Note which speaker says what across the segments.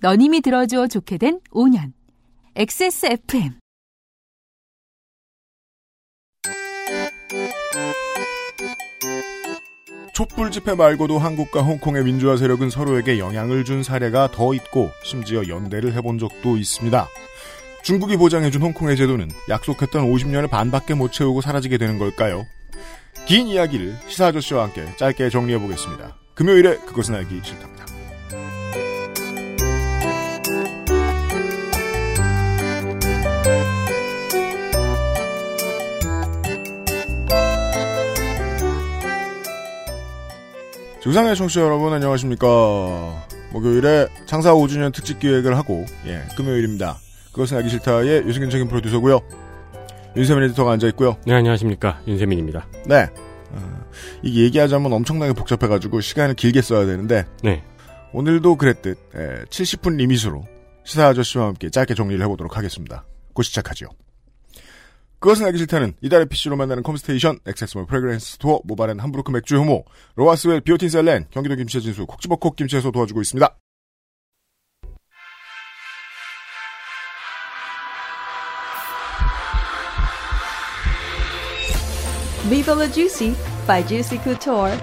Speaker 1: 너님이 들어줘 좋게 된 5년. XSFM.
Speaker 2: 촛불 집회 말고도 한국과 홍콩의 민주화 세력은 서로에게 영향을 준 사례가 더 있고 심지어 연대를 해본 적도 있습니다. 중국이 보장해준 홍콩의 제도는 약속했던 50년을 반밖에 못 채우고 사라지게 되는 걸까요? 긴 이야기를 시사 아저씨와 함께 짧게 정리해 보겠습니다. 금요일에 그것은 알기 싫답니다. 조상의 청취자 여러분 안녕하십니까. 목요일에 창사 5주년 특집 기획을 하고 예 금요일입니다. 그것은 알기 싫다의 유승균 프로듀서고요. 윤세민 에디터가 앉아있고요.
Speaker 3: 네, 안녕하십니까. 윤세민입니다.
Speaker 2: 네. 어, 이게 얘기하자면 엄청나게 복잡해가지고 시간을 길게 써야 되는데
Speaker 3: 네.
Speaker 2: 오늘도 그랬듯 예, 70분 limit으로 시사 아저씨와 함께 짧게 정리를 해보도록 하겠습니다. 곧 시작하죠. 그것은 알기 싫다는 이달의 PC로 만나는 컴스테이션, 엑세스몰 프레그랜스 스토어, 모바렌 함부르크 맥주 효모, 로아스웰 비오틴 셀렌, 경기도 김치의 진수, 콕지버콕 김치에서 도와주고 있습니다.
Speaker 4: Viva la Juicy by Juicy Couture,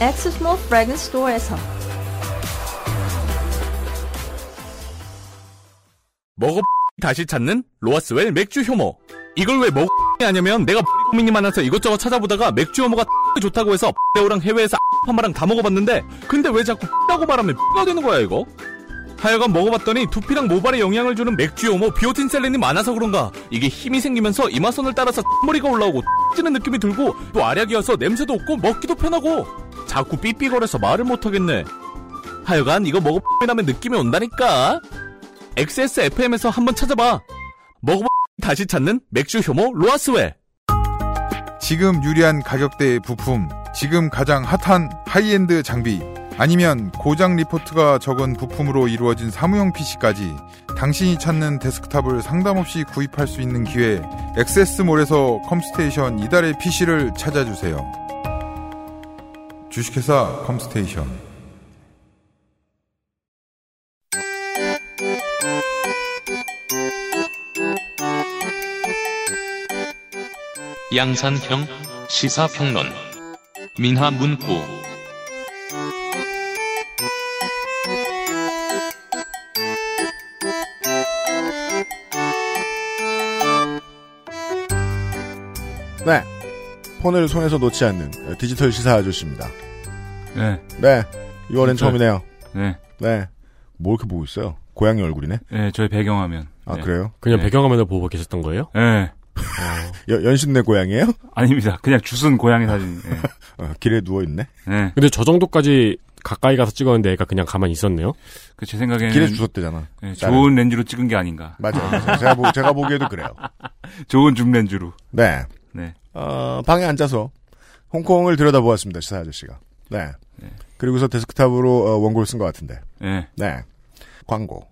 Speaker 4: Accessmall Fragrance Store에서
Speaker 5: 먹어 다시 찾는 로아스웰 맥주 효모. 이걸 왜 먹어 하냐면 내가 고민이 많아서 이것저것 찾아보다가 맥주 효모가 좋다고 해서 배우랑 해외에서 한마랑 다 먹어봤는데 근데 왜 자꾸 라고 말하면 가 되는 거야 이거? 하여간 먹어봤더니 두피랑 모발에 영향을 주는 맥주 효모 비오틴 셀렌이 많아서 그런가 이게 힘이 생기면서 이마선을 따라서 머리가 올라오고 찌는 느낌이 들고 또 알약이어서 냄새도 없고 먹기도 편하고 자꾸 삐삐거려서 말을 못하겠네 하여간 이거 먹어보면 느낌이 온다니까 XSFM에서 한번 찾아봐. 먹어보 다시 찾는 맥주 효모 로아스웰.
Speaker 6: 지금 유리한 가격대의 부품, 지금 가장 핫한 하이엔드 장비, 아니면 고장 리포트가 적은 부품으로 이루어진 사무용 PC까지 당신이 찾는 데스크탑을 상담 없이 구입할 수 있는 기회, 엑세스몰에서 컴스테이션 이달의 PC를 찾아주세요. 주식회사 컴스테이션.
Speaker 7: 양산형 시사평론 민하문구
Speaker 2: 네. 폰을 손에서 놓지 않는 디지털 시사 아저씨입니다.
Speaker 8: 네.
Speaker 2: 네. 6월엔
Speaker 8: 진짜.
Speaker 2: 처음이네요.
Speaker 8: 네.
Speaker 2: 네. 뭐 이렇게 보고 있어요? 고양이 얼굴이네?
Speaker 8: 네, 저희 배경화면.
Speaker 2: 아,
Speaker 8: 네.
Speaker 2: 그래요?
Speaker 3: 그냥
Speaker 8: 네.
Speaker 3: 배경화면을 보고 계셨던 거예요?
Speaker 8: 네.
Speaker 2: 여- 연신내 고양이에요?
Speaker 8: 아닙니다. 그냥 주순 고양이 사진. 네.
Speaker 2: 어, 길에 누워있네?
Speaker 8: 네.
Speaker 3: 근데 저 정도까지 가까이 가서 찍었는데 애가 그냥 가만히 있었네요?
Speaker 8: 그 제 생각에는
Speaker 2: 길에 주웠대잖아.
Speaker 8: 네. 좋은 렌즈로 찍은 게 아닌가.
Speaker 2: 맞아요. 맞아요. 제가, 보, 제가 보기에도 그래요.
Speaker 8: 좋은 줌 렌즈로.
Speaker 2: 네.
Speaker 8: 네.
Speaker 2: 어, 방에 앉아서 홍콩을 들여다보았습니다. 시사 아저씨가. 네.
Speaker 8: 네.
Speaker 2: 그리고서 데스크탑으로 어, 원고를 쓴 것 같은데.
Speaker 8: 네.
Speaker 2: 네. 광고.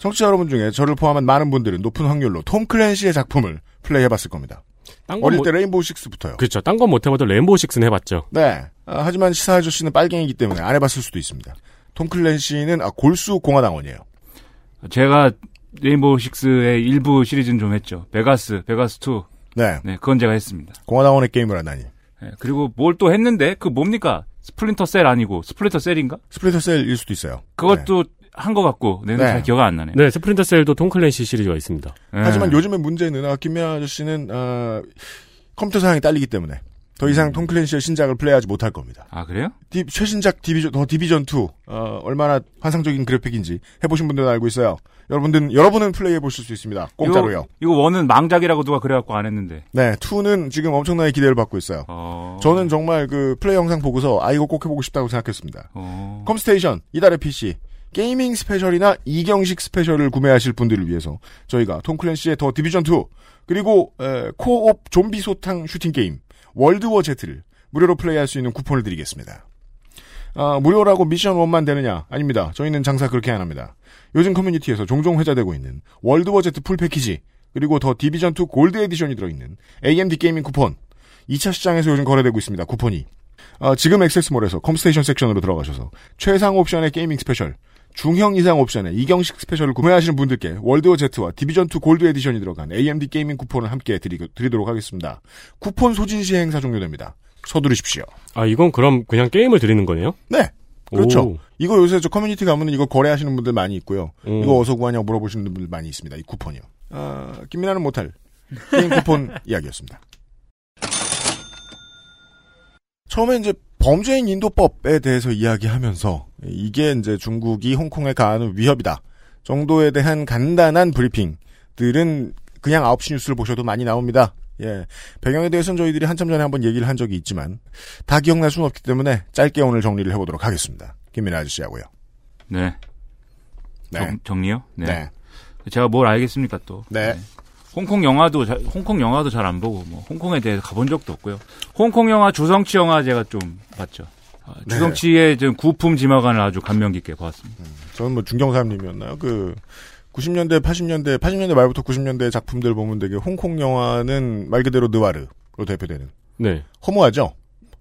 Speaker 2: 청취자 여러분 중에 저를 포함한 많은 분들은 높은 확률로 톰 클랜시의 작품을 플레이해봤을 겁니다. 어릴
Speaker 3: 못,
Speaker 2: 때 레인보우 식스부터요.
Speaker 3: 그렇죠. 딴 건 못해봐도 레인보우 식스는 해봤죠.
Speaker 2: 네. 아, 하지만 시사 아저씨는 빨갱이기 때문에 안 해봤을 수도 있습니다. 톰 클랜시는 아, 골수 공화당원이에요.
Speaker 8: 제가 레인보우 식스의 일부 시리즈는 좀 했죠. 베가스, 베가스 2.
Speaker 2: 네.
Speaker 8: 네, 그건 제가 했습니다.
Speaker 2: 공화당원의 게임을 한다니.
Speaker 8: 네, 그리고 뭘 또 했는데 그 뭡니까? 스플린터 셀 아니고 스플린터 셀인가?
Speaker 2: 스플린터 셀일 수도 있어요.
Speaker 8: 그것도 한 것 같고 내는
Speaker 2: 네.
Speaker 8: 잘 기억 안 나네.
Speaker 3: 네, 스플린터 셀도 톰 클랜시 시리즈가 있습니다.
Speaker 8: 네.
Speaker 2: 하지만 요즘의 문제는 아, 김민하 아저씨는 아, 컴퓨터 사양이 딸리기 때문에 더 이상
Speaker 8: 음.
Speaker 2: 톰 클랜시의 신작을 플레이하지 못할 겁니다.
Speaker 8: 아 그래요?
Speaker 2: 디- 최신작 디비전 더 디비전 2 어, 얼마나 환상적인 그래픽인지 해보신 분들은 알고 있어요. 여러분들 여러분은 플레이해 보실 수 있습니다. 공짜로요.
Speaker 8: 이거, 이거 one은 망작이라고 누가 그래갖고 안 했는데.
Speaker 2: 네, 2는 지금 엄청나게 기대를 받고 있어요.
Speaker 8: 어.
Speaker 2: 저는 정말 그 플레이 영상 보고서 아 이거 꼭 해보고 싶다고 생각했습니다.
Speaker 8: 어.
Speaker 2: 컴스테이션 이달의 PC gaming 스페셜이나 이경식 스페셜을 구매하실 분들을 위해서 저희가 톰 클랜시의 더 디비전 2 그리고 에, co-op 좀비 소탕 슈팅 게임 월드워 Z를 무료로 플레이할 수 있는 쿠폰을 드리겠습니다. 아, 무료라고 미션 1만 되느냐? 아닙니다. 저희는 장사 그렇게 안 합니다. 요즘 커뮤니티에서 종종 회자되고 있는 월드워 Z full 패키지 그리고 더 디비전 2 Gold Edition이 들어있는 AMD gaming 쿠폰 2차 시장에서 요즘 거래되고 있습니다. 쿠폰이 아, 지금 액세스몰에서 컴스테이션 섹션으로 들어가셔서 최상 옵션의 gaming 스페셜 중형 이상 옵션에 이경식 스페셜을 구매하시는 분들께 월드워 Z와 디비전2 Gold Edition이 들어간 AMD gaming 쿠폰을 함께 드리, 드리 도록 하겠습니다. 쿠폰 소진 시 행사 종료됩니다. 서두르십시오.
Speaker 3: 아, 이건 그럼 그냥 게임을 드리는 거네요?
Speaker 2: 네. 그렇죠.
Speaker 3: 오.
Speaker 2: 이거 요새 저 커뮤니티 가면은 이거 거래하시는 분들 많이 있고요.
Speaker 3: 음.
Speaker 2: 이거 어디서 구하냐고 물어보시는 분들 많이 있습니다. 이 쿠폰이요. 아, 김민하는 못할 게임 쿠폰 이야기였습니다. 처음에 이제 범죄인 인도법에 대해서 이야기하면서 이게 이제 중국이 홍콩에 가하는 위협이다 정도에 대한 간단한 브리핑들은 그냥 9시 뉴스를 보셔도 많이 나옵니다. 예. 배경에 대해서는 저희들이 한참 전에 한번 얘기를 한 적이 있지만 다 기억날 수는 없기 때문에 짧게 오늘 정리를 해보도록 하겠습니다. 김민아 아저씨하고요.
Speaker 8: 네.
Speaker 2: 네.
Speaker 8: 정, 정리요? 네.
Speaker 2: 네.
Speaker 8: 제가 뭘 알겠습니까 또?
Speaker 2: 네.
Speaker 8: 홍콩 영화도 자- 홍콩 영화도 잘 안 보고 뭐 홍콩에 대해서 가본 적도 없고요. 홍콩 영화 주성치 영화 제가 좀 봤죠. 아,
Speaker 2: 네.
Speaker 8: 주성치의 좀 구품 지마관을 아주 감명 깊게 봤습니다.
Speaker 2: 저는 뭐 중경사님이었나요? 그 90년대, 80년대, 80년대 말부터 90년대 작품들 보면 되게 홍콩 영화는 말 그대로 느와르로 대표되는
Speaker 3: 네.
Speaker 2: 허무하죠.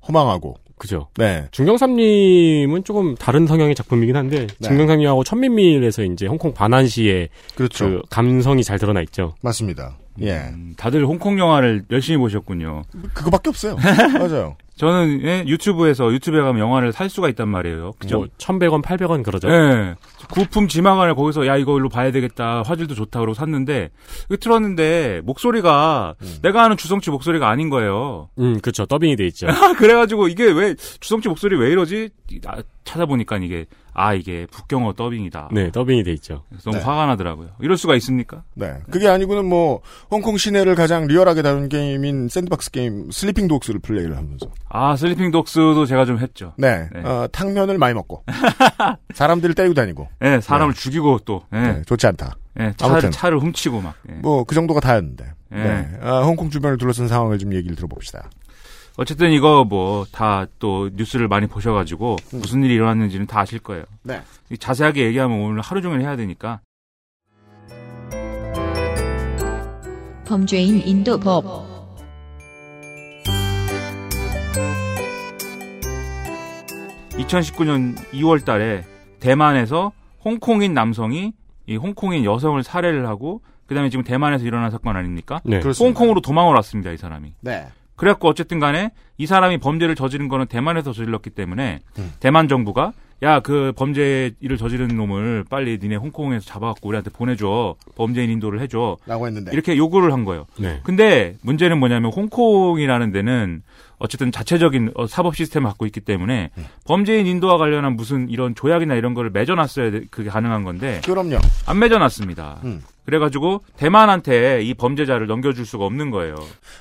Speaker 2: 허망하고.
Speaker 3: 그죠.
Speaker 2: 네.
Speaker 3: 중경삼님은 조금 다른 성향의 작품이긴 한데,
Speaker 2: 네.
Speaker 3: 중경삼님하고 천민밀에서 이제 홍콩 반환시의
Speaker 2: 그렇죠.
Speaker 3: 그 감성이 잘 드러나 있죠.
Speaker 2: 맞습니다. 예.
Speaker 8: 음, 다들 홍콩 영화를 열심히 보셨군요.
Speaker 2: 그거밖에 없어요. 맞아요.
Speaker 8: 저는 예, 유튜브에서 유튜브에 가면 영화를 살 수가 있단 말이에요. 그죠?
Speaker 3: 뭐 1,100원, 800원 그러죠.
Speaker 8: 예. 구품 지마관을 거기서 야 이걸로 봐야 되겠다. 화질도 좋다 그러고 샀는데 이거 틀었는데 목소리가 내가 아는 주성치 목소리가 아닌 거예요.
Speaker 3: 음, 그쵸. 더빙이 돼 있죠.
Speaker 8: 그래 가지고 이게 왜 주성치 목소리 왜 이러지? 아, 찾아보니까 이게 아 이게 북경어 더빙이다.
Speaker 3: 네, 더빙이 돼 있죠.
Speaker 8: 너무
Speaker 2: 네.
Speaker 8: 화가 나더라고요. 이럴 수가 있습니까?
Speaker 2: 네. 그게 아니고는 뭐 홍콩 시내를 가장 리얼하게 다룬 게임인 sandbox 게임 슬리핑 독스를 플레이를 하면서
Speaker 8: 아 슬리핑 독스도 제가 좀 했죠.
Speaker 2: 네.
Speaker 8: 네.
Speaker 2: 어, 탕면을 많이 먹고 사람들을 때리고 다니고
Speaker 8: 예, 사람을 죽이고 또 예,
Speaker 2: 네, 좋지 않다.
Speaker 8: 예,
Speaker 2: 아무튼.
Speaker 8: 차를, 차를 훔치고 막. 예.
Speaker 2: 뭐그 정도가 다였는데.
Speaker 8: 예.
Speaker 2: 네. 아, 홍콩 주변을 둘러싼 상황을 좀 얘기를 들어봅시다.
Speaker 8: 어쨌든 이거 뭐 다 또 뉴스를 많이 보셔가지고 무슨 일이 일어났는지는 다 아실 거예요.
Speaker 2: 네.
Speaker 8: 이 자세하게 얘기하면 오늘 하루 종일 해야 되니까
Speaker 9: 범죄인 인도법
Speaker 8: 2019년 2월 달에 대만에서 홍콩인 남성이 이 홍콩인 여성을 살해를 하고 그다음에 지금 대만에서 일어난 사건 아닙니까?
Speaker 3: 네.
Speaker 8: 홍콩으로 도망을 왔습니다, 이 사람이.
Speaker 2: 네.
Speaker 8: 그래갖고 어쨌든 간에 이 사람이 범죄를 저지른 거는 대만에서 저질렀기 때문에
Speaker 2: 음.
Speaker 8: 대만 정부가 야 그 범죄 일을 저지른 놈을 빨리 니네 홍콩에서 잡아갖고 우리한테 보내줘 범죄인 인도를 해줘
Speaker 2: 라고 했는데.
Speaker 8: 이렇게 요구를 한 거예요.
Speaker 3: 네.
Speaker 8: 근데 문제는 뭐냐면 홍콩이라는 데는 어쨌든 자체적인 어, 사법 시스템을 갖고 있기 때문에
Speaker 2: 음.
Speaker 8: 범죄인 인도와 관련한 무슨 이런 조약이나 이런 거를 맺어놨어야 돼- 그게 가능한 건데
Speaker 2: 그럼요.
Speaker 8: 안 맺어놨습니다.
Speaker 2: 음.
Speaker 8: 그래가지고 대만한테 이 범죄자를 넘겨줄 수가 없는 거예요.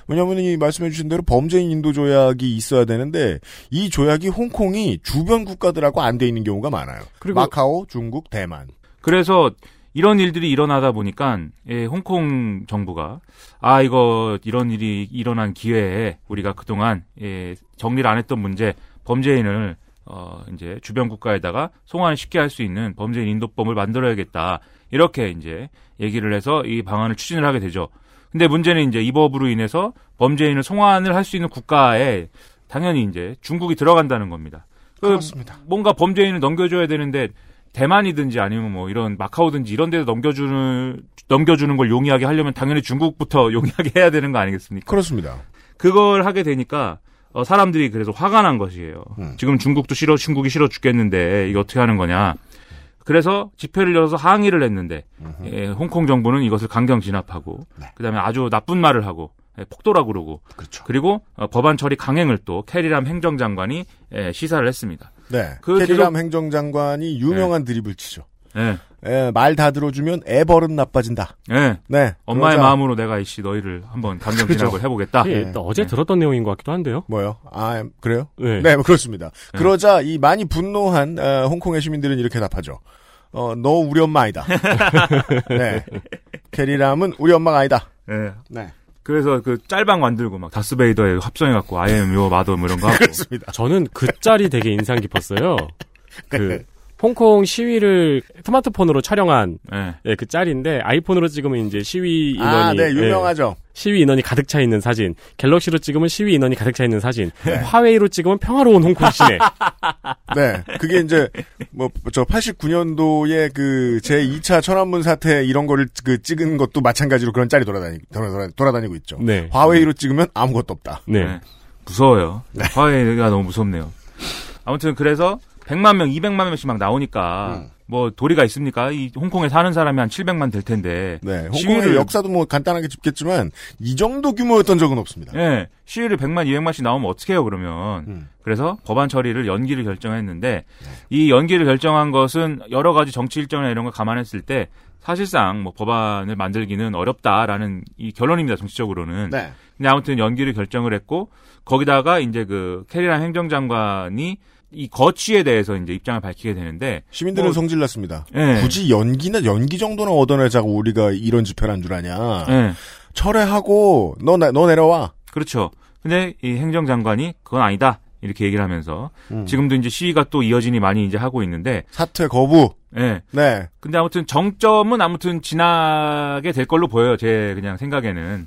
Speaker 2: 왜냐하면 이 말씀해주신 대로 범죄인 인도 조약이 있어야 되는데 이 조약이 홍콩이 주변 국가들하고 안 돼 있는 경우가 많아요.
Speaker 3: 그리고-
Speaker 2: 마카오, 중국, 대만.
Speaker 8: 그래서 이런 일들이 일어나다 보니까 예, 홍콩 정부가 아 이거 이런 일이 일어난 기회에 우리가 그동안 예, 정리를 안 했던 문제 범죄인을 어 이제 주변 국가에다가 송환을 쉽게 할 수 있는 범죄인 인도법을 만들어야겠다 이렇게 이제 얘기를 해서 이 방안을 추진을 하게 되죠. 근데 문제는 이제 이 법으로 인해서 범죄인을 송환을 할 수 있는 국가에 당연히 이제 중국이 들어간다는 겁니다. 그
Speaker 2: 그렇습니다.
Speaker 8: 뭔가 범죄인을 넘겨줘야 되는데 대만이든지 아니면 뭐 이런 마카오든지 이런 데도 넘겨주는 넘겨주는 걸 용이하게 하려면 당연히 중국부터 용이하게 해야 되는 거 아니겠습니까?
Speaker 2: 그렇습니다.
Speaker 8: 그걸 하게 되니까 어, 사람들이 그래서 화가 난 것이에요.
Speaker 2: 음.
Speaker 8: 지금 중국도 싫어 중국이 싫어 죽겠는데 이거 어떻게 하는 거냐? 그래서 집회를 열어서 항의를 했는데 예, 홍콩 정부는 이것을 강경 진압하고
Speaker 2: 네.
Speaker 8: 그다음에 아주 나쁜 말을 하고 예, 폭도라 그러고
Speaker 2: 그렇죠.
Speaker 8: 그리고 어, 법안 처리 강행을 또 캐리람 행정장관이 예, 시사를 했습니다.
Speaker 2: 네.
Speaker 8: 그
Speaker 2: 캐리람
Speaker 8: 계속-
Speaker 2: 행정장관이 유명한 드립을 치죠.
Speaker 8: 예,
Speaker 2: 예, 말 다 들어주면 애 버릇 나빠진다.
Speaker 8: 예.
Speaker 2: 네.
Speaker 8: 엄마의
Speaker 2: 그러자-
Speaker 8: 마음으로 내가 이씨 너희를 한번 감정
Speaker 2: 그렇죠.
Speaker 8: 진압을 해보겠다.
Speaker 3: 예,
Speaker 2: 네.
Speaker 3: 또 어제 들었던 내용인 것 같기도 한데요.
Speaker 2: 뭐요? 아, 그래요?
Speaker 3: 네.
Speaker 2: 네, 뭐 그렇습니다.
Speaker 8: 네.
Speaker 2: 그러자 이 많이 분노한 어, 홍콩의 시민들은 이렇게 답하죠. 어, 너 우리 엄마 아니다. 네. 캐리람은 우리 엄마가 아니다.
Speaker 8: 예.
Speaker 2: 네.
Speaker 8: 그래서 그 짤방 만들고 막 다스베이더에 합성해갖고 I am your mother 뭐 이런 거 하고.
Speaker 2: 그렇습니다.
Speaker 3: 저는 그 짤이 되게 인상 깊었어요. 그 홍콩 시위를 스마트폰으로 촬영한
Speaker 8: 예.
Speaker 3: 예, 그 짤인데 아이폰으로 찍으면 이제 시위 인원이
Speaker 2: 아, 네,
Speaker 3: 예,
Speaker 2: 유명하죠.
Speaker 3: 시위 인원이 가득 차 있는 사진, 갤럭시로 찍으면 시위 인원이 가득 차 있는 사진, 화웨이로 찍으면 평화로운 홍콩 시내.
Speaker 2: 네. 그게 이제, 뭐, 저 89년도에 그 제 2차 천안문 사태 이런 거를 그 찍은 것도 마찬가지로 그런 짤이 돌아다니, 돌아, 돌아다니고 있죠.
Speaker 3: 네.
Speaker 2: 화웨이로 찍으면 아무것도 없다.
Speaker 3: 네.
Speaker 8: 네. 무서워요. 화해가 너무 무섭네요. 아무튼 그래서 100만 명, 200만 명씩 막 나오니까
Speaker 2: 음.
Speaker 8: 뭐 도리가 있습니까? 이 홍콩에 사는 사람이 한 700만 될 텐데.
Speaker 2: 네. 홍콩의
Speaker 8: 시위를
Speaker 2: 역사도 뭐 간단하게 짚겠지만, 이 정도 규모였던 적은 없습니다.
Speaker 8: 예. 시위를 100만, 200만씩 나오면 어떻게 해요, 그러면.
Speaker 2: 음.
Speaker 8: 그래서 법안 처리를 연기를 결정했는데 이 연기를 결정한 것은 여러 가지 정치 일정이나 이런 걸 감안했을 때 사실상 뭐 법안을 만들기는 어렵다라는 이 결론입니다, 정치적으로는.
Speaker 2: 네.
Speaker 8: 근데 아무튼 연기를 결정을 했고 거기다가 이제 그 캐리란 행정장관이 이 거취에 대해서 이제 입장을 밝히게 되는데
Speaker 2: 시민들은
Speaker 8: 뭐-
Speaker 2: 성질났습니다.
Speaker 8: 예.
Speaker 2: 굳이 연기나 연기 정도는 얻어내자고 우리가 이런 집회를 한 줄 아냐.
Speaker 8: 예.
Speaker 2: 철회하고 너, 나- 너 내려와.
Speaker 8: 그렇죠. 근데 이 행정장관이 그건 아니다. 이렇게 얘기를 하면서
Speaker 2: 음.
Speaker 8: 지금도 이제 시위가 또 이어지니 많이 이제 하고 있는데
Speaker 2: 사퇴 거부.
Speaker 8: 예.
Speaker 2: 네.
Speaker 8: 근데 아무튼 정점은 아무튼 지나게 될 걸로 보여요. 제 그냥 생각에는.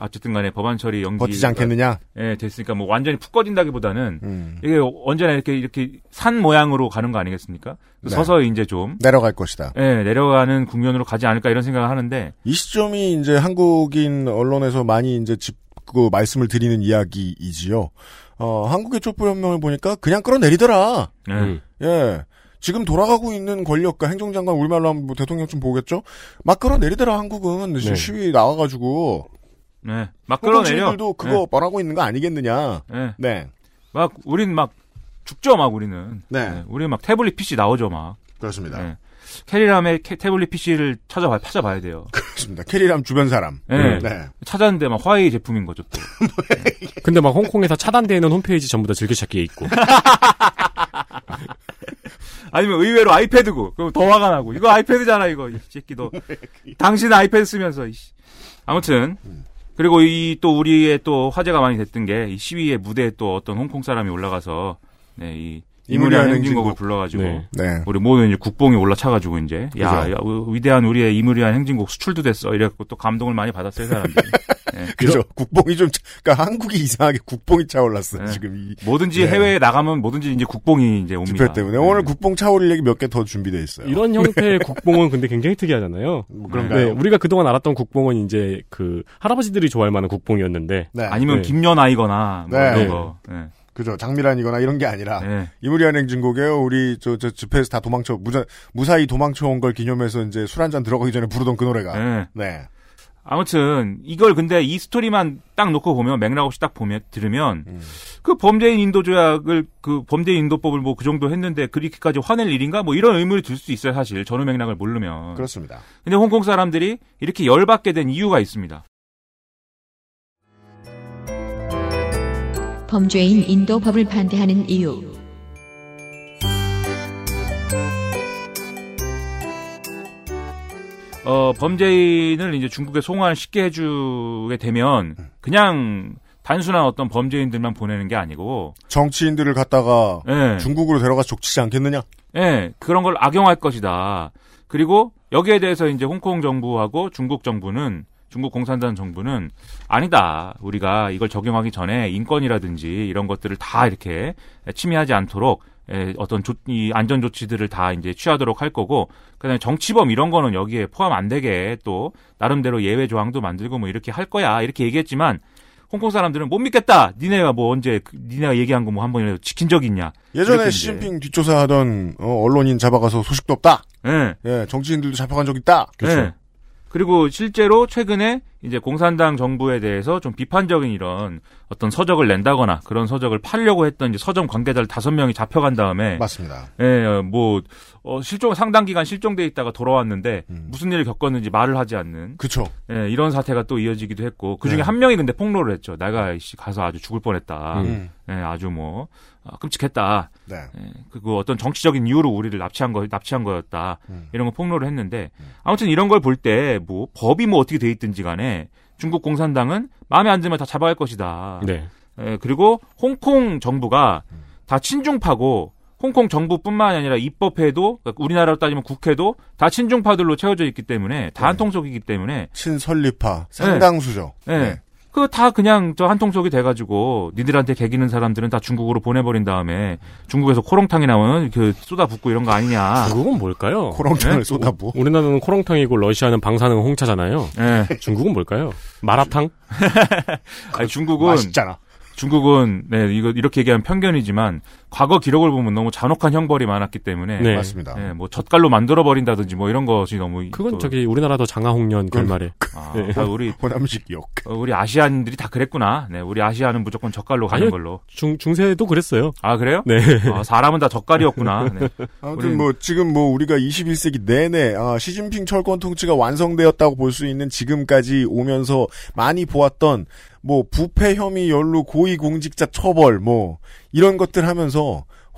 Speaker 8: 어쨌든 간에 법안 처리 연기
Speaker 2: 버티지 않겠느냐.
Speaker 8: 예, 됐으니까 뭐 완전히 푹 꺼진다기보다는
Speaker 2: 음.
Speaker 8: 이게 언제나 이렇게 이렇게 산 모양으로 가는 거 아니겠습니까?
Speaker 2: 네.
Speaker 8: 서서히 이제 좀
Speaker 2: 내려갈 것이다.
Speaker 8: 예, 내려가는 국면으로 가지 않을까 이런 생각을 하는데
Speaker 2: 이 시점이 이제 한국인 언론에서 많이 이제 짚, 그 말씀을 드리는 이야기이지요. 어, 한국의 촛불혁명을 보니까 그냥 끌어내리더라.
Speaker 8: 예.
Speaker 3: 음.
Speaker 2: 예. 지금 돌아가고 있는 권력과 행정장관 우리말로 하면 뭐 대통령 좀 보겠죠? 막 끌어내리더라, 한국은. 지금
Speaker 3: 네.
Speaker 2: 시위 나와가지고.
Speaker 8: 네. 막
Speaker 2: 끌어내려. 시민들도 그거 말하고 있는 거 아니겠느냐.
Speaker 8: 예. 예.
Speaker 2: 네.
Speaker 8: 막 우린 막 죽죠, 막 우리는.
Speaker 2: 네.
Speaker 8: 예, 우리 막 태블릿 PC 나오죠, 막.
Speaker 2: 그렇습니다.
Speaker 8: 예. 캐리람의 캐- 태블릿 PC를 찾아봐 찾아봐야 돼요.
Speaker 2: 그렇습니다. 캐리람 주변 사람.
Speaker 8: 예.
Speaker 2: 네.
Speaker 8: 찾았는데 막 화웨이 제품인 거죠, 또.
Speaker 3: 근데 막 홍콩에서 차단되는 홈페이지 전부 다 즐겨찾기에 있고.
Speaker 8: 아니면 의외로 아이패드고. 그럼 더 화가 나고. 이거 아이패드잖아, 이거. 이 새끼 너. 당신 아이패드 쓰면서. 이씨. 아무튼. 그리고 이 또 우리의 또 화제가 많이 됐던 게 이 시위의 무대에 또 어떤 홍콩 사람이 올라가서 네, 이 이무리한 행진곡을
Speaker 2: 행진곡.
Speaker 8: 불러가지고
Speaker 3: 네.
Speaker 2: 네.
Speaker 8: 우리 모두 이제 국뽕이 올라차가지고 이제 야,
Speaker 2: 그죠.
Speaker 8: 야, 우- 위대한 우리의 이무리한 행진곡 수출도 됐어 이래갖고 또 감동을 많이 받았어요 사람들이
Speaker 2: 그죠. 국뽕이 좀, 차- 그러니까 한국이 이상하게 국뽕이 차올랐어요.
Speaker 8: 네.
Speaker 2: 지금 이
Speaker 8: 뭐든지
Speaker 2: 네.
Speaker 8: 해외에 나가면 뭐든지 이제 국뽕이 이제 옵니다.
Speaker 2: 집회 때문에.
Speaker 8: 네.
Speaker 2: 오늘 국뽕 차오를 얘기 몇 개 더 준비되어 있어요.
Speaker 3: 이런 형태의 국뽕은 근데 굉장히 특이하잖아요.
Speaker 2: 뭐
Speaker 3: 네,
Speaker 2: 그런가요?
Speaker 3: 우리가 그동안 알았던 국뽕은 이제 그 할아버지들이 좋아할 만한 국뽕이었는데
Speaker 2: 네.
Speaker 8: 아니면
Speaker 3: 네.
Speaker 8: 김연아이거나 뭐
Speaker 2: 네.
Speaker 8: 이런
Speaker 3: 네.
Speaker 8: 거. 네.
Speaker 2: 그죠. 장미란이거나 이런 게 아니라.
Speaker 8: 네.
Speaker 2: 이무리한 행 진곡에요. 우리 저, 저 집회에서 다 도망쳐 무자, 무사히 도망쳐 온 걸 기념해서 이제 술 한 잔 들어가기 전에 부르던 그 노래가.
Speaker 8: 네.
Speaker 2: 네.
Speaker 8: 아무튼 이걸 근데 이 스토리만 딱 놓고 보면 맥락 없이 딱 보면 들으면
Speaker 2: 음.
Speaker 8: 그 범죄인 인도 조약을 그 범죄인 인도법을 뭐 그 정도 했는데 그렇게까지 화낼 일인가 뭐 이런 의문이 들수 있어요 사실 전후 맥락을 모르면.
Speaker 2: 그렇습니다.
Speaker 8: 근데 홍콩 사람들이 이렇게 열받게 된 이유가 있습니다.
Speaker 9: 범죄인 인도 법을 반대하는 이유.
Speaker 8: 어, 범죄인을 이제 중국에 송환을 쉽게 해주게 되면 그냥 단순한 어떤 범죄인들만 보내는 게 아니고,
Speaker 2: 정치인들을 갖다가
Speaker 8: 예,
Speaker 2: 중국으로 데려가서 족치지 않겠느냐?
Speaker 8: 예, 그런 걸 악용할 것이다. 그리고 여기에 대해서 이제 홍콩 정부하고 중국 정부는 중국 공산당 정부는 아니다. 우리가 이걸 적용하기 전에 인권이라든지 이런 것들을 다 이렇게 침해하지 않도록 에, 어떤 조, 이 안전 조치들을 다 이제 취하도록 할 거고 그다음에 정치범 이런 거는 여기에 포함 안 되게 또 나름대로 예외 조항도 만들고 뭐 이렇게 할 거야 이렇게 얘기했지만 홍콩 사람들은 못 믿겠다. 니네가 뭐 언제 그- 니네가 얘기한 거 뭐 한 번이라도 지킨 적 있냐?
Speaker 2: 예전에. 시진핑 뒷조사하던 어, 언론인 잡아가서 소식도 없다.
Speaker 8: 예.
Speaker 2: 예, 정치인들도 잡혀간 적 있다.
Speaker 8: 네. 그리고 실제로 최근에 이제 공산당 정부에 대해서 좀 비판적인 이런 어떤 서적을 낸다거나 그런 서적을 팔려고 했던 이제 서점 관계자를 다섯 명이 잡혀간 다음에
Speaker 2: 맞습니다.
Speaker 8: 예, 어, 뭐 어, 실종 상당 기간 실종돼 있다가 돌아왔는데
Speaker 2: 음.
Speaker 8: 무슨 일을 겪었는지 말을 하지 않는
Speaker 2: 그쵸.
Speaker 8: 예, 이런 사태가 또 이어지기도 했고 그 중에
Speaker 2: 네.
Speaker 8: 한 명이 근데 폭로를 했죠. 내가 씨 가서 아주 죽을 뻔했다.
Speaker 2: 음.
Speaker 8: 예, 아주 뭐 아, 끔찍했다.
Speaker 2: 네.
Speaker 8: 예, 그리고 어떤 정치적인 이유로 우리를 납치한 거 납치한 거였다
Speaker 2: 음.
Speaker 8: 이런 거 폭로를 했는데 아무튼 이런 걸 볼 때 뭐 법이 뭐 어떻게 돼 있든지 간에 중국 공산당은 마음에 안 들면 다 잡아갈 것이다.
Speaker 3: 네.
Speaker 8: 예, 그리고 홍콩 정부가 다 친중파고 홍콩 정부뿐만 아니라 입법회도 그러니까 우리나라로 따지면 국회도 다 친중파들로 채워져 있기 때문에 다 한통속이기 때문에
Speaker 2: 친설리파 상당수죠.
Speaker 8: 네.
Speaker 2: 네.
Speaker 8: 그거 다 그냥 저 한통속이 돼가지고 니들한테 개기는 사람들은 다 중국으로 보내버린 다음에 중국에서 코롱탕이 나오는 그 쏟아붓고 이런 거 아니냐.
Speaker 3: 중국은 뭘까요?
Speaker 2: 코롱탕을
Speaker 8: 네?
Speaker 2: 쏟아부.
Speaker 3: 우리나라는 코롱탕이고 러시아는 방사능 홍차잖아요.
Speaker 8: 예.
Speaker 3: 중국은 뭘까요? 마라탕?
Speaker 8: 아니, 중국은
Speaker 2: 맛있잖아.
Speaker 8: 중국은 네 이거 이렇게 얘기하면 편견이지만 과거 기록을 보면 너무 잔혹한 형벌이 많았기 때문에
Speaker 3: 네.
Speaker 2: 맞습니다.
Speaker 8: 예, 뭐 젓갈로 만들어 버린다든지 뭐 이런 것이 너무
Speaker 3: 그건
Speaker 8: 또-
Speaker 3: 저기 우리나라도 장하홍련 결말에.
Speaker 8: 아,
Speaker 3: 네.
Speaker 8: 다 우리
Speaker 2: 호남식 욕.
Speaker 8: 어, 우리 아시안들이 다 그랬구나. 네, 우리 아시아는 무조건 젓갈로 가는
Speaker 3: 아니요.
Speaker 8: 걸로.
Speaker 3: 중, 중세도 그랬어요.
Speaker 8: 아 그래요?
Speaker 3: 네.
Speaker 8: 아, 사람은 다 젓갈이었구나. 네.
Speaker 2: 아무튼
Speaker 8: 우린-
Speaker 2: 뭐 지금 뭐 우리가 21세기 내내 아, 시진핑 철권 통치가 완성되었다고 볼 수 있는 지금까지 오면서 많이 보았던 뭐 부패 혐의 연루 고위 공직자 처벌 뭐 이런 것들 하면서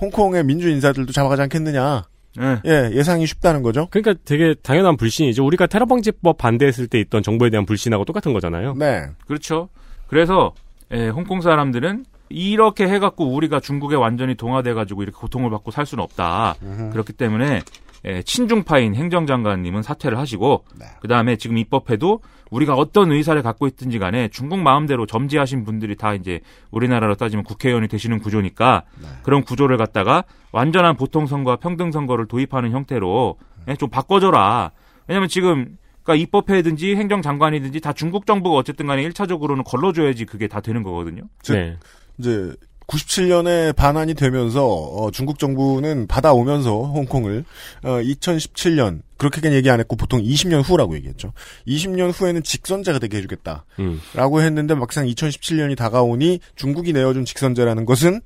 Speaker 2: 홍콩의 민주 인사들도 잡아가지 않겠느냐.
Speaker 8: 네.
Speaker 2: 예, 예상이 쉽다는 거죠.
Speaker 3: 그러니까 되게 당연한 불신이죠. 우리가 테러 방지법 반대했을 때 있던 정부에 대한 불신하고 똑같은 거잖아요.
Speaker 2: 네.
Speaker 8: 그렇죠. 그래서 예, 홍콩 사람들은 이렇게 해갖고 우리가 중국에 완전히 동화돼가지고 이렇게 고통을 받고 살 수는 없다. 그렇기 때문에 예, 친중파인 행정장관님은 사퇴를 하시고
Speaker 2: 네.
Speaker 8: 그 다음에 지금 입법해도 우리가 어떤 의사를 갖고 있든지 간에 중국 마음대로 점지하신 분들이 다 이제 우리나라로 따지면 국회의원이 되시는 구조니까 그런 구조를 갖다가 완전한 보통 선거와 평등 선거를 도입하는 형태로 예, 좀 바꿔줘라. 왜냐면 지금 그러니까 입법회든지 행정장관이든지 다 중국 정부가 어쨌든 간에 1차적으로는 걸러줘야지 그게 다 되는 거거든요.
Speaker 2: 즉,
Speaker 3: 네.
Speaker 2: 이제 97년에 반환이 되면서 어, 중국 정부는 받아오면서 홍콩을 어, 2017년 그렇게 얘기 안 했고 보통 20년 후라고 얘기했죠. 20년 후에는 직선제가 되게 해주겠다라고
Speaker 3: 음.
Speaker 2: 했는데 막상 2017년이 다가오니 중국이 내어준 직선제라는 것은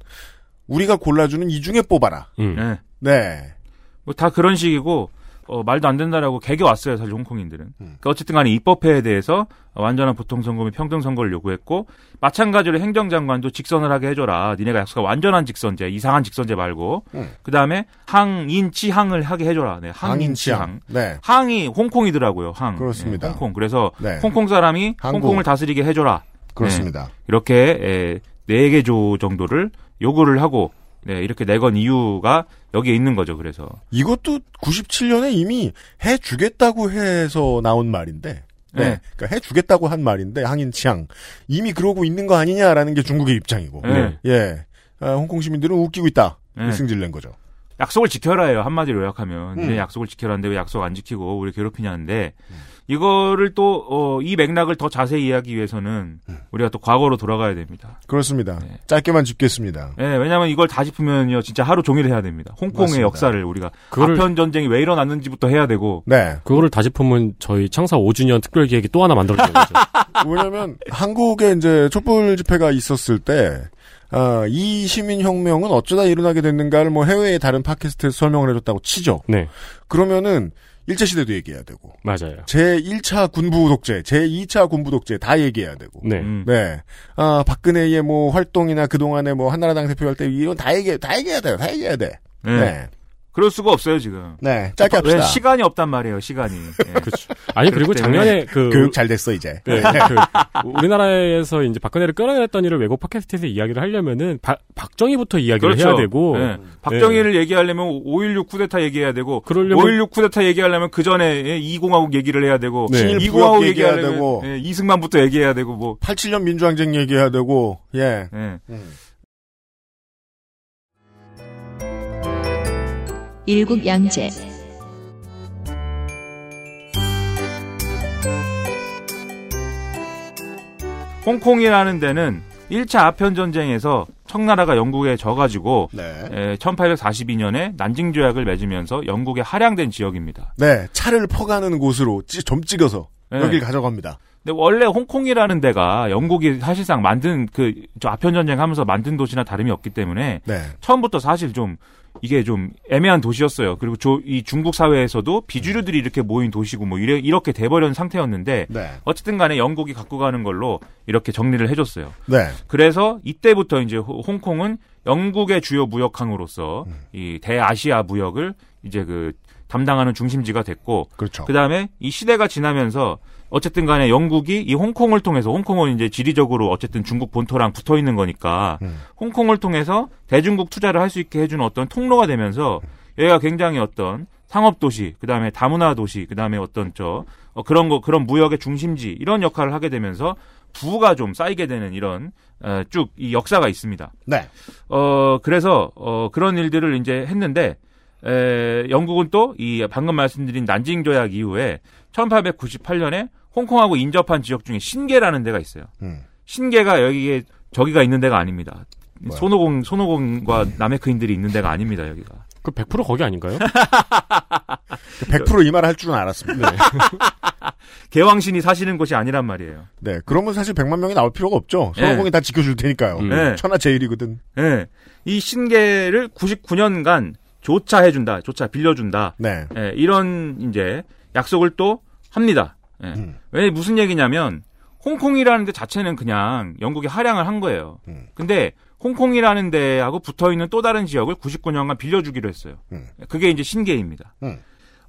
Speaker 2: 우리가 골라주는 이 중에 뽑아라.
Speaker 3: 음.
Speaker 8: 네.
Speaker 2: 네.
Speaker 8: 뭐 다 그런 식이고 어, 말도 안 된다라고 개겨 왔어요 사실 홍콩인들은.
Speaker 2: 음.
Speaker 8: 그러니까 어쨌든 간에 입법회에 대해서 완전한 보통선거 및 평등선거를 요구했고 마찬가지로 행정장관도 직선을 하게 해줘라. 니네가 약속한 완전한 직선제, 이상한 직선제 말고
Speaker 2: 음.
Speaker 8: 그 다음에 항인치항을 하게 해줘라. 네, 항인치항.
Speaker 2: 네.
Speaker 8: 항이 홍콩이더라고요. 항.
Speaker 2: 그렇습니다.
Speaker 8: 네, 홍콩. 그래서
Speaker 2: 네.
Speaker 8: 홍콩 사람이
Speaker 2: 항구.
Speaker 8: 홍콩을 다스리게 해줘라.
Speaker 2: 그렇습니다.
Speaker 8: 이렇게 에, 4개 조 정도를 요구를 하고 네, 이렇게 내건 이유가 여기에 있는 거죠. 그래서
Speaker 2: 이것도 97년에 이미 해 주겠다고 해서 나온 말인데. 네.
Speaker 8: 네.
Speaker 2: 그러니까 해 주겠다고 한 말인데 항인치항 이미 그러고 있는 거 아니냐라는 게 중국의 입장이고.
Speaker 8: 네.
Speaker 2: 예. 아, 홍콩 시민들은 웃기고 있다.
Speaker 8: 네.
Speaker 2: 승질 낸 거죠.
Speaker 8: 약속을 지켜라예요. 한마디로 요약하면
Speaker 2: 음.
Speaker 8: 니네 약속을 지켜라는데 왜 약속 안 지키고 우리 괴롭히냐는데 이거를 또 어, 이 맥락을 더 자세히 이해하기 위해서는
Speaker 2: 음.
Speaker 8: 우리가 또 과거로 돌아가야 됩니다.
Speaker 2: 그렇습니다.
Speaker 8: 네.
Speaker 2: 짧게만 짚겠습니다.
Speaker 8: 예, 왜냐하면 이걸 다 짚으면요 진짜 하루 종일 해야 됩니다. 홍콩의
Speaker 2: 맞습니다.
Speaker 8: 역사를 우리가
Speaker 3: 그거를-
Speaker 8: 아편 전쟁이 왜 일어났는지부터 해야 되고
Speaker 2: 네.
Speaker 3: 그거를 다 짚으면 저희 창사 5주년 특별 기획이 또 하나 만들어지는 거죠.
Speaker 2: 왜냐면 한국에 이제 촛불 집회가 있었을 때, 아, 이 시민혁명은 어쩌다 일어나게 됐는가를 뭐 해외의 다른 팟캐스트에서 설명을 해줬다고 치죠.
Speaker 3: 네.
Speaker 2: 그러면은 일제시대도 얘기해야 되고,
Speaker 3: 맞아요.
Speaker 2: 제1차 군부 독재, 제2차 군부 독재 다 얘기해야 되고,
Speaker 3: 네.
Speaker 8: 음.
Speaker 2: 네. 아, 박근혜의 뭐 활동이나 그동안에 뭐 한나라당 대표할 때 이건 다 얘기, 다 얘기해야 돼요. 다 얘기해야 돼.
Speaker 8: 예.
Speaker 2: 네.
Speaker 8: 그럴 수가 없어요 지금.
Speaker 2: 네. 짧게
Speaker 8: 왜
Speaker 2: 합시다.
Speaker 8: 시간이 없단 말이에요 시간이. 예.
Speaker 3: 그렇죠. 아니 그리고 작년에 그
Speaker 2: 교육 잘 됐어, 이제.
Speaker 3: 네, 그 우리나라에서 이제 박근혜를 끌어냈던 일을 외국 팟캐스트에서 이야기를 하려면은 박- 박정희부터 이야기를
Speaker 8: 그렇죠.
Speaker 3: 해야 되고
Speaker 8: 예. 박정희를 얘기하려면 5.16 쿠데타 얘기해야 되고
Speaker 3: 그러려면
Speaker 8: 5.16 쿠데타 얘기하려면 그 전에 이공화국 얘기를 해야 되고
Speaker 3: 네.
Speaker 8: 이공화국
Speaker 2: 얘기해야 되고.
Speaker 8: 예, 이승만부터 얘기해야 되고 뭐
Speaker 2: 87년 민주항쟁 얘기해야 되고, 예.
Speaker 8: 예.
Speaker 9: 일국 양제
Speaker 8: 홍콩이라는 데는 1차 아편 전쟁에서 청나라가 영국에 져가지고
Speaker 2: 네.
Speaker 8: 에, 1842년에 난징 조약을 맺으면서 영국에 할양된 지역입니다.
Speaker 2: 네, 차를 퍼가는 곳으로 찌- 점 찍어서
Speaker 8: 네.
Speaker 2: 여길 가져갑니다.
Speaker 8: 근데 원래 홍콩이라는 데가 영국이 사실상 만든 그저 아편 전쟁 하면서 만든 도시나 다름이 없기 때문에
Speaker 2: 네.
Speaker 8: 처음부터 사실 좀 이게 좀 애매한 도시였어요. 그리고 조- 이 중국 사회에서도 비주류들이 이렇게 모인 도시고 뭐 이래, 이렇게 돼버린 상태였는데
Speaker 2: 네.
Speaker 8: 어쨌든 간에 영국이 갖고 가는 걸로 이렇게 정리를 해줬어요.
Speaker 2: 네.
Speaker 8: 그래서 이때부터 이제 호- 홍콩은 영국의 주요 무역항으로서 이 대아시아 무역을 이제 그 담당하는 중심지가 됐고
Speaker 2: 그렇죠.
Speaker 8: 그다음에 이 시대가 지나면서 어쨌든 간에 영국이 이 홍콩을 통해서 홍콩은 이제 지리적으로 어쨌든 중국 본토랑 붙어 있는 거니까
Speaker 2: 음.
Speaker 8: 홍콩을 통해서 대중국 투자를 할 수 있게 해주는 어떤 통로가 되면서 여기가 굉장히 어떤 상업 도시, 그 다음에 다문화 도시, 그 다음에 어떤 저 어, 그런 거 그런 무역의 중심지 이런 역할을 하게 되면서 부가 좀 쌓이게 되는 이런 어, 쭉이 역사가 있습니다.
Speaker 2: 네.
Speaker 8: 어 그래서 어 그런 일들을 이제 했는데 에, 영국은 또 이 방금 말씀드린 난징 조약 이후에 1898년에 홍콩하고 인접한 지역 중에 신계라는 데가 있어요.
Speaker 2: 음.
Speaker 8: 신계가 여기에 저기가 있는 데가 아닙니다.
Speaker 2: 뭐야?
Speaker 8: 손오공 손오공과 남해크인들이 있는 데가 아닙니다 여기가.
Speaker 3: 그 100% 거기 아닌가요?
Speaker 2: 100%이 말할 줄은 알았습니다.
Speaker 8: 개왕신이 사시는 곳이 아니란 말이에요.
Speaker 2: 네. 그러면 사실 100만 명이 나올 필요가 없죠. 손오공이
Speaker 8: 네.
Speaker 2: 다 지켜줄 테니까요.
Speaker 3: 음.
Speaker 8: 네.
Speaker 2: 천하 제일이거든.
Speaker 8: 예. 이 신계를 99년간 조차해준다, 조차 빌려준다.
Speaker 2: 네.
Speaker 8: 예, 이런 이제 약속을 또 합니다. 예.
Speaker 2: 음.
Speaker 8: 왜 무슨 얘기냐면 홍콩이라는 데 자체는 그냥 영국이 할양을 한 거예요.
Speaker 2: 음.
Speaker 8: 근데 홍콩이라는 데하고 붙어 있는 또 다른 지역을 99년간 빌려주기로 했어요.
Speaker 2: 음.
Speaker 8: 그게 이제 신계입니다.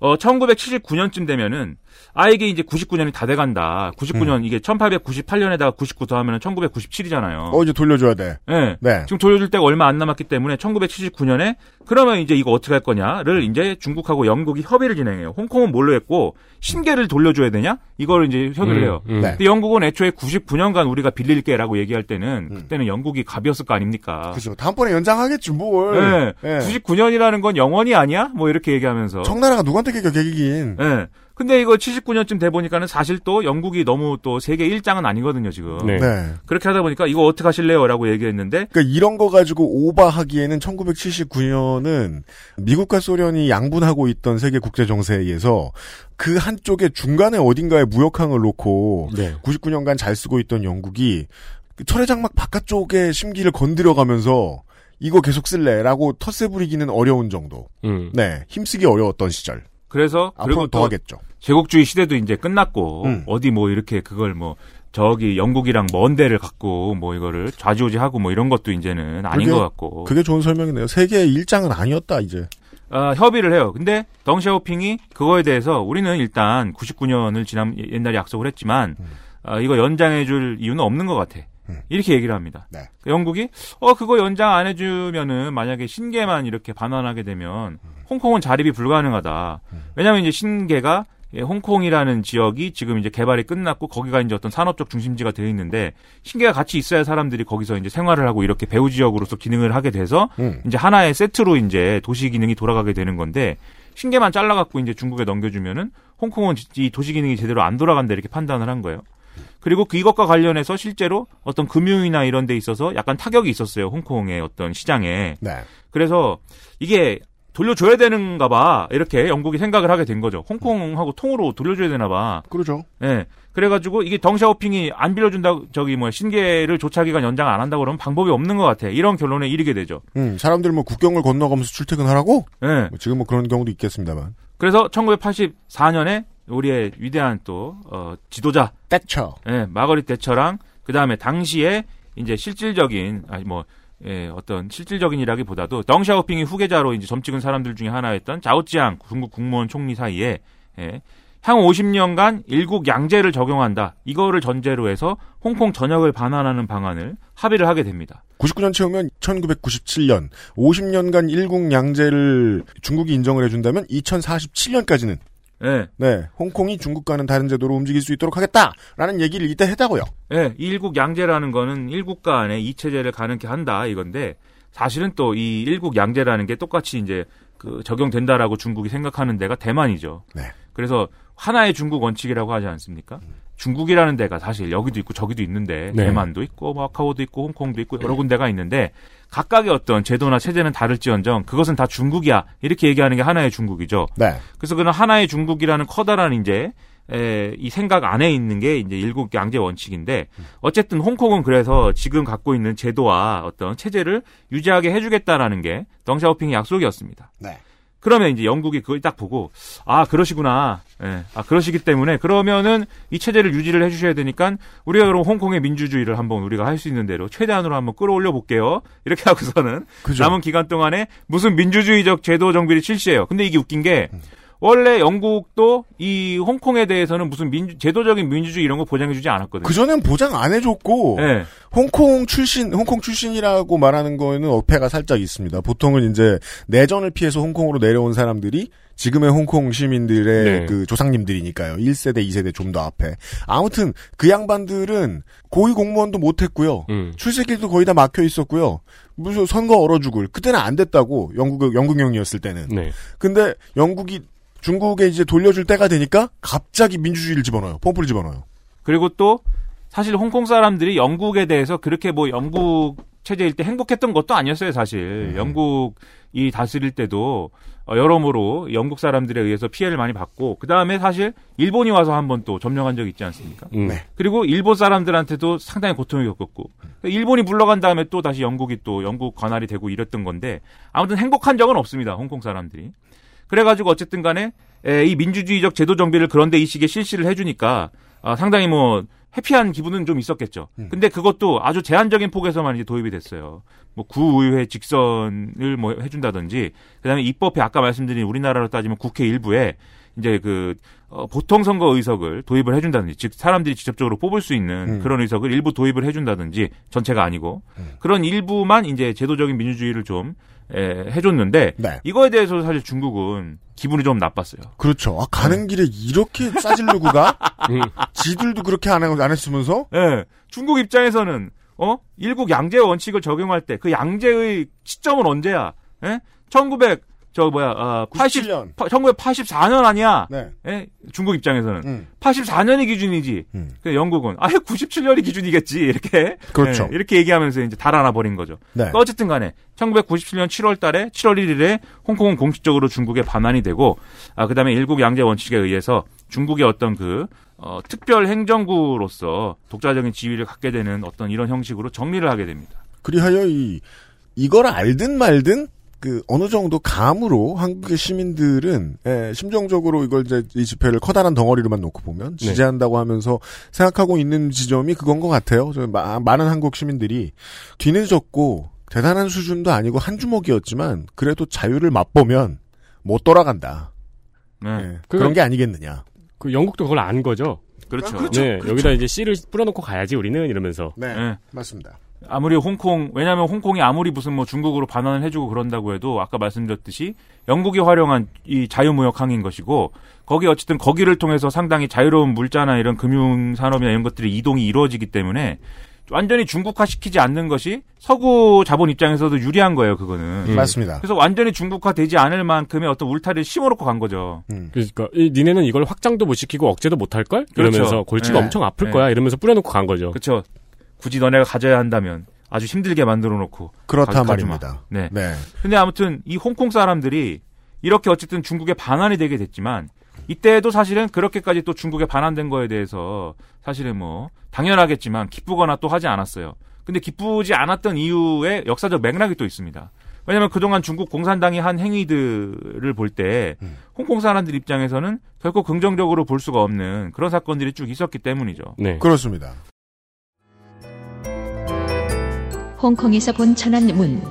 Speaker 2: 음.
Speaker 8: 어, 1979년쯤 되면은, 아, 이게 이제 99년이 다 돼간다. 99년,
Speaker 2: 음.
Speaker 8: 이게 1898년에다가 99 더하면 1997이잖아요.
Speaker 2: 어, 이제 돌려줘야 돼.
Speaker 8: 예.
Speaker 2: 네.
Speaker 8: 지금 돌려줄 때가 얼마 안 남았기 때문에 1979년에 그러면 이제 이거 어떻게 할 거냐를 이제 중국하고 영국이 협의를 진행해요. 홍콩은 뭘로 했고 신계를 돌려줘야 되냐? 이걸 이제 협의를 해요.
Speaker 3: 음, 음.
Speaker 2: 네.
Speaker 8: 근데 영국은 애초에 99년간 우리가 빌릴게라고 얘기할 때는
Speaker 2: 음.
Speaker 8: 그때는 영국이 갑이었을 거 아닙니까?
Speaker 2: 그죠. 다음번에 연장하겠지, 뭘.
Speaker 8: 예.
Speaker 2: 예.
Speaker 8: 99년이라는 건 영원이 아니야? 뭐 이렇게 얘기하면서.
Speaker 2: 청나라가 누구한테 개겨, 개기긴.
Speaker 8: 예. 근데 이거 79년쯤 돼 보니까는 사실 또 영국이 너무 또 세계 1장은 아니거든요, 지금.
Speaker 3: 네.
Speaker 2: 네.
Speaker 8: 그렇게 하다 보니까 이거 어떻게 하실래요? 라고 얘기했는데
Speaker 2: 그러니까 이런 거 가지고 오바하기에는 1979년은 미국과 소련이 양분하고 있던 세계 국제 정세에 의해서 그 한쪽에 중간에 어딘가에 무역항을 놓고
Speaker 3: 네.
Speaker 2: 99년간 잘 쓰고 있던 영국이 그 철의 장막 바깥쪽에 심기를 건드려가면서 이거 계속 쓸래라고 텃세 부리기는 어려운 정도.
Speaker 3: 음.
Speaker 2: 네, 힘쓰기 어려웠던 시절.
Speaker 8: 그래서 그리고
Speaker 2: 앞으로
Speaker 8: 더또
Speaker 2: 하겠죠.
Speaker 8: 제국주의 시대도 이제 끝났고
Speaker 2: 음.
Speaker 8: 어디 뭐 이렇게 그걸 뭐 저기 영국이랑 먼 데를 갖고 뭐 이거를 좌지우지하고 뭐 이런 것도 이제는 아닌
Speaker 2: 그게-
Speaker 8: 것 같고
Speaker 2: 그게 좋은 설명이네요. 세계의 일장은 아니었다 이제.
Speaker 8: 아, 협의를 해요. 근데 덩샤오핑이 그거에 대해서 우리는 일단 99년을 지난 옛날에 약속을 했지만
Speaker 2: 음.
Speaker 8: 아, 이거 연장해줄 이유는 없는 것 같아.
Speaker 2: 음.
Speaker 8: 이렇게 얘기를 합니다.
Speaker 2: 네.
Speaker 8: 영국이 어 그거 연장 안 해주면은 만약에 신계만 이렇게 반환하게 되면 홍콩은 자립이 불가능하다.
Speaker 2: 음.
Speaker 8: 왜냐하면 이제 신계가 예, 홍콩이라는 지역이 지금 이제 개발이 끝났고 거기가 이제 어떤 산업적 중심지가 되어 있는데 신계가 같이 있어야 사람들이 거기서 이제 생활을 하고 이렇게 배후 지역으로서 기능을 하게 돼서
Speaker 2: 음.
Speaker 8: 이제 하나의 세트로 이제 도시 기능이 돌아가게 되는 건데 신계만 잘라갖고 이제 중국에 넘겨주면은 홍콩은 이 도시 기능이 제대로 안 돌아간다 이렇게 판단을 한 거예요. 그리고 그 이것과 관련해서 실제로 어떤 금융이나 이런 데 있어서 약간 타격이 있었어요. 홍콩의 어떤 시장에.
Speaker 2: 네.
Speaker 8: 그래서 이게 돌려줘야 되는가 봐. 이렇게 영국이 생각을 하게 된 거죠. 홍콩하고 통으로 돌려줘야 되나 봐.
Speaker 2: 그러죠.
Speaker 8: 예. 그래가지고 이게 덩샤오핑이 안 빌려준다, 저기 뭐 신계를 조차기간 연장 안 한다고 그러면 방법이 없는 것 같아. 이런 결론에 이르게 되죠.
Speaker 2: 음, 사람들 뭐 국경을 건너가면서 출퇴근하라고?
Speaker 8: 예.
Speaker 2: 뭐 지금 뭐 그런 경우도 있겠습니다만.
Speaker 8: 그래서 1984년에 우리의 위대한 또, 어, 지도자,
Speaker 2: 때쳐.
Speaker 8: 예, 마거릿 대처랑 그 다음에 당시에 이제 실질적인 아니 뭐 예, 어떤 실질적인이라기보다도 덩샤오핑이 후계자로 이제 점 찍은 사람들 중에 하나였던 자오찌앙 중국 국무원 총리 사이에 예, 향후 50년간 일국 양제를 적용한다. 이거를 전제로 해서 홍콩 전역을 반환하는 방안을 합의를 하게 됩니다.
Speaker 2: 99년 채우면 1997년, 50년간 일국 양제를 중국이 인정을 해준다면 2047년까지는
Speaker 8: 예,
Speaker 2: 네 홍콩이 중국과는 다른 제도로 움직일 수 있도록 하겠다라는 얘기를 이때 했다고요.
Speaker 8: 예, 이 일국 양제라는 거는 일국 간의 이체제를 가능케 한다 이건데 사실은 또 이 일국 양제라는 게 똑같이 이제 그 적용된다라고 중국이 생각하는 데가 대만이죠.
Speaker 2: 네.
Speaker 8: 그래서 하나의 중국 원칙이라고 하지 않습니까? 중국이라는 데가 사실 여기도 있고 저기도 있는데
Speaker 3: 네.
Speaker 8: 대만도 있고 마카오도 있고 홍콩도 있고 여러 군데가 있는데 각각의 어떤 제도나 체제는 다를지언정 그것은 다 중국이야 이렇게 얘기하는 게 하나의 중국이죠.
Speaker 2: 네.
Speaker 8: 그래서 그는 하나의 중국이라는 커다란 이제 에, 이 생각 안에 있는 게 이제 일국 양제 원칙인데 어쨌든 홍콩은 그래서 지금 갖고 있는 제도와 어떤 체제를 유지하게 해주겠다라는 게 덩샤오핑의 약속이었습니다.
Speaker 2: 네.
Speaker 8: 그러면 이제 영국이 그걸 딱 보고 아 그러시구나, 예, 아 그러시기 때문에 그러면은 이 체제를 유지를 해주셔야 되니까 우리가 그럼 홍콩의 민주주의를 한번 우리가 할 수 있는 대로 최대한으로 한번 끌어올려 볼게요. 이렇게 하고서는
Speaker 2: 그죠.
Speaker 8: 남은 기간 동안에 무슨 민주주의적 제도 정비를 실시해요. 근데 이게 웃긴 게 원래 영국도 이 홍콩에 대해서는 무슨 민주, 제도적인 민주주의 이런 거 보장해주지 않았거든요.
Speaker 2: 그전엔 보장 안 해줬고,
Speaker 8: 네.
Speaker 2: 홍콩 출신, 홍콩 출신이라고 말하는 거에는 어폐가 살짝 있습니다. 보통은 이제 내전을 피해서 홍콩으로 내려온 사람들이 지금의 홍콩 시민들의
Speaker 3: 네.
Speaker 2: 그 조상님들이니까요. 1세대, 2세대 좀 더 앞에. 아무튼 그 양반들은 고위 공무원도 못했고요.
Speaker 3: 음.
Speaker 2: 출세길도 거의 다 막혀 있었고요. 무슨 선거 얼어 죽을. 그때는 안 됐다고. 영국, 영국령이었을 때는.
Speaker 3: 네.
Speaker 2: 근데 영국이 중국에 이제 돌려줄 때가 되니까 갑자기 민주주의를 집어넣어요. pom프를 집어넣어요.
Speaker 8: 그리고 또 사실 홍콩 사람들이 영국에 대해서 그렇게 뭐 영국 체제일 때 행복했던 것도 아니었어요, 사실. 영국이 다스릴 때도 어, 여러모로 영국 사람들에 의해서 피해를 많이 받고 그 다음에 사실 일본이 와서 한번 또 점령한 적이 있지 않습니까?
Speaker 3: 음.
Speaker 2: 네.
Speaker 8: 그리고 일본 사람들한테도 상당히 고통을 겪었고 일본이 물러간 다음에 또 다시 영국이 또 영국 관할이 되고 이랬던 건데 아무튼 행복한 적은 없습니다, 홍콩 사람들이. 그래가지고 어쨌든 간에 에, 이 민주주의적 제도 정비를 그런데 이 시기에 실시를 해주니까 아, 상당히 뭐 해피한 기분은 좀 있었겠죠. 근데 그것도 아주 제한적인 폭에서만 이제 도입이 됐어요. 뭐 구의회 직선을 뭐 해준다든지 그다음에 입법회 아까 말씀드린 우리나라로 따지면 국회 일부에 이제 그 어, 보통 선거 의석을 도입을 해준다든지 즉 사람들이 직접적으로 뽑을 수 있는
Speaker 2: 음.
Speaker 8: 그런 의석을 일부 도입을 해준다든지 전체가 아니고 그런 일부만 이제 제도적인 민주주의를 좀 에, 해줬는데
Speaker 2: 네.
Speaker 8: 이거에 대해서 사실 중국은 기분이 좀 나빴어요.
Speaker 2: 그렇죠. 아, 가는 길에 이렇게 싸질르고 가?
Speaker 3: 음.
Speaker 2: 지들도 그렇게 안, 하- 안 했으면서?
Speaker 8: 예. 중국 입장에서는 어 일국 양제 원칙을 적용할 때 그 양제의 시점은 언제야? 예? 1900 저 뭐야 아 80,
Speaker 2: 97년.
Speaker 8: 1984년 아니야?
Speaker 2: 네.
Speaker 8: 예? 중국 입장에서는
Speaker 2: 음.
Speaker 8: 84년이 기준이지.
Speaker 2: 음.
Speaker 8: 그 영국은 아예 97년이 기준이겠지 이렇게
Speaker 2: 그렇죠.
Speaker 8: 예, 이렇게 얘기하면서 이제 달아나 버린 거죠.
Speaker 2: 네.
Speaker 8: 그러니까 어쨌든 간에 1997년 7월 달에 7월 1일에 홍콩은 공식적으로 중국에 반환이 되고 아 그다음에 일국 양제 원칙에 의해서 중국의 어떤 그 어, 특별 행정구로서 독자적인 지위를 갖게 되는 어떤 이런 형식으로 정리를 하게 됩니다.
Speaker 2: 그리하여 이, 이걸 알든 말든 그 어느 정도 감으로 한국의 시민들은 예, 심정적으로 이걸 이제 이 집회를 커다란 덩어리로만 놓고 보면
Speaker 3: 네.
Speaker 2: 지지한다고 하면서 생각하고 있는 지점이 그건 것 같아요. 저 마- 많은 한국 시민들이 뒤늦었고 대단한 수준도 아니고 한 주먹이었지만 그래도 자유를 맛보면 못 돌아간다.
Speaker 8: 네.
Speaker 2: 예,
Speaker 3: 그-
Speaker 2: 그런 게 아니겠느냐.
Speaker 3: 그 영국도 그걸 안 거죠.
Speaker 8: 그렇죠.
Speaker 2: 그렇죠.
Speaker 3: 네, 여기다 이제 씨를 뿌려놓고 가야지 우리는 이러면서.
Speaker 2: 네,
Speaker 8: 네.
Speaker 2: 맞습니다.
Speaker 8: 아무리 홍콩 왜냐하면 홍콩이 아무리 무슨 뭐 중국으로 반환을 해주고 그런다고 해도 아까 말씀드렸듯이 영국이 활용한 이 자유무역 항인 것이고 거기 어쨌든 거기를 통해서 상당히 자유로운 물자나 이런 금융 산업이나 이런 것들이 이동이 이루어지기 때문에 완전히 중국화 시키지 않는 것이 서구 자본 입장에서도 유리한 거예요 그거는.
Speaker 3: 음.
Speaker 2: 맞습니다.
Speaker 8: 그래서 완전히 중국화 되지 않을 만큼의 어떤 울타리를 심어놓고 간 거죠.
Speaker 2: 음.
Speaker 3: 그러니까 이, 니네는 이걸 확장도 못 시키고 억제도 못 할 걸?
Speaker 8: 그렇죠.
Speaker 3: 이러면서 골치가
Speaker 8: 네.
Speaker 3: 엄청 아플
Speaker 8: 네.
Speaker 3: 거야. 이러면서 뿌려놓고 간 거죠.
Speaker 8: 그렇죠. 굳이 너네가 가져야 한다면 아주 힘들게 만들어 놓고
Speaker 2: 그렇다
Speaker 8: 가-.
Speaker 2: 말입니다.
Speaker 8: 네.
Speaker 2: 네.
Speaker 8: 근데 아무튼 이 홍콩 사람들이 이렇게 어쨌든 중국에 반환이 되게 됐지만 이때도 사실은 그렇게까지 또 중국에 반환된 거에 대해서 사실은 뭐 당연하겠지만 기쁘거나 또 하지 않았어요. 근데 기쁘지 않았던 이유에 역사적 맥락이 또 있습니다. 왜냐하면 그동안 중국 공산당이 한 행위들을 볼 때 홍콩 사람들 입장에서는 결코 긍정적으로 볼 수가 없는 그런 사건들이 쭉 있었기 때문이죠.
Speaker 3: 네.
Speaker 2: 그렇습니다.
Speaker 9: 홍콩에서 본 천안문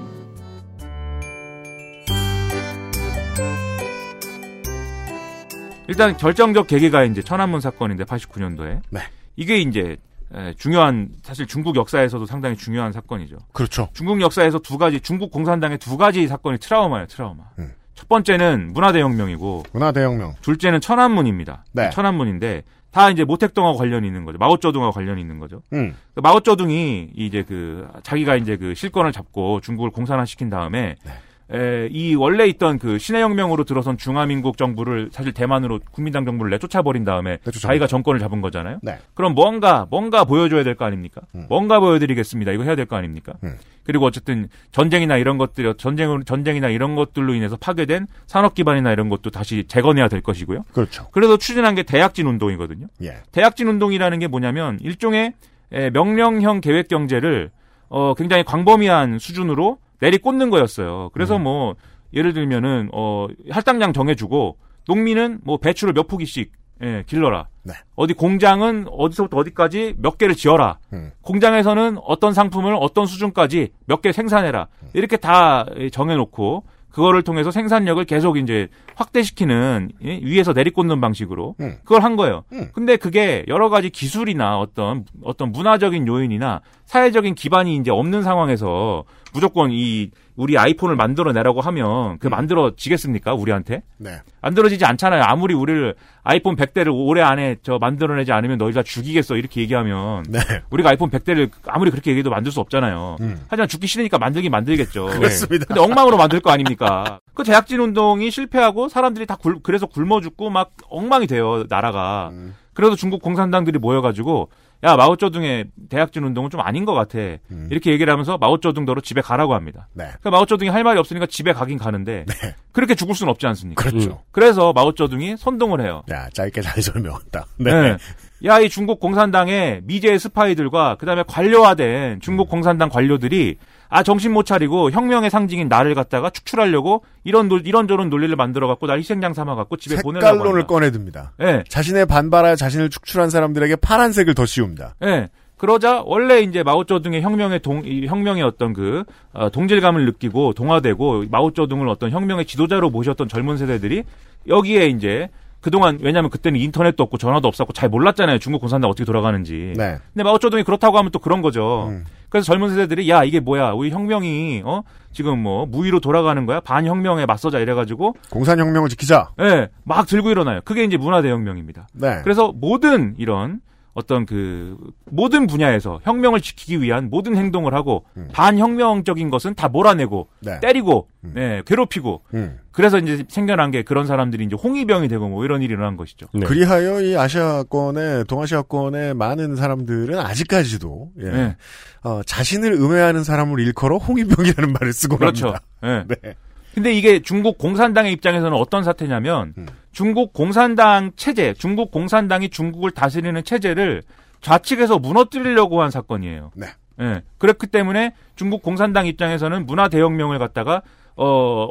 Speaker 8: 일단 결정적 계기가 이제 천안문 사건인데 89년도에
Speaker 2: 네.
Speaker 8: 이게 이제 에, 중요한 사실 중국 역사에서도 상당히 중요한 사건이죠.
Speaker 2: 그렇죠.
Speaker 8: 중국 역사에서 두 가지 중국 공산당의 두 가지 사건이 트라우마예요. 트라우마.
Speaker 2: 음.
Speaker 8: 첫 번째는 문화대혁명이고
Speaker 2: 문화대혁명.
Speaker 8: 둘째는 천안문입니다.
Speaker 2: 네.
Speaker 8: 천안문인데 다 이제 모택동하고 관련이 있는 거죠. 마오쩌둥하고 관련이 있는 거죠.
Speaker 2: 음.
Speaker 8: 그 마오쩌둥이 이제 그 자기가 이제 그 실권을 잡고 중국을 공산화 시킨 다음에
Speaker 2: 네.
Speaker 8: 에, 이 원래 있던 그 신해혁명으로 들어선 중화민국 정부를 사실 대만으로 국민당 정부를 내쫓아 버린 다음에
Speaker 2: 내쫓아버리죠.
Speaker 8: 자기가 정권을 잡은 거잖아요.
Speaker 2: 네.
Speaker 8: 그럼 뭔가 뭔가 보여줘야 될 거 아닙니까?
Speaker 2: 음.
Speaker 8: 뭔가 보여드리겠습니다. 이거 해야 될 거 아닙니까?
Speaker 2: 음.
Speaker 8: 그리고 어쨌든 전쟁이나 이런 것들 전쟁 전쟁이나 이런 것들로 인해서 파괴된 산업 기반이나 이런 것도 다시 재건해야 될 것이고요.
Speaker 2: 그렇죠.
Speaker 8: 그래서 추진한 게 대약진 운동이거든요.
Speaker 2: 예.
Speaker 8: 대약진 운동이라는 게 뭐냐면 일종의 에, 명령형 계획 경제를 어, 굉장히 광범위한 수준으로 내리꽂는 거였어요. 그래서
Speaker 2: 음.
Speaker 8: 뭐 예를 들면은 어, 할당량 정해주고 농민은 뭐 배추를 몇 포기씩 예, 길러라.
Speaker 2: 네.
Speaker 8: 어디 공장은 어디서부터 어디까지 몇 개를 지어라.
Speaker 2: 음.
Speaker 8: 공장에서는 어떤 상품을 어떤 수준까지 몇 개 생산해라. 이렇게 다 정해놓고 그거를 통해서 생산력을 계속 이제 확대시키는 예? 위에서 내리꽂는 방식으로
Speaker 2: 음.
Speaker 8: 그걸 한 거예요.
Speaker 2: 음.
Speaker 8: 근데 그게 여러 가지 기술이나 어떤 어떤 문화적인 요인이나 사회적인 기반이 이제 없는 상황에서 무조건 이 우리 아이폰을 만들어내라고 하면 그 만들어지겠습니까 우리한테?
Speaker 2: 네.
Speaker 8: 만들어지지 않잖아요. 아무리 우리를 아이폰 100대를 올해 안에 저 만들어내지 않으면 너희 다 죽이겠어 이렇게 얘기하면
Speaker 2: 네.
Speaker 8: 우리가 아이폰 100대를 아무리 그렇게 얘기해도 만들 수 없잖아요.
Speaker 2: 음.
Speaker 8: 하지만 죽기 싫으니까 만들긴 만들겠죠.
Speaker 2: 그렇습니다.
Speaker 8: 근데 엉망으로 만들 거 아닙니까? 그 제약진 운동이 실패하고 사람들이 다 굶, 그래서 굶어 죽고 막 엉망이 돼요 나라가.
Speaker 2: 음.
Speaker 8: 그래서 중국 공산당들이 모여가지고 야 마오쩌둥의 대약진 운동은 좀 아닌 것 같아.
Speaker 2: 음.
Speaker 8: 이렇게 얘기를 하면서 마오쩌둥더러 집에 가라고 합니다.
Speaker 2: 네.
Speaker 8: 그러니까 마오쩌둥이 할 말이 없으니까 집에 가긴 가는데 그렇게 죽을 수는 없지 않습니까?
Speaker 2: 그렇죠.
Speaker 8: 그래서 마오쩌둥이 선동을 해요.
Speaker 2: 야, 짧게 잘 설명한다.
Speaker 8: 네.
Speaker 2: 네.
Speaker 8: 야, 이 중국 공산당의 미제 스파이들과 그다음에 관료화된 중국
Speaker 2: 음.
Speaker 8: 공산당 관료들이 아 정신 못 차리고 혁명의 상징인 나를 갖다가 축출하려고 이런 논- 이런저런 논리를 만들어 갖고 날 희생장 삼아 갖고 집에 보내라고
Speaker 2: 색깔론을
Speaker 8: 한다.
Speaker 2: 꺼내 듭니다.
Speaker 8: 예.
Speaker 2: 자신의 반발하여 자신을 축출한 사람들에게 파란색을 더 씌웁니다.
Speaker 8: 예. 그러자 원래 이제 마오쩌둥의 혁명의 동이 혁명의 어떤 그 어, 동질감을 느끼고 동화되고 마오쩌둥을 어떤 혁명의 지도자로 모셨던 젊은 세대들이 여기에 이제 그동안 왜냐하면 그때는 인터넷도 없고 전화도 없었고 잘 몰랐잖아요 중국 공산당 어떻게 돌아가는지.
Speaker 2: 네.
Speaker 8: 근데 마오쩌둥이 그렇다고 하면 또 그런 거죠.
Speaker 2: 음.
Speaker 8: 그래서 젊은 세대들이 야 이게 뭐야 우리 혁명이 어 지금 뭐 무위로 돌아가는 거야 반혁명에 맞서자 이래가지고
Speaker 2: 공산혁명을 지키자.
Speaker 8: 예막 들고 일어나요. 그게 이제 문화대혁명입니다.
Speaker 2: 네.
Speaker 8: 그래서 모든 이런 어떤 그 모든 분야에서 혁명을 지키기 위한 모든 행동을 하고
Speaker 2: 음.
Speaker 8: 반혁명적인 것은 다 몰아내고
Speaker 2: 네.
Speaker 8: 때리고 네, 괴롭히고
Speaker 2: 음.
Speaker 8: 그래서 이제 생겨난 게 그런 사람들이 이제 홍위병이 되고 뭐 이런 일이 일어난 것이죠.
Speaker 3: 네.
Speaker 2: 그리하여 이 아시아권의 동아시아권의 많은 사람들은 아직까지도 예.
Speaker 8: 네.
Speaker 2: 어, 자신을 음해하는 사람을 일컬어 홍위병이라는 말을 쓰고
Speaker 8: 그렇죠.
Speaker 2: 합니다.
Speaker 8: 예.
Speaker 2: 네.
Speaker 8: 근데 이게 중국 공산당의 입장에서는 어떤 사태냐면
Speaker 2: 음.
Speaker 8: 중국 공산당 체제, 중국 공산당이 중국을 다스리는 체제를 좌측에서 무너뜨리려고 한 사건이에요.
Speaker 2: 네.
Speaker 8: 예. 그렇기 때문에 중국 공산당 입장에서는 문화 대혁명을 갖다가 어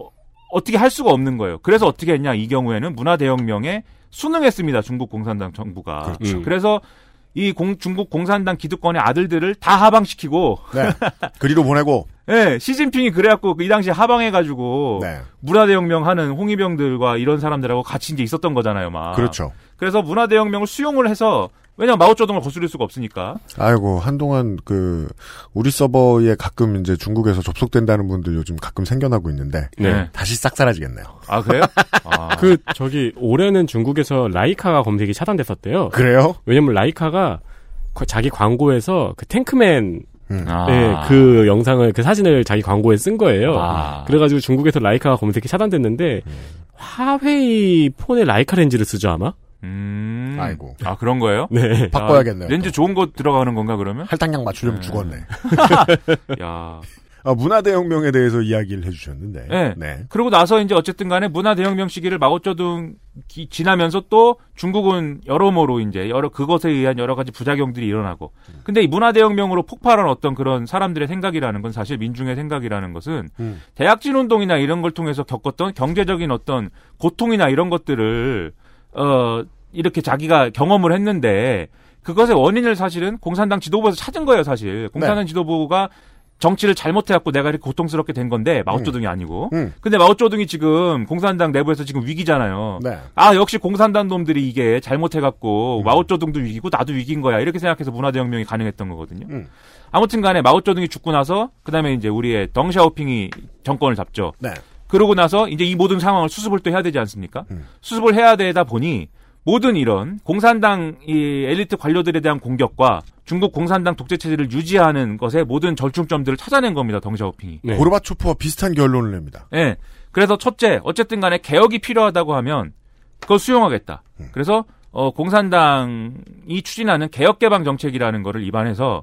Speaker 8: 어떻게 할 수가 없는 거예요. 그래서 어떻게 했냐 이 경우에는 문화 대혁명에 순응했습니다. 중국 공산당 정부가.
Speaker 3: 그렇죠.
Speaker 8: 그래서 이 공- 중국 공산당 기득권의 아들들을 다 하방시키고
Speaker 2: 네. 그리로 보내고
Speaker 8: 예, 시진핑이 그래갖고 이 당시에 하방해가지고
Speaker 2: 네.
Speaker 8: 문화대혁명 하는 홍위병들과 이런 사람들하고 같이 이제 있었던 거잖아요, 막.
Speaker 2: 그렇죠.
Speaker 8: 그래서 문화대혁명을 수용을 해서 왜냐면 마오쩌둥을 거스릴 수가 없으니까.
Speaker 2: 아이고 한동안 그 우리 서버에 가끔 이제 중국에서 접속된다는 분들 요즘 가끔 생겨나고 있는데
Speaker 3: 네.
Speaker 2: 다시 싹 사라지겠네요.
Speaker 8: 아 그래요? 아.
Speaker 3: 그 저기 올해는 중국에서 라이카가 검색이 차단됐었대요.
Speaker 2: 그래요?
Speaker 3: 왜냐면 라이카가 거- 자기 광고에서 그 탱크맨
Speaker 2: 음.
Speaker 8: 아.
Speaker 3: 예, 그 영상을 그 사진을 자기 광고에 쓴 거예요.
Speaker 8: 아.
Speaker 3: 그래가지고 중국에서 라이카가 검색이 차단됐는데 화웨이 폰에 라이카 렌즈를 쓰죠 아마.
Speaker 8: 음.
Speaker 2: 아이고.
Speaker 8: 아 그런 거예요?
Speaker 3: 네.
Speaker 2: 바꿔야겠네요.
Speaker 8: 아, 렌즈 좋은 거 들어가는 건가 그러면?
Speaker 2: 할당량 맞추려면
Speaker 8: 네.
Speaker 2: 죽었네.
Speaker 8: 야.
Speaker 2: 아, 문화대혁명에 대해서 이야기를 해주셨는데.
Speaker 8: 네. 그러고 나서 이제 어쨌든 간에 문화대혁명 시기를 마오쩌둥 기- 지나면서 또 중국은 여러모로 이제 여러 그것에 의한 여러 가지 부작용들이 일어나고. 근데 이 문화대혁명으로 폭발한 어떤 그런 사람들의 생각이라는 건 사실 민중의 생각이라는 것은
Speaker 2: 음.
Speaker 8: 대약진 운동이나 이런 걸 통해서 겪었던 경제적인 어떤 고통이나 이런 것들을 어 이렇게 자기가 경험을 했는데 그것의 원인을 사실은 공산당 지도부에서 찾은 거예요, 사실. 공산당 지도부가 정치를 잘못해갖고 내가 이렇게 고통스럽게 된 건데 마오쩌둥이 아니고.
Speaker 2: 음.
Speaker 8: 근데 마오쩌둥이 지금 공산당 내부에서 지금 위기잖아요.
Speaker 2: 네.
Speaker 8: 아 역시 공산당 놈들이 이게 잘못해갖고 마오쩌둥도 위기고 나도 위기인 거야 이렇게 생각해서 문화대혁명이 가능했던 거거든요.
Speaker 2: 음.
Speaker 8: 아무튼간에 마오쩌둥이 죽고 나서 그다음에 이제 우리의 덩샤오핑이 정권을 잡죠.
Speaker 2: 네.
Speaker 8: 그러고 나서 이제 이 모든 상황을 수습을 또 해야 되지 않습니까?
Speaker 2: 음.
Speaker 8: 수습을 해야 되다 보니 모든 이런 공산당 이 엘리트 관료들에 대한 공격과 중국 공산당 독재 체제를 유지하는 것의 모든 절충점들을 찾아낸 겁니다. 덩샤오핑이.
Speaker 3: 네.
Speaker 2: 고르바초프와 비슷한 결론을 냅니다.
Speaker 8: 예. 그래서 첫째, 어쨌든 간에 개혁이 필요하다고 하면 그걸 수용하겠다.
Speaker 2: 음.
Speaker 8: 그래서 어 공산당이 추진하는 개혁 개방 정책이라는 거를 입안해서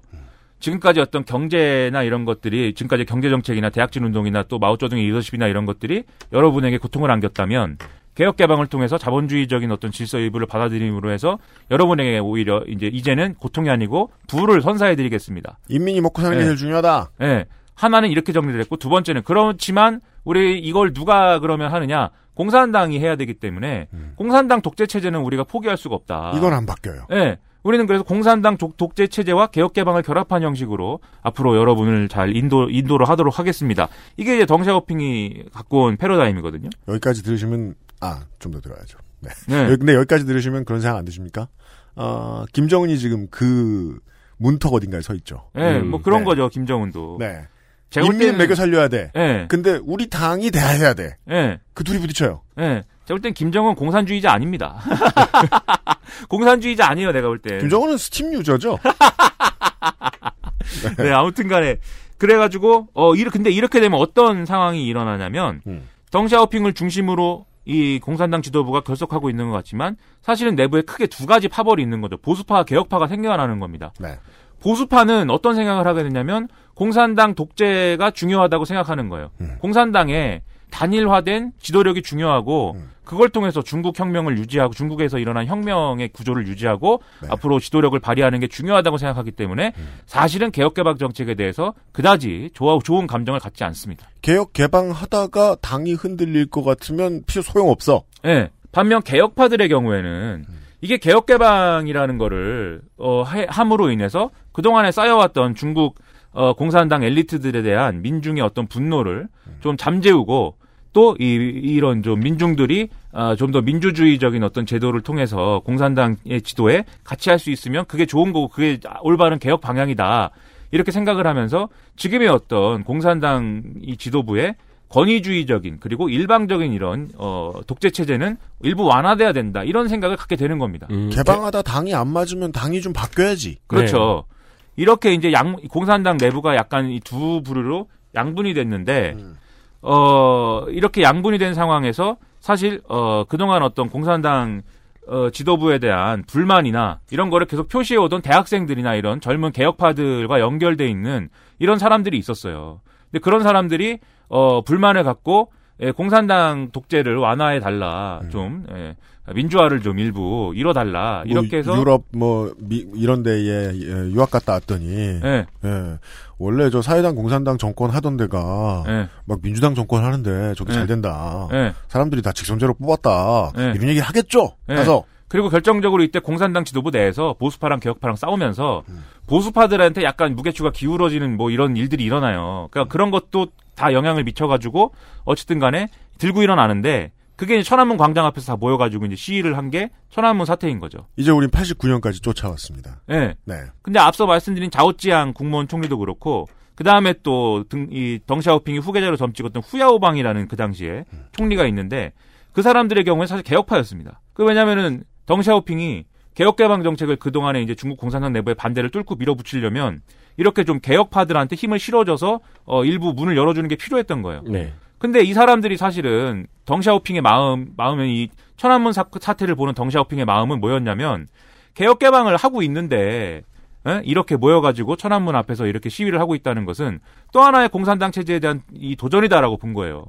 Speaker 8: 지금까지 어떤 경제나 이런 것들이 지금까지 경제 정책이나 대학진 운동이나 또 마오쩌둥의 리더십이나 이런 것들이 여러분에게 고통을 안겼다면 개혁 개방을 통해서 자본주의적인 어떤 질서 일부를 받아들임으로 해서 여러분에게 오히려 이제 이제는 고통이 아니고 부를 선사해 드리겠습니다.
Speaker 2: 인민이 먹고 사는 게
Speaker 8: 네.
Speaker 2: 제일 중요하다.
Speaker 8: 예. 하나는 이렇게 정리를 했고 두 번째는 그렇지만 우리 이걸 누가 그러면 하느냐? 공산당이 해야 되기 때문에 공산당 독재 체제는 우리가 포기할 수가 없다.
Speaker 2: 이건 안 바뀌어요.
Speaker 8: 예. 우리는 그래서 공산당 족- 독재 체제와 개혁 개방을 결합한 형식으로 앞으로 여러분을 잘 인도 인도를 하도록 하겠습니다. 이게 이제 덩샤오핑이 갖고 온 패러다임이거든요.
Speaker 2: 여기까지 들으시면 아 좀 더 들어야죠. 네.
Speaker 8: 네.
Speaker 2: 근데 여기까지 들으시면 그런 생각 안 드십니까? 아 김정은이 지금 그 문턱 어딘가에 서 있죠.
Speaker 8: 예,
Speaker 3: 음,
Speaker 8: 뭐 그런
Speaker 2: 네.
Speaker 8: 거죠, 김정은도.
Speaker 2: 네.
Speaker 8: 제가
Speaker 2: 인민은
Speaker 8: 때는-
Speaker 2: 매겨 살려야 돼.
Speaker 8: 예,
Speaker 2: 근데 우리 당이 대해야 돼.
Speaker 8: 예,
Speaker 2: 그 둘이 부딪혀요.
Speaker 8: 예. 제가 볼 땐 김정은 공산주의자 아닙니다. 공산주의자 아니에요, 내가 볼 때.
Speaker 2: 김정은은 스팀 유저죠.
Speaker 8: 네, 아무튼 간에. 그래가지고, 어, 이렇, 근데 이렇게 되면 어떤 상황이 일어나냐면,
Speaker 2: 음.
Speaker 8: 덩샤오핑을 중심으로 이 공산당 지도부가 결속하고 있는 것 같지만, 사실은 내부에 크게 두 가지 파벌이 있는 거죠. 보수파, 개혁파가 생겨나는 겁니다.
Speaker 2: 네.
Speaker 8: 보수파는 어떤 생각을 하게 되냐면, 공산당 독재가 중요하다고 생각하는 거예요.
Speaker 2: 음.
Speaker 8: 공산당에 단일화된 지도력이 중요하고,
Speaker 2: 음.
Speaker 8: 그걸 통해서 중국 혁명을 유지하고, 중국에서 일어난 혁명의 구조를 유지하고,
Speaker 2: 네.
Speaker 8: 앞으로 지도력을 발휘하는 게 중요하다고 생각하기 때문에,
Speaker 2: 음.
Speaker 8: 사실은 개혁개방 정책에 대해서 그다지 좋아, 좋은 감정을 갖지 않습니다.
Speaker 2: 개혁 개방하다가 당이 흔들릴 것 같으면 필요 소용 없어.
Speaker 8: 예. 반면 개혁파들의 경우에는 이게 개혁개방이라는 거를 어, 해- 함으로 인해서 그동안에 쌓여왔던 중국 어, 공산당 엘리트들에 대한 민중의 어떤 분노를 좀 잠재우고 또 이, 이런 좀 민중들이 아, 좀더 민주주의적인 어떤 제도를 통해서 공산당의 지도에 같이 할 수 있으면 그게 좋은 거고 그게 올바른 개혁 방향이다. 이렇게 생각을 하면서 지금의 어떤 공산당 이 지도부의 권위주의적인 그리고 일방적인 이런 어 독재 체제는 일부 완화돼야 된다 이런 생각을 갖게 되는 겁니다.
Speaker 3: 음,
Speaker 2: 개방하다 당이 안 맞으면 당이 좀 바뀌어야지.
Speaker 8: 그렇죠. 이렇게 이제 양 공산당 내부가 약간 이 두 부류로 양분이 됐는데
Speaker 2: 음.
Speaker 8: 어 이렇게 양분이 된 상황에서 사실 어 그동안 어떤 공산당 어 지도부에 대한 불만이나 이런 거를 계속 표시해 오던 대학생들이나 이런 젊은 개혁파들과 연결돼 있는 이런 사람들이 있었어요. 근데 그런 사람들이 어 불만을 갖고 예, 공산당 독재를 완화해 달라 좀 예, 민주화를 좀 일부 이뤄 달라 이렇게 해서
Speaker 2: 뭐 유럽 뭐 미- 이런 데에 예, 유학 갔다 왔더니
Speaker 8: 예,
Speaker 2: 예, 원래 저 사회당 공산당 정권 하던 데가
Speaker 8: 예,
Speaker 2: 막 민주당 정권 하는데 저기
Speaker 8: 네.
Speaker 2: 잘 된다.
Speaker 8: 예.
Speaker 2: 사람들이 다 직선제로 뽑았다.
Speaker 8: 네.
Speaker 2: 이런 얘기 하겠죠.
Speaker 8: 네.
Speaker 2: 가서
Speaker 8: 그리고 결정적으로 이때 공산당 지도부 내에서 보수파랑 개혁파랑 싸우면서
Speaker 2: 음.
Speaker 8: 보수파들한테 약간 무게추가 기울어지는 뭐 이런 일들이 일어나요. 그러니까 그런 것도 다 영향을 미쳐가지고 어쨌든 간에 들고 일어나는데 그게 이제 천안문 광장 앞에서 다 모여가지고 이제 시위를 한 게 천안문 사태인 거죠.
Speaker 2: 이제 우린 89년까지 쫓아왔습니다.
Speaker 8: 예.
Speaker 2: 네.
Speaker 8: 근데 앞서 말씀드린 자오찌양 국무원 총리도 그렇고 그 다음에 또이 덩샤오핑이 후계자로 점찍었던 후야오방이라는 그 당시에 총리가 있는데 그 사람들의 경우에 사실 개혁파였습니다. 그 왜냐면은 덩샤오핑이 개혁개방 정책을 그동안에 이제 중국 공산당 내부의 반대를 뚫고 밀어붙이려면 이렇게 좀 개혁파들한테 힘을 실어줘서 어 일부 문을 열어주는 게 필요했던 거예요.
Speaker 3: 네.
Speaker 8: 근데 이 사람들이 사실은 덩샤오핑의 마음, 마음은 이 천안문 사, 사태를 보는 덩샤오핑의 마음은 뭐였냐면 개혁 개방을 하고 있는데 에? 이렇게 모여가지고 천안문 앞에서 이렇게 시위를 하고 있다는 것은 또 하나의 공산당 체제에 대한 이 도전이다라고 본 거예요.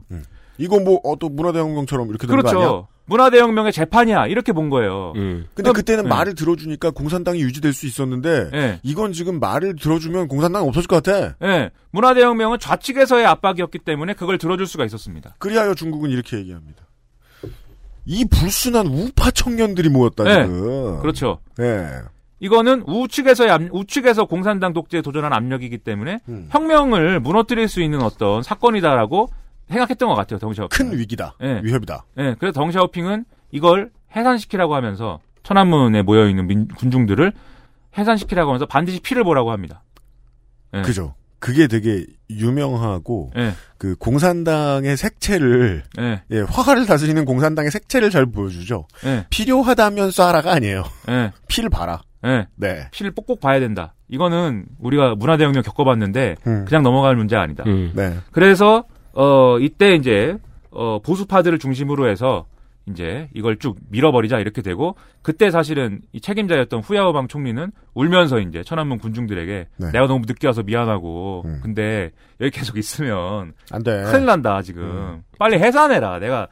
Speaker 2: 이거 뭐 어떤 문화대혁명처럼 이렇게 되는 거 아니야?
Speaker 8: 그렇죠. 문화대혁명의 재판이야 이렇게 본 거예요.
Speaker 3: 음.
Speaker 2: 근데 그때는
Speaker 8: 네.
Speaker 2: 말을 들어주니까 공산당이 유지될 수 있었는데
Speaker 8: 예,
Speaker 2: 이건 지금 말을 들어주면 공산당이 없어질 것 같아.
Speaker 8: 예. 문화대혁명은 좌측에서의 압박이었기 때문에 그걸 들어줄 수가 있었습니다.
Speaker 2: 그리하여 중국은 이렇게 얘기합니다. 이 불순한 우파 청년들이 모였다
Speaker 8: 네.
Speaker 2: 지금.
Speaker 8: 그렇죠.
Speaker 2: 네.
Speaker 8: 이거는 우측에서의 압- 우측에서 공산당 독재에 도전한 압력이기 때문에
Speaker 2: 음.
Speaker 8: 혁명을 무너뜨릴 수 있는 어떤 사건이다라고 생각했던 것 같아요. 덩샤오핑.
Speaker 2: 큰 위기다.
Speaker 8: 예.
Speaker 2: 위협이다.
Speaker 8: 예, 그래서 덩샤오핑은 이걸 해산시키라고 하면서 천안문에 모여 있는 민- 군중들을 해산시키라고 하면서 반드시 피를 보라고 합니다. 예.
Speaker 2: 그죠. 그게 되게 유명하고
Speaker 8: 예,
Speaker 2: 그 공산당의 색채를
Speaker 8: 예,
Speaker 2: 예, 화가를 다스리는 공산당의 색채를 잘 보여주죠.
Speaker 8: 예,
Speaker 2: 필요하다면 쏴라가 아니에요.
Speaker 8: 예,
Speaker 2: 피를 봐라.
Speaker 8: 예.
Speaker 2: 네.
Speaker 8: 피를 꼭꼭 봐야 된다. 이거는 우리가 문화대혁명 겪어봤는데
Speaker 2: 음.
Speaker 8: 그냥 넘어갈 문제 아니다.
Speaker 3: 음.
Speaker 2: 네.
Speaker 8: 그래서 어 이때 이제 어 보수파들을 중심으로 해서 이제 이걸 쭉 밀어버리자 이렇게 되고 그때 사실은 이 책임자였던 후야오방 총리는 울면서 이제 천안문 군중들에게
Speaker 2: 네.
Speaker 8: 내가 너무 늦게 와서 미안하고
Speaker 2: 음.
Speaker 8: 근데 여기 계속 있으면
Speaker 2: 안 돼.
Speaker 8: 큰일 난다 지금
Speaker 2: 음.
Speaker 8: 빨리 해산해라 내가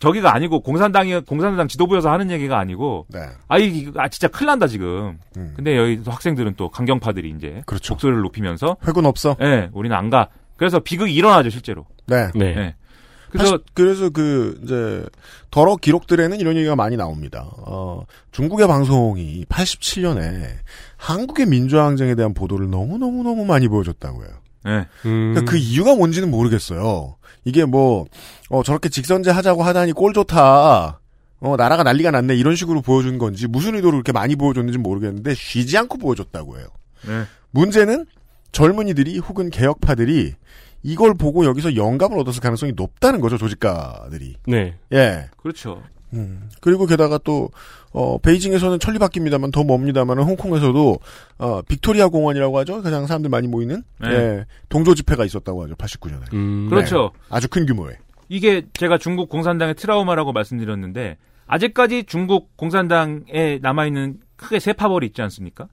Speaker 8: 저기가 아니고 공산당이 공산당 지도부여서 하는 얘기가 아니고
Speaker 2: 네.
Speaker 8: 아 이거 아 진짜 큰일 난다 지금
Speaker 2: 음.
Speaker 8: 근데 여기 또 학생들은 또 강경파들이 이제
Speaker 2: 그렇죠.
Speaker 8: 목소리를 높이면서
Speaker 2: 회군 없어.
Speaker 8: 예 우리는 안가 그래서 비극이 일어나죠 실제로
Speaker 2: 네.
Speaker 3: 네.
Speaker 8: 예. 그래서
Speaker 2: 사실 그래서 그 이제 더러 기록들에는 이런 얘기가 많이 나옵니다. 어, 중국의 방송이 87년에 한국의 민주항쟁에 대한 보도를 너무 너무 너무 많이 보여줬다고요.
Speaker 8: 네.
Speaker 3: 음.
Speaker 2: 그러니까 그 이유가 뭔지는 모르겠어요. 이게 뭐 어, 저렇게 직선제 하자고 하다니 꼴 좋다. 어, 나라가 난리가 났네 이런 식으로 보여준 건지 무슨 의도로 그렇게 많이 보여줬는지 모르겠는데 쉬지 않고 보여줬다고 해요.
Speaker 8: 네.
Speaker 2: 문제는 젊은이들이 혹은 개혁파들이 이걸 보고 여기서 영감을 얻었을 가능성이 높다는 거죠 조직가들이.
Speaker 3: 네.
Speaker 2: 예.
Speaker 8: 그렇죠.
Speaker 2: 음. 그리고 게다가 또 어, 베이징에서는 천리 바뀝니다만 더 멉니다만 홍콩에서도 어, 빅토리아 공원이라고 하죠 가장 사람들 많이 모이는
Speaker 8: 네.
Speaker 2: 예, 동조 집회가 있었다고 하죠 89년에
Speaker 3: 음.
Speaker 8: 그렇죠.
Speaker 2: 아주 큰 규모의
Speaker 8: 이게 제가 중국 공산당의 트라우마라고 말씀드렸는데 아직까지 중국 공산당에 남아 있는 크게 세 파벌이 있지 않습니까?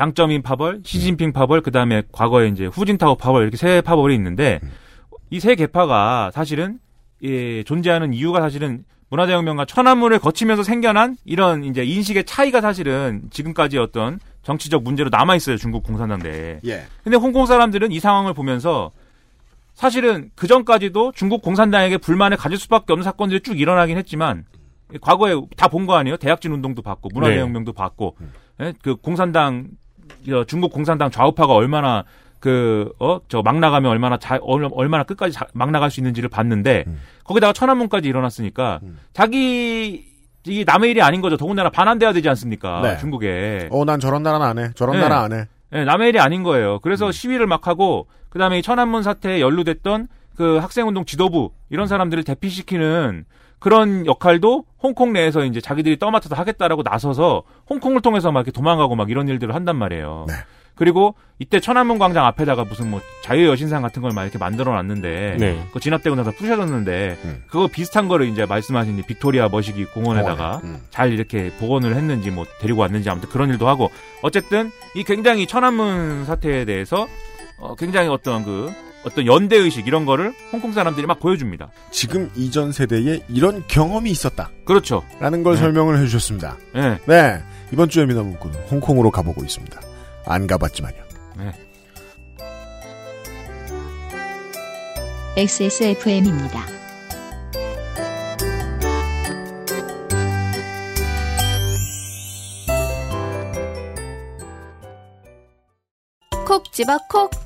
Speaker 8: 장점인 파벌, 시진핑 파벌, 그 다음에 과거에 이제 후진타오 파벌 이렇게 세 파벌이 있는데 이세 계파가 사실은 예, 존재하는 이유가 사실은 문화대혁명과 천안문을 거치면서 생겨난 이런 이제 인식의 차이가 사실은 지금까지 어떤 정치적 문제로 남아 있어요 중국 공산당 내에.
Speaker 2: 예.
Speaker 8: 근데 홍콩 사람들은 이 상황을 보면서 사실은 그 전까지도 중국 공산당에게 불만을 가질 수밖에 없는 사건들이 쭉 일어나긴 했지만 과거에 다 본 거 아니에요? 대약진 운동도 받고 문화대혁명도 받고 예? 그 공산당 어, 중국 공산당 좌우파가 얼마나 그 어 저 막 나가면 얼마나 자, 얼- 얼마나 끝까지 자- 막 나갈 수 있는지를 봤는데 거기다가 천안문까지 일어났으니까 자기 이 남의 일이 아닌 거죠. 더군다나 반환돼야 되지 않습니까?
Speaker 2: 네.
Speaker 8: 중국에.
Speaker 2: 어 난 저런 나라는 안 해. 저런
Speaker 8: 네.
Speaker 2: 나라 안 해.
Speaker 8: 예, 남의 일이 아닌 거예요.
Speaker 2: 음.
Speaker 8: 그래서 시위를 막 하고 그 다음에 이 천안문 사태에 연루됐던 그 학생운동 지도부
Speaker 2: 음.
Speaker 8: 이런 사람들을 대피시키는 그런 역할도 홍콩 내에서 이제 자기들이 떠맡아서 하겠다라고 나서서 홍콩을 통해서 막 이렇게 도망가고 막 이런 일들을 한단 말이에요.
Speaker 2: 네.
Speaker 8: 그리고 이때 천안문 광장 앞에다가 무슨 뭐 자유의 여신상 같은 걸 막 이렇게 만들어 놨는데
Speaker 3: 네.
Speaker 8: 그거 진압되고 나서 부셔졌는데
Speaker 2: 음.
Speaker 8: 그거 비슷한 거를 이제 말씀하신 이 빅토리아 머시기 공원에다가
Speaker 2: 공원에, 음.
Speaker 8: 잘 이렇게 복원을 했는지 뭐 데리고 왔는지 아무튼 그런 일도 하고 어쨌든 이 굉장히 천안문 사태에 대해서 어, 굉장히 어떤 그 어떤 연대 의식 이런 거를 홍콩 사람들이 막 보여줍니다.
Speaker 2: 지금 이전 세대에 이런 경험이 있었다.
Speaker 8: 그렇죠.
Speaker 2: 라는 걸
Speaker 8: 네.
Speaker 2: 설명을 해주셨습니다.
Speaker 8: 예.
Speaker 2: 네. 이번 주에 미나문구는 홍콩으로 가보고 있습니다. 안 가봤지만요.
Speaker 9: XSFM입니다.
Speaker 10: 콕 집어 콕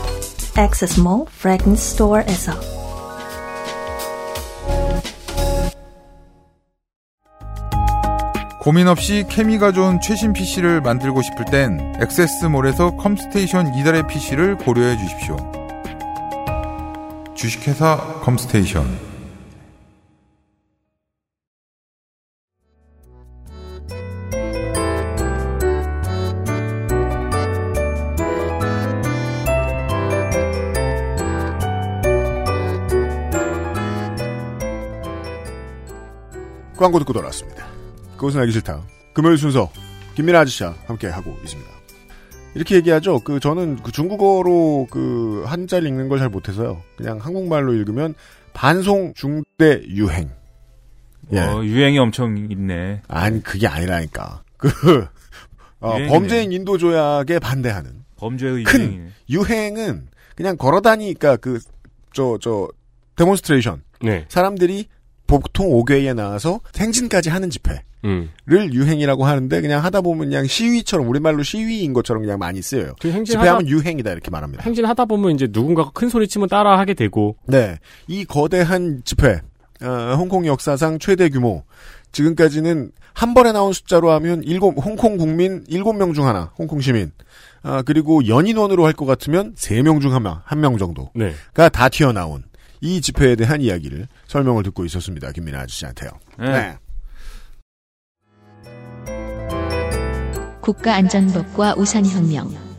Speaker 4: Access Mall Fragrance Store에서.
Speaker 6: 고민 없이 케미가 좋은 최신 PC를 만들고 싶을 땐 액세스몰에서 컴스테이션 이달의 PC를 고려해 주십시오. 주식회사 컴스테이션
Speaker 2: 광고 듣고 돌아왔습니다. 그것은 알기 싫다. 금요일 순서 김민아 아저씨와 함께 하고 있습니다. 이렇게 얘기하죠. 그 저는 그 중국어로 그 한자를 읽는 걸 잘 못해서요. 그냥 한국말로 읽으면 반송 중대 유행. 예.
Speaker 8: 어, 유행이 엄청 있네.
Speaker 2: 아니 그게 아니라니까. 그 어. 범죄인 인도 조약에 반대하는
Speaker 8: 범죄의
Speaker 2: 큰
Speaker 8: 유행이네.
Speaker 2: 유행은 그냥 걸어다니니까 그 저 저 데몬스트레이션
Speaker 3: 네.
Speaker 2: 사람들이 보통 5개에 나와서 생진까지 하는 집회를
Speaker 3: 음.
Speaker 2: 유행이라고 하는데 그냥 하다 보면 그냥 시위처럼 우리말로 시위인 것처럼 그냥 많이 쓰여요.
Speaker 3: 그
Speaker 2: 집회하면 유행이다 이렇게 말합니다.
Speaker 3: 행진하다 보면 이제 누군가가 큰 소리 치면 따라 하게 되고
Speaker 2: 네, 이 거대한 집회, 어, 홍콩 역사상 최대 규모. 지금까지는 한 번에 나온 숫자로 하면 일곱 홍콩 국민 7명 중 하나, 홍콩 시민. 아, 그리고 연인원으로 할 것 같으면 3명 중한 명, 한명 정도가
Speaker 3: 네.
Speaker 2: 다 튀어나온 이 집회에 대한 이야기를 설명을 듣고 있었습니다. 김민아 아저씨한테요.
Speaker 8: 네.
Speaker 2: 네.
Speaker 9: 국가안전법과 우산혁명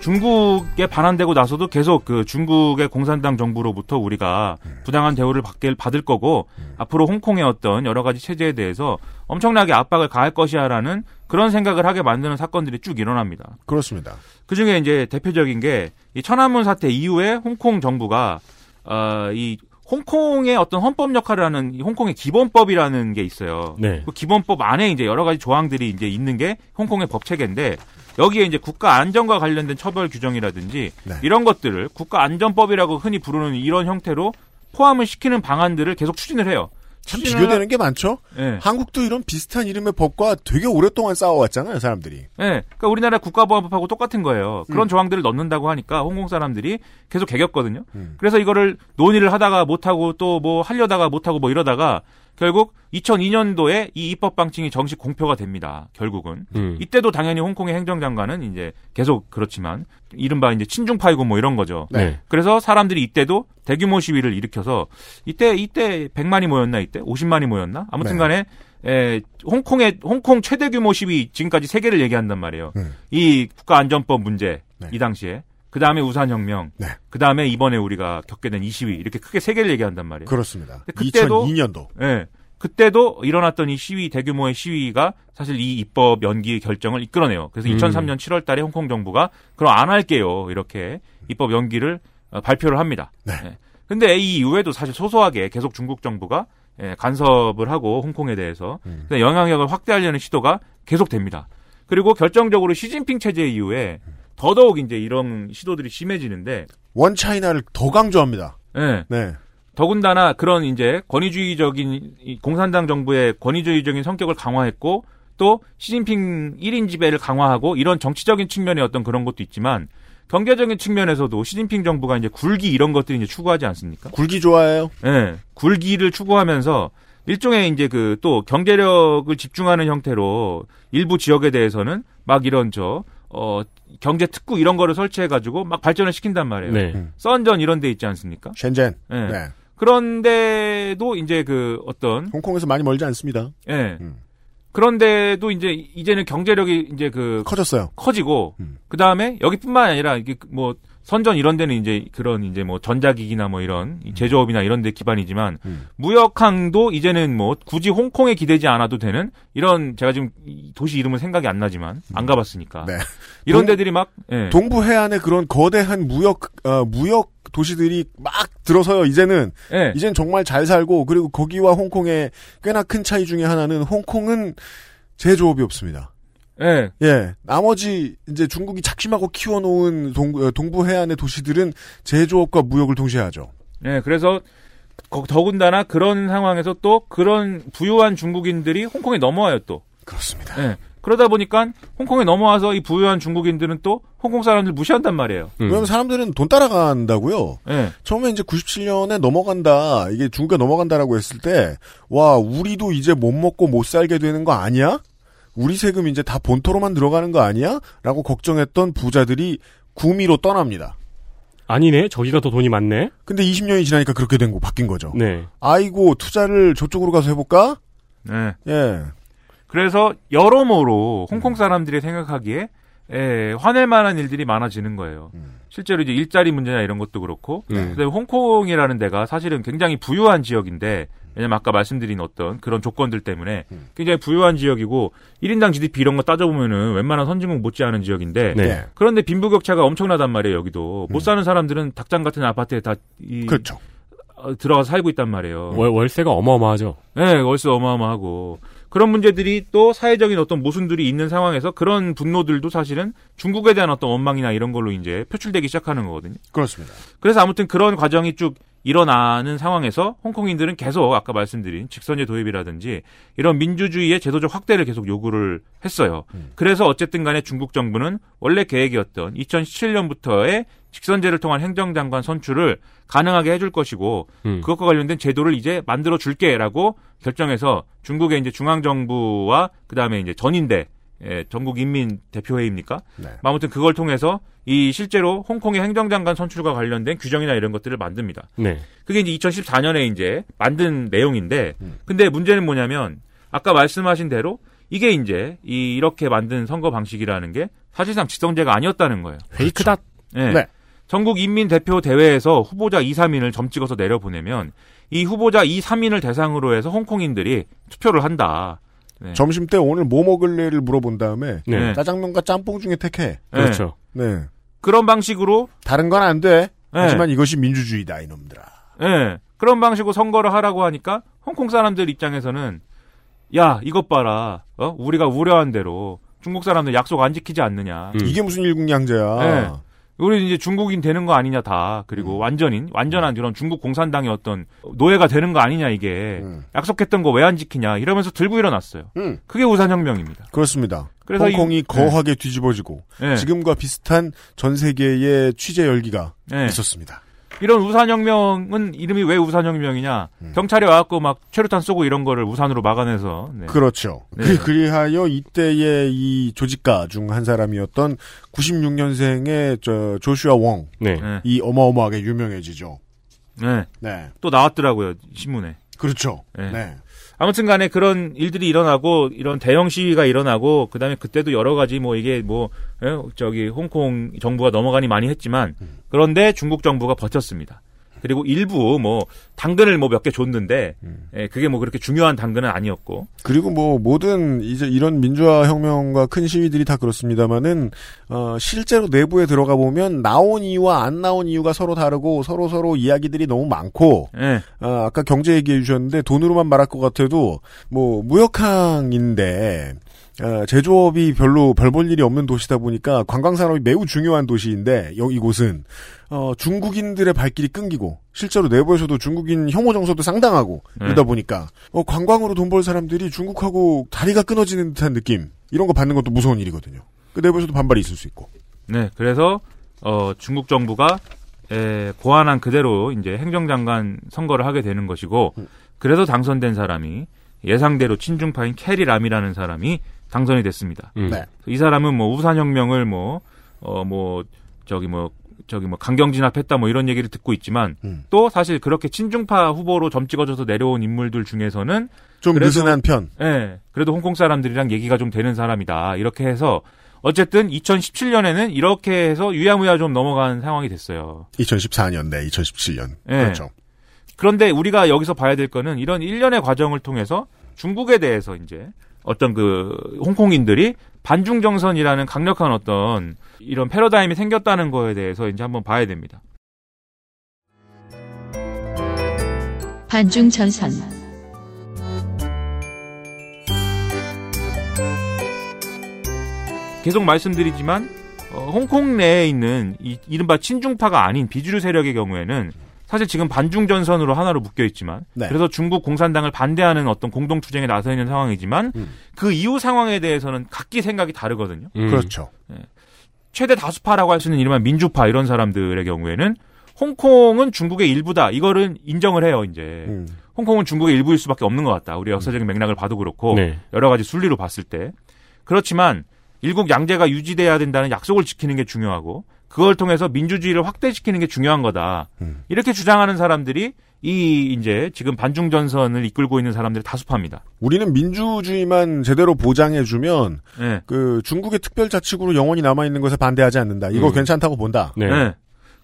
Speaker 8: 중국에 반환되고 나서도 계속 그 중국의 공산당 정부로부터 우리가
Speaker 2: 음.
Speaker 8: 부당한 대우를 받길 받을 거고 앞으로 홍콩의 어떤 여러 가지 체제에 대해서 엄청나게 압박을 가할 것이야라는 그런 생각을 하게 만드는 사건들이 쭉 일어납니다.
Speaker 2: 그렇습니다.
Speaker 8: 그 중에 이제 대표적인 게 이 천안문 사태 이후에 홍콩 정부가 어 이 홍콩의 어떤 헌법 역할을 하는 이 홍콩의 기본법이라는 게 있어요.
Speaker 3: 네.
Speaker 8: 그 기본법 안에 이제 여러 가지 조항들이 이제 있는 게 홍콩의 법 체계인데 여기에 이제 국가 안전과 관련된 처벌 규정이라든지
Speaker 2: 네.
Speaker 8: 이런 것들을 국가 안전법이라고 흔히 부르는 이런 형태로 포함을 시키는 방안들을 계속 추진을 해요.
Speaker 2: 참 비교되는 게 많죠.
Speaker 8: 예.
Speaker 2: 한국도 이런 비슷한 이름의 법과 되게 오랫동안 싸워왔잖아요, 사람들이.
Speaker 8: 예, 그러니까 우리나라 국가보안법하고 똑같은 거예요. 그런
Speaker 2: 음.
Speaker 8: 조항들을 넣는다고 하니까 홍콩 사람들이 계속 개겼거든요.
Speaker 2: 음.
Speaker 8: 그래서 이거를 논의를 하다가 못하고 또 뭐 하려다가 못하고 뭐 이러다가 결국 2002년도에 이 입법 방침이 정식 공표가 됩니다. 결국은
Speaker 3: 음.
Speaker 8: 이때도 당연히 홍콩의 행정장관은 이제 계속 그렇지만 이른바 이제 친중파이고 뭐 이런 거죠.
Speaker 3: 네.
Speaker 8: 그래서 사람들이 이때도 대규모 시위를 일으켜서 이때 이때 100만이 모였나 이때 50만이 모였나 아무튼간에 에, 홍콩의 홍콩 최대 규모 시위 지금까지 세 개를 얘기한단 말이에요.
Speaker 2: 음.
Speaker 8: 이 국가안전법 문제
Speaker 2: 네.
Speaker 8: 이 당시에 그 다음에 우산혁명,
Speaker 2: 네.
Speaker 8: 그 다음에 이번에 우리가 겪게 된이 시위 이렇게 크게 세 개를 얘기한단 말이에요.
Speaker 2: 그렇습니다.
Speaker 8: 그때도
Speaker 2: 2002년도.
Speaker 8: 예. 그때도 일어났던 이 시위 대규모의 시위가 사실 이 입법 연기 결정을 이끌어내요. 그래서
Speaker 3: 음.
Speaker 8: 2003년 7월 달에 홍콩 정부가 그럼 안 할게요. 이렇게 입법 연기를 어, 발표를 합니다.
Speaker 2: 네.
Speaker 8: 예. 근데 이 이후에도 사실 소소하게 계속 중국 정부가 예, 간섭을 하고 홍콩에 대해서
Speaker 2: 음.
Speaker 8: 영향력을 확대하려는 시도가 계속됩니다. 그리고 결정적으로 시진핑 체제 이후에 더더욱 이제 이런 시도들이 심해지는데
Speaker 2: 원 차이나를 더 강조합니다.
Speaker 8: 예.
Speaker 2: 네.
Speaker 8: 더군다나 그런 이제 권위주의적인 이 공산당 정부의 권위주의적인 성격을 강화했고 또 시진핑 1인 지배를 강화하고 이런 정치적인 측면의 어떤 그런 것도 있지만 경제적인 측면에서도 시진핑 정부가 이제 굴기 이런 것들이 이제 추구하지 않습니까?
Speaker 2: 굴기 좋아해요.
Speaker 8: 예. 굴기를 추구하면서 일종의 이제 그 또 경제력을 집중하는 형태로 일부 지역에 대해서는 막 이런 저 어, 경제 특구 이런 거를 설치해 가지고 막 발전을 시킨단 말이에요.
Speaker 3: 네.
Speaker 2: 음.
Speaker 8: 썬전 이런 데 있지 않습니까?
Speaker 2: 셴젠.
Speaker 8: 예.
Speaker 2: 네.
Speaker 8: 그런데도 이제 그 어떤
Speaker 2: 홍콩에서 많이 멀지 않습니다.
Speaker 8: 예.
Speaker 2: 음.
Speaker 8: 그런데도 이제 이제는 경제력이 이제 그
Speaker 2: 커졌어요.
Speaker 8: 커지고
Speaker 2: 음.
Speaker 8: 그 다음에 여기뿐만 아니라 이게 뭐 선전 이런 데는 이제 그런 이제 뭐 전자기기나 뭐 이런 이 제조업이나 이런 데 기반이지만
Speaker 2: 음.
Speaker 8: 무역항도 이제는 뭐 굳이 홍콩에 기대지 않아도 되는 이런 제가 지금 이 도시 이름은 생각이 안 나지만 안 가봤으니까
Speaker 2: 네.
Speaker 8: 이런
Speaker 2: 동-
Speaker 8: 데들이 막 예.
Speaker 2: 동부 해안에 그런 거대한 무역 어, 무역 도시들이 막 들어서요. 이제는
Speaker 8: 예.
Speaker 2: 이젠 정말 잘 살고 그리고 거기와 홍콩의 꽤나 큰 차이 중에 하나는 홍콩은 제조업이 없습니다.
Speaker 8: 예.
Speaker 2: 예, 나머지 이제 중국이 작심하고 키워놓은 동, 어, 동부 해안의 도시들은 제조업과 무역을 동시에 하죠.
Speaker 8: 예, 그래서 거- 더군다나 그런 상황에서 또 그런 부유한 중국인들이 홍콩에 넘어와요 또.
Speaker 2: 그렇습니다.
Speaker 8: 예. 그러다 보니까 홍콩에 넘어와서 이 부유한 중국인들은 또 홍콩 사람들 무시한단 말이에요.
Speaker 3: 음.
Speaker 2: 왜냐면 사람들은 돈 따라간다고요.
Speaker 8: 예.
Speaker 2: 처음에 이제 97년에 넘어간다, 이게 중국에 넘어간다라고 했을 때, 와, 우리도 이제 못 먹고 못 살게 되는 거 아니야? 우리 세금 이제 다 본토로만 들어가는 거 아니야? 라고 걱정했던 부자들이 구미로 떠납니다.
Speaker 3: 아니네. 저기가 더 돈이 많네.
Speaker 2: 근데 20년이 지나니까 그렇게 된 거, 바뀐 거죠.
Speaker 3: 네.
Speaker 2: 아이고, 투자를 저쪽으로 가서 해볼까?
Speaker 8: 네.
Speaker 2: 예.
Speaker 8: 그래서 여러모로 홍콩 사람들이 생각하기에 예, 화낼 만한 일들이 많아지는 거예요.
Speaker 2: 음.
Speaker 8: 실제로 이제 일자리 문제나 이런 것도 그렇고,
Speaker 3: 음.
Speaker 8: 근데 홍콩이라는 데가 사실은 굉장히 부유한 지역인데, 왜냐면 아까 말씀드린 어떤 그런 조건들 때문에
Speaker 2: 음.
Speaker 8: 굉장히 부유한 지역이고, 1인당 GDP 이런 거 따져보면은 웬만한 선진국 못지않은 지역인데,
Speaker 3: 네.
Speaker 2: 예.
Speaker 8: 그런데 빈부격차가 엄청나단 말이에요, 여기도. 못 사는 사람들은 닭장 같은 아파트에 다, 이,
Speaker 2: 음. 그렇죠.
Speaker 8: 어, 들어가서 살고 있단 말이에요.
Speaker 3: 월, 월세가 어마어마하죠.
Speaker 8: 네, 월세 어마어마하고 그런 문제들이 또 사회적인 어떤 모순들이 있는 상황에서 그런 분노들도 사실은 중국에 대한 어떤 원망이나 이런 걸로 이제 표출되기 시작하는 거거든요.
Speaker 2: 그렇습니다.
Speaker 8: 그래서 아무튼 그런 과정이 쭉 일어나는 상황에서 홍콩인들은 계속 아까 말씀드린 직선제 도입이라든지 이런 민주주의의 제도적 확대를 계속 요구를 했어요. 그래서 어쨌든 간에 중국 정부는 원래 계획이었던 2017년부터의 직선제를 통한 행정장관 선출을 가능하게 해줄 것이고
Speaker 3: 음.
Speaker 8: 그것과 관련된 제도를 이제 만들어 줄게라고 결정해서 중국의 이제 중앙 정부와 그 다음에 이제 전인대 예, 전국 인민 대표회의입니까?
Speaker 2: 네.
Speaker 8: 아무튼 그걸 통해서 이 실제로 홍콩의 행정장관 선출과 관련된 규정이나 이런 것들을 만듭니다.
Speaker 3: 네.
Speaker 8: 그게 이제 2014년에 이제 만든 내용인데,
Speaker 2: 음.
Speaker 8: 근데 문제는 뭐냐면 아까 말씀하신 대로 이게 이제 이 이렇게 만든 선거 방식이라는 게 사실상 직선제가 아니었다는 거예요.
Speaker 3: 페이크다.
Speaker 8: 네.
Speaker 2: 네.
Speaker 8: 전국 인민 대표 대회에서 후보자 2, 3인을 점 찍어서 내려보내면 이 후보자 2, 3인을 대상으로 해서 홍콩인들이 투표를 한다. 네.
Speaker 2: 점심 때 오늘 뭐 먹을래를 물어본 다음에
Speaker 3: 네.
Speaker 2: 짜장면과 짬뽕 중에 택해.
Speaker 3: 그렇죠.
Speaker 2: 네.
Speaker 8: 그런 방식으로
Speaker 2: 다른 건 안 돼.
Speaker 8: 네.
Speaker 2: 하지만 이것이 민주주의다 이놈들아.
Speaker 8: 예. 그런 방식으로 선거를 하라고 하니까 홍콩 사람들 입장에서는 야, 이것 봐라. 어? 우리가 우려한 대로 중국 사람들 약속 안 지키지 않느냐.
Speaker 3: 음.
Speaker 2: 이게 무슨 일국양제야.
Speaker 8: 네. 우리 이제 중국인 되는 거 아니냐 다.
Speaker 2: 음.
Speaker 8: 그리고 완전인 완전한 이런 중국 공산당의 어떤 노예가 되는 거 아니냐 이게.
Speaker 2: 음.
Speaker 8: 약속했던 거 왜 안 지키냐 이러면서 들고 일어났어요.
Speaker 2: 음.
Speaker 8: 그게 우산혁명입니다.
Speaker 2: 그렇습니다.
Speaker 8: 그래서
Speaker 2: 홍콩이
Speaker 8: 이-
Speaker 2: 거하게 뒤집어지고
Speaker 8: 예.
Speaker 2: 지금과 비슷한 전 세계의 취재 열기가
Speaker 8: 예.
Speaker 2: 있었습니다.
Speaker 8: 이런 우산혁명은 이름이 왜 우산혁명이냐?
Speaker 2: 음.
Speaker 8: 경찰이 와갖고 막 최루탄 쏘고 이런 거를 우산으로 막아내서. 네.
Speaker 2: 그렇죠.
Speaker 8: 네.
Speaker 2: 그- 그리하여 이때의 이 조직가 중 한 사람이었던 96년생의 저 조슈아 웡.
Speaker 3: 네.
Speaker 8: 네.
Speaker 2: 이 어마어마하게 유명해지죠.
Speaker 8: 네.
Speaker 2: 네.
Speaker 8: 또 나왔더라고요 신문에.
Speaker 2: 그렇죠.
Speaker 8: 네.
Speaker 2: 네.
Speaker 8: 아무튼 간에 그런 일들이 일어나고 이런 대형 시위가 일어나고 그다음에 그때도 여러 가지 뭐 이게 뭐 예, 저기 홍콩 정부가 넘어가니 많이 했지만 그런데 중국 정부가 버텼습니다. 그리고 일부 뭐 당근을 뭐 몇 개 줬는데 예, 그게 뭐 그렇게 중요한 당근은 아니었고.
Speaker 2: 그리고 뭐 모든 이제 이런 민주화 혁명과 큰 시위들이 다 그렇습니다만은 어 실제로 내부에 들어가 보면 나온 이유와 안 나온 이유가 서로 다르고 서로 서로 이야기들이 너무 많고
Speaker 8: 예,
Speaker 2: 아, 아까 경제 얘기해 주셨는데 돈으로만 말할 것 같아도 뭐 무역항인데 어, 제조업이 별로 별 볼 일이 없는 도시다 보니까 관광 산업이 매우 중요한 도시인데 여 이곳은 어, 중국인들의 발길이 끊기고 실제로 내부에서도 중국인 혐오 정서도 상당하고
Speaker 8: 네.
Speaker 2: 그러다 보니까 어, 관광으로 돈 벌 사람들이 중국하고 다리가 끊어지는 듯한 느낌 이런 거 받는 것도 무서운 일이거든요. 그 내부에서도 반발이 있을 수 있고.
Speaker 8: 네, 그래서 어, 중국 정부가 에, 고안한 그대로 이제 행정장관 선거를 하게 되는 것이고 그래서 당선된 사람이 예상대로 친중파인 캐리 람이라는 사람이 당선이 됐습니다.
Speaker 3: 음.
Speaker 2: 네.
Speaker 8: 이 사람은 뭐 우산혁명을 뭐, 어, 뭐, 저기 뭐, 저기 뭐 강경 진압했다 뭐 이런 얘기를 듣고 있지만
Speaker 2: 음.
Speaker 8: 또 사실 그렇게 친중파 후보로 점 찍어져서 내려온 인물들 중에서는
Speaker 2: 좀
Speaker 8: 그래서-
Speaker 2: 느슨한 편.
Speaker 8: 예, 그래도 홍콩 사람들이랑 얘기가 좀 되는 사람이다. 이렇게 해서 어쨌든 2017년에는 이렇게 해서 유야무야 좀 넘어간 상황이 됐어요.
Speaker 2: 2014년, 네, 2017년.
Speaker 8: 예.
Speaker 2: 그렇죠.
Speaker 8: 그런데 우리가 여기서 봐야 될 거는 이런 일련의 과정을 통해서 중국에 대해서 이제 어떤 그 홍콩인들이 반중 정선이라는 강력한 어떤 이런 패러다임이 생겼다는 거에 대해서 이제 한번 봐야 됩니다.
Speaker 9: 반중 전선
Speaker 8: 계속 말씀드리지만 어, 홍콩 내에 있는 이, 이른바 친중파가 아닌 비주류 세력의 경우에는 사실 지금 반중 전선으로 하나로 묶여 있지만
Speaker 2: 네.
Speaker 8: 그래서 중국 공산당을 반대하는 어떤 공동 투쟁에 나서 있는 상황이지만
Speaker 2: 음.
Speaker 8: 그 이후 상황에 대해서는 각기 생각이 다르거든요.
Speaker 3: 음.
Speaker 2: 그렇죠.
Speaker 8: 최대 다수파라고 할 수 있는 이른바 민주파 이런 사람들의 경우에는 홍콩은 중국의 일부다. 이거를 인정을 해요, 이제.
Speaker 2: 음.
Speaker 8: 홍콩은 중국의 일부일 수밖에 없는 것 같다. 우리 역사적인 맥락을 봐도 그렇고
Speaker 3: 네.
Speaker 8: 여러 가지 순리로 봤을 때 그렇지만 일국 양제가 유지돼야 된다는 약속을 지키는 게 중요하고 그걸 통해서 민주주의를 확대시키는 게 중요한 거다.
Speaker 2: 음.
Speaker 8: 이렇게 주장하는 사람들이 이 이제 지금 반중 전선을 이끌고 있는 사람들이 다수파입니다.
Speaker 2: 우리는 민주주의만 제대로 보장해주면
Speaker 8: 예.
Speaker 2: 그 중국의 특별자치구로 영원히 남아 있는 것에 반대하지 않는다. 이거
Speaker 3: 음.
Speaker 2: 괜찮다고 본다.
Speaker 3: 네.
Speaker 8: 예.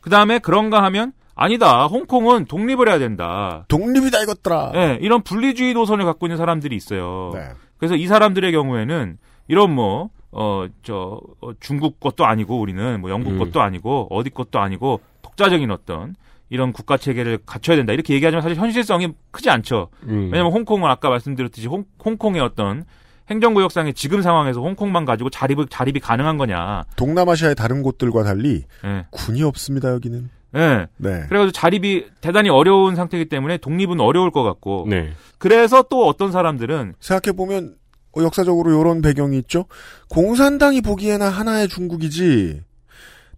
Speaker 8: 그다음에 그런가 하면 아니다. 홍콩은 독립을 해야 된다.
Speaker 2: 독립이다 이것들아.
Speaker 8: 예, 이런 분리주의 노선을 갖고 있는 사람들이 있어요.
Speaker 2: 네.
Speaker 8: 그래서 이 사람들의 경우에는 이런 뭐, 어, 저, 어, 중국 것도 아니고 우리는 뭐 영국
Speaker 3: 음.
Speaker 8: 것도 아니고 어디 것도 아니고 독자적인 어떤 이런 국가 체계를 갖춰야 된다. 이렇게 얘기하지만 사실 현실성이 크지 않죠.
Speaker 3: 음.
Speaker 8: 왜냐면 홍콩은 아까 말씀드렸듯이 홍, 홍콩의 어떤 행정구역상의 지금 상황에서 홍콩만 가지고 자립, 자립이 가능한 거냐.
Speaker 2: 동남아시아의 다른 곳들과 달리
Speaker 8: 예.
Speaker 2: 군이 없습니다 여기는.
Speaker 8: 예.
Speaker 2: 네.
Speaker 8: 그래가지고 자립이 대단히 어려운 상태이기 때문에 독립은 어려울 것 같고.
Speaker 3: 네.
Speaker 8: 그래서 또 어떤 사람들은
Speaker 2: 생각해 보면 어, 역사적으로 이런 배경이 있죠. 공산당이 보기에나 하나의 중국이지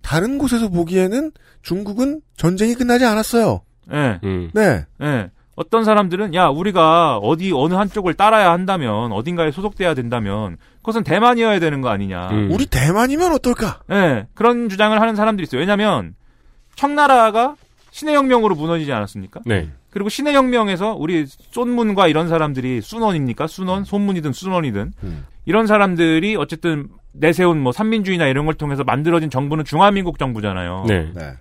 Speaker 2: 다른 곳에서 보기에는 중국은 전쟁이 끝나지 않았어요.
Speaker 8: 예.
Speaker 3: 음.
Speaker 2: 네.
Speaker 8: 예. 어떤 사람들은 야 우리가 어디 어느 한쪽을 따라야 한다면 어딘가에 소속돼야 된다면 그것은 대만이어야 되는 거 아니냐.
Speaker 3: 음.
Speaker 2: 우리 대만이면 어떨까?
Speaker 8: 예. 그런 주장을 하는 사람들이 있어요. 왜냐하면 청나라가 신의 혁명으로 무너지지 않았습니까?
Speaker 3: 네.
Speaker 8: 그리고 신의 혁명에서 우리 쏜문과 이런 사람들이 순원입니까? 순원, 손문이든 순원이든
Speaker 2: 음.
Speaker 8: 이런 사람들이 어쨌든 내세운 뭐 삼민주의나 이런 걸 통해서 만들어진 정부는 중화민국 정부잖아요.
Speaker 3: 네.
Speaker 2: 네.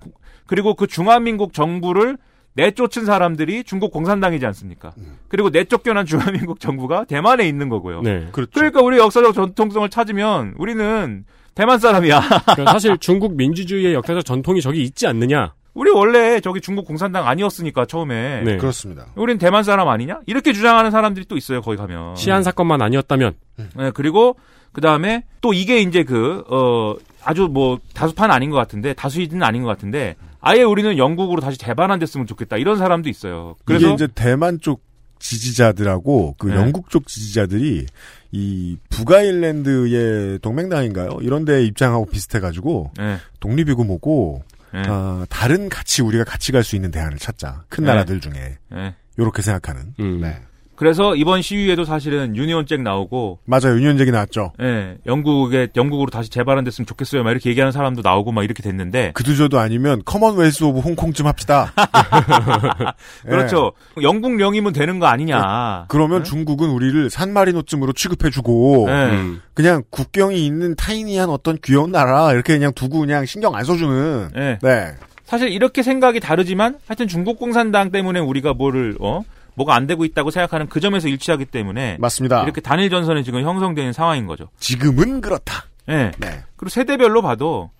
Speaker 8: 그리고 그 중화민국 정부를 내쫓은 사람들이 중국 공산당이지 않습니까? 그리고 내쫓겨난 중화민국 정부가 대만에 있는 거고요.
Speaker 3: 네.
Speaker 2: 그렇죠.
Speaker 8: 그러니까 우리 역사적 전통성을 찾으면 우리는 대만 사람이야.
Speaker 3: 그러니까 사실 중국 민주주의의 역사적 전통이 저기 있지 않느냐.
Speaker 8: 우리 원래 저기 중국 공산당 아니었으니까 처음에.
Speaker 3: 네.
Speaker 2: 그렇습니다.
Speaker 8: 우린 대만 사람 아니냐? 이렇게 주장하는 사람들이 또 있어요. 거기 가면.
Speaker 3: 시한 사건만 아니었다면
Speaker 8: 네, 그리고 그 다음에 또 이게 이제 그, 어, 아주 뭐 다수판 아닌 것 같은데, 다수이는 아닌 것 같은데, 아예 우리는 영국으로 다시 재반환됐으면 좋겠다. 이런 사람도 있어요. 그래서.
Speaker 2: 이게 이제 대만 쪽 지지자들하고 그
Speaker 8: 네.
Speaker 2: 영국 쪽 지지자들이 이 북아일랜드의 동맹당인가요? 이런 데 입장하고 비슷해가지고
Speaker 8: 네.
Speaker 2: 독립이고 뭐고
Speaker 8: 네.
Speaker 2: 아, 다른 같이 우리가 같이 갈 수 있는 대안을 찾자. 큰
Speaker 8: 네.
Speaker 2: 나라들 중에
Speaker 8: 네.
Speaker 2: 이렇게 생각하는.
Speaker 3: 음.
Speaker 2: 네.
Speaker 8: 그래서 이번 시위에도 사실은 유니온잭 나오고,
Speaker 2: 맞아요. 유니언잭이 나왔죠.
Speaker 8: 예, 영국에, 영국으로 다시 재반환됐으면 좋겠어요. 막 이렇게 얘기하는 사람도 나오고 막 이렇게 됐는데.
Speaker 2: 그도 저도 아니면 Commonwealth of 홍콩 좀 합시다. 예.
Speaker 8: 그렇죠. 영국 영이면 되는 거 아니냐.
Speaker 2: 그러면 중국은 우리를 산마리노쯤으로 취급해주고
Speaker 8: 네.
Speaker 3: 음.
Speaker 2: 그냥 국경이 있는 타이니한 어떤 귀여운 나라 이렇게 그냥 두고 그냥 신경 안 써주는
Speaker 8: 예.
Speaker 2: 네
Speaker 8: 사실 이렇게 생각이 다르지만 하여튼 중국 공산당 때문에 우리가 뭐를 어 뭐가 안 되고 있다고 생각하는 그 점에서 일치하기 때문에
Speaker 2: 맞습니다.
Speaker 8: 이렇게 단일 전선이 지금 형성되는 상황인 거죠.
Speaker 2: 지금은 그렇다.
Speaker 8: 예.
Speaker 2: 네.
Speaker 8: 그리고 세대별로 봐도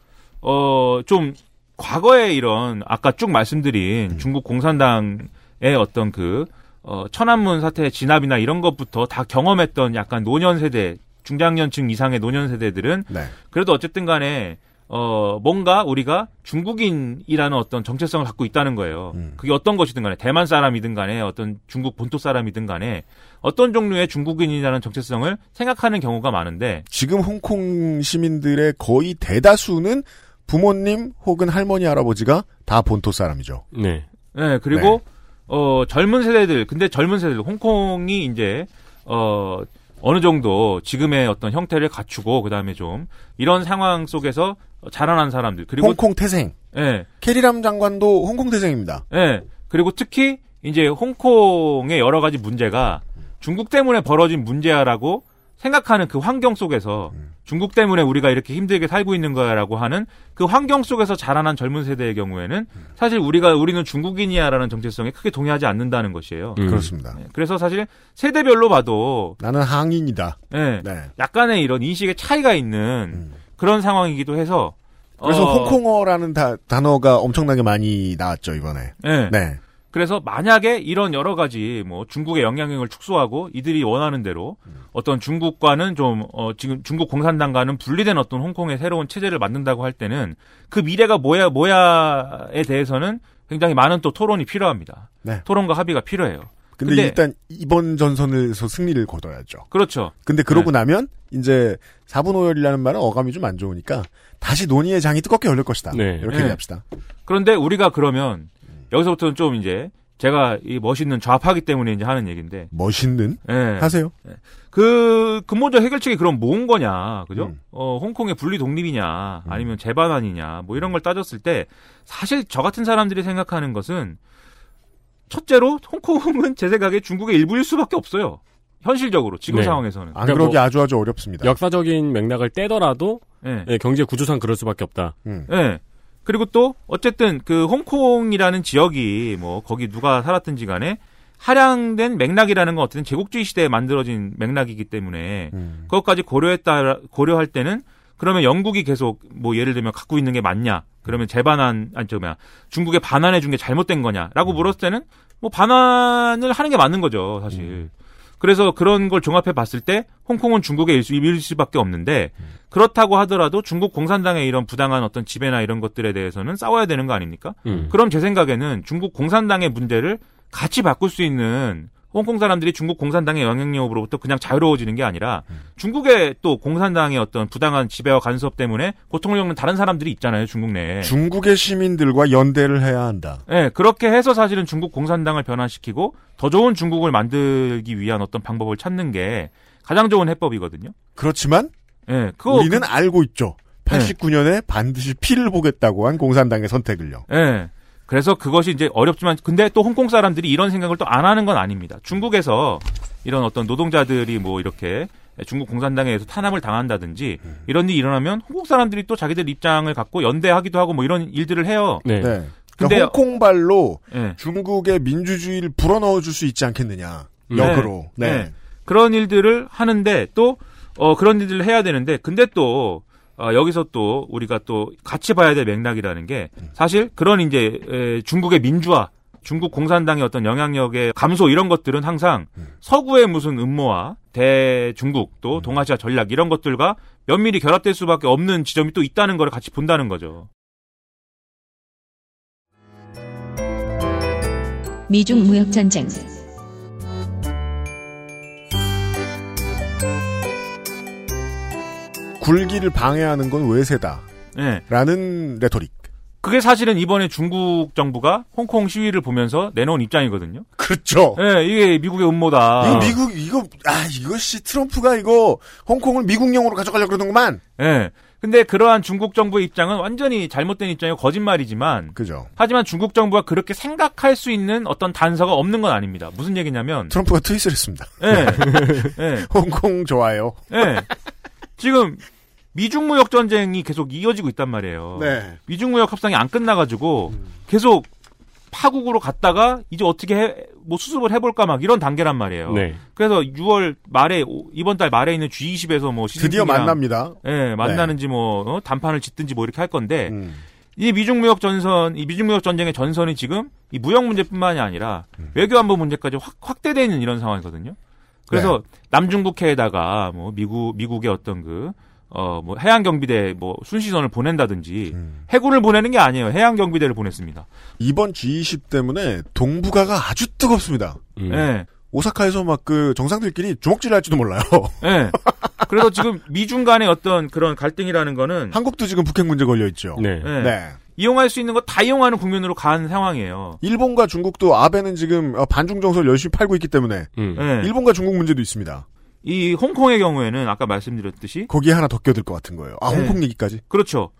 Speaker 8: 어 좀 과거에 이런 아까 쭉 말씀드린 중국 공산당의 어떤 그 어, 천안문 사태 진압이나 이런 것부터 다 경험했던 약간 노년 세대, 중장년층 이상의 노년 세대들은
Speaker 2: 네.
Speaker 8: 그래도 어쨌든 간에 어 뭔가 우리가 중국인이라는 어떤 정체성을 갖고 있다는 거예요.
Speaker 2: 음.
Speaker 8: 그게 어떤 것이든 간에 대만 사람이든 간에 어떤 중국 본토 사람이든 간에 어떤 종류의 중국인이라는 정체성을 생각하는 경우가 많은데
Speaker 2: 지금 홍콩 시민들의 거의 대다수는 부모님 혹은 할머니 할아버지가 다 본토 사람이죠.
Speaker 3: 네.
Speaker 8: 네, 그리고 어 젊은 세대들 근데 젊은 세대들 홍콩이 이제 어 어느 정도 지금의 어떤 형태를 갖추고 그다음에 좀 이런 상황 속에서 자라난 사람들 그리고
Speaker 2: 홍콩 태생.
Speaker 8: 예.
Speaker 2: 캐리람 장관도 홍콩 태생입니다.
Speaker 8: 예. 그리고 특히 이제 홍콩의 여러 가지 문제가 중국 때문에 벌어진 문제야라고 생각하는 그 환경 속에서 중국 때문에 우리가 이렇게 힘들게 살고 있는 거야라고 하는 그 환경 속에서 자라난 젊은 세대의 경우에는 사실 우리가 우리는 중국인이야라는 정체성에 크게 동의하지 않는다는 것이에요.
Speaker 3: 음.
Speaker 2: 그렇습니다.
Speaker 8: 예, 그래서 사실 세대별로 봐도
Speaker 2: 나는 항인이다.
Speaker 8: 예,
Speaker 2: 네.
Speaker 8: 약간의 이런 인식의 차이가 있는
Speaker 2: 음.
Speaker 8: 그런 상황이기도 해서
Speaker 2: 그래서
Speaker 8: 어,
Speaker 2: 홍콩어라는 다- 단어가 엄청나게 많이 나왔죠 이번에.
Speaker 8: 예.
Speaker 2: 네.
Speaker 8: 그래서 만약에 이런 여러 가지 뭐 중국의 영향력을 축소하고 이들이 원하는 대로 어떤 중국과는 좀 어, 지금 중국 공산당과는 분리된 어떤 홍콩의 새로운 체제를 만든다고 할 때는 그 미래가 뭐야 뭐야에 대해서는 굉장히 많은 또 토론이 필요합니다.
Speaker 2: 네.
Speaker 8: 토론과 합의가 필요해요.
Speaker 2: 근데,
Speaker 8: 근데-
Speaker 2: 일단 이번 전선에서 승리를 거둬야죠.
Speaker 8: 그렇죠.
Speaker 2: 근데 그러고 나면 이제 4분 오열이라는 말은 어감이 좀 안 좋으니까 다시 논의의 장이 뜨겁게 열릴 것이다.
Speaker 3: 네.
Speaker 2: 이렇게
Speaker 8: 네.
Speaker 2: 얘기합시다.
Speaker 8: 그런데 우리가 그러면 여기서부터는 좀 이제 제가 이 멋있는 좌파기 때문에 이제 하는 얘기인데
Speaker 2: 멋있는
Speaker 8: 예.
Speaker 2: 하세요.
Speaker 8: 그 근본적 해결책이 그럼 뭔 거냐, 그죠?
Speaker 2: 음.
Speaker 8: 어 홍콩의 분리 독립이냐, 아니면 재반환이냐, 뭐 이런 걸 따졌을 때 사실 저 같은 사람들이 생각하는 것은 첫째로 홍콩은 제 생각에 중국의 일부일 수밖에 없어요. 현실적으로 지금
Speaker 3: 네.
Speaker 8: 상황에서는.
Speaker 2: 안
Speaker 3: 그러니까
Speaker 2: 그러기
Speaker 3: 뭐
Speaker 2: 아주 아주 어렵습니다.
Speaker 3: 역사적인 맥락을 떼더라도
Speaker 8: 예.
Speaker 3: 예, 경제 구조상 그럴 수밖에 없다.
Speaker 2: 음.
Speaker 8: 예. 그리고 또 어쨌든 그 홍콩이라는 지역이 뭐 거기 누가 살았든지 간에 하향된 맥락이라는 건 어쨌든 제국주의 시대에 만들어진 맥락이기 때문에
Speaker 2: 음.
Speaker 8: 그것까지 고려했다 고려할 때는 그러면 영국이 계속 뭐 예를 들면 갖고 있는 게 맞냐? 그러면 재반환 아니 저 뭐야 중국에 반환해 준 게 잘못된 거냐라고 물었을 때는 뭐 반환을 하는 게 맞는 거죠 사실. 그래서 그런 걸 종합해 봤을 때 홍콩은 중국의 일수, 일 수밖에 없는데 그렇다고 하더라도 중국 공산당의 이런 부당한 어떤 지배나 이런 것들에 대해서는 싸워야 되는 거 아닙니까?
Speaker 3: 음.
Speaker 8: 그럼 제 생각에는 중국 공산당의 문제를 같이 바꿀 수 있는 홍콩 사람들이 중국 공산당의 영향력으로부터 그냥 자유로워지는 게 아니라 중국의 또 공산당의 어떤 부당한 지배와 간섭 때문에 고통을 겪는 다른 사람들이 있잖아요, 중국 내에.
Speaker 2: 중국의 시민들과 연대를 해야 한다.
Speaker 8: 예, 그렇게 해서 사실은 중국 공산당을 변화시키고 더 좋은 중국을 만들기 위한 어떤 방법을 찾는 게 가장 좋은 해법이거든요.
Speaker 2: 그렇지만
Speaker 8: 예, 그거
Speaker 2: 우리는 알고 있죠. 89년에 반드시 피를 보겠다고 한 공산당의 선택을요.
Speaker 8: 예. 그래서 그것이 이제 어렵지만 근데 또 홍콩 사람들이 이런 생각을 또 안 하는 건 아닙니다. 중국에서 이런 어떤 노동자들이 뭐 이렇게 중국 공산당에 의해서 탄압을 당한다든지 이런 일이 일어나면 홍콩 사람들이 또 자기들 입장을 갖고 연대하기도 하고 뭐 이런 일들을 해요.
Speaker 2: 네.
Speaker 8: 근데
Speaker 2: 그러니까 홍콩발로
Speaker 8: 네.
Speaker 2: 중국의 민주주의를 불어넣어 줄 수 있지 않겠느냐.
Speaker 8: 네.
Speaker 2: 역으로. 네.
Speaker 8: 네. 그런 일들을 하는데 또 어, 그런 일들을 해야 되는데 근데 또 어, 여기서 또 우리가 또 같이 봐야 될 맥락이라는 게 사실 그런 이제 에, 중국의 민주화, 중국 공산당의 어떤 영향력의 감소 이런 것들은 항상 서구의 무슨 음모와 대중국 또 동아시아 전략 이런 것들과 면밀히 결합될 수밖에 없는 지점이 또 있다는 걸 같이 본다는 거죠.
Speaker 9: 미중 무역 전쟁.
Speaker 2: 굴기를 방해하는 건 외세다.
Speaker 8: 네.
Speaker 2: 라는 레토릭.
Speaker 8: 그게 사실은 이번에 중국 정부가 홍콩 시위를 보면서 내놓은 입장이거든요.
Speaker 2: 그렇죠.
Speaker 8: 네, 이게 미국의 음모다.
Speaker 2: 이거 미국, 이거, 아, 이것이 트럼프가 이거 홍콩을 미국령으로 가져가려고 그러는구만.
Speaker 8: 예. 네. 근데 그러한 중국 정부의 입장은 완전히 잘못된 입장이고 거짓말이지만
Speaker 2: 그죠.
Speaker 8: 하지만 중국 정부가 그렇게 생각할 수 있는 어떤 단서가 없는 건 아닙니다. 무슨 얘기냐면
Speaker 2: 트럼프가 트윗을 했습니다.
Speaker 8: 예. 예.
Speaker 2: 홍콩 좋아요.
Speaker 8: 예. 지금 미중 무역 전쟁이 계속 이어지고 있단 말이에요.
Speaker 2: 네.
Speaker 8: 미중 무역 협상이 안 끝나가지고 계속 파국으로 갔다가 이제 어떻게 해, 뭐 수습을 해볼까 막 이런 단계란 말이에요.
Speaker 3: 네.
Speaker 8: 그래서 6월 말에 이번 달 말에 있는 G20에서 뭐
Speaker 2: 드디어 만납니다.
Speaker 8: 예, 만나는지 뭐 어, 단판을 짓든지 뭐 이렇게 할 건데
Speaker 2: 음.
Speaker 8: 이 미중 무역 전선, 이 미중 무역 전쟁의 전선이 지금 이 무역 문제뿐만이 아니라
Speaker 2: 음.
Speaker 8: 외교 안보 문제까지 확 확대되는 이런 상황이거든요. 그래서
Speaker 2: 네.
Speaker 8: 남중국해에다가 뭐 미국 미국의 어떤 그 어, 뭐, 해양경비대, 뭐, 순시선을 보낸다든지,
Speaker 2: 음.
Speaker 8: 해군을 보내는 게 아니에요. 해양경비대를 보냈습니다.
Speaker 2: 이번 G20 때문에 동북아가 아주 뜨겁습니다.
Speaker 3: 음.
Speaker 8: 예.
Speaker 2: 오사카에서 막 그 정상들끼리 주먹질 할지도 몰라요.
Speaker 8: 예. 그래서 지금 미중 간의 어떤 그런 갈등이라는 거는,
Speaker 2: 한국도 지금 북핵 문제 걸려 있죠.
Speaker 3: 네.
Speaker 8: 예.
Speaker 2: 네.
Speaker 8: 이용할 수 있는 거 다 이용하는 국면으로 간 상황이에요.
Speaker 2: 일본과 중국도 아베는 지금 어, 반중 정서를 열심히 팔고 있기 때문에
Speaker 3: 음.
Speaker 8: 예.
Speaker 2: 일본과 중국 문제도 있습니다.
Speaker 8: 이 홍콩의 경우에는 아까 말씀드렸듯이,
Speaker 2: 거기에 하나 더 껴들 것 같은 거예요. 아,
Speaker 8: 네.
Speaker 2: 홍콩 얘기까지?
Speaker 8: 그렇죠.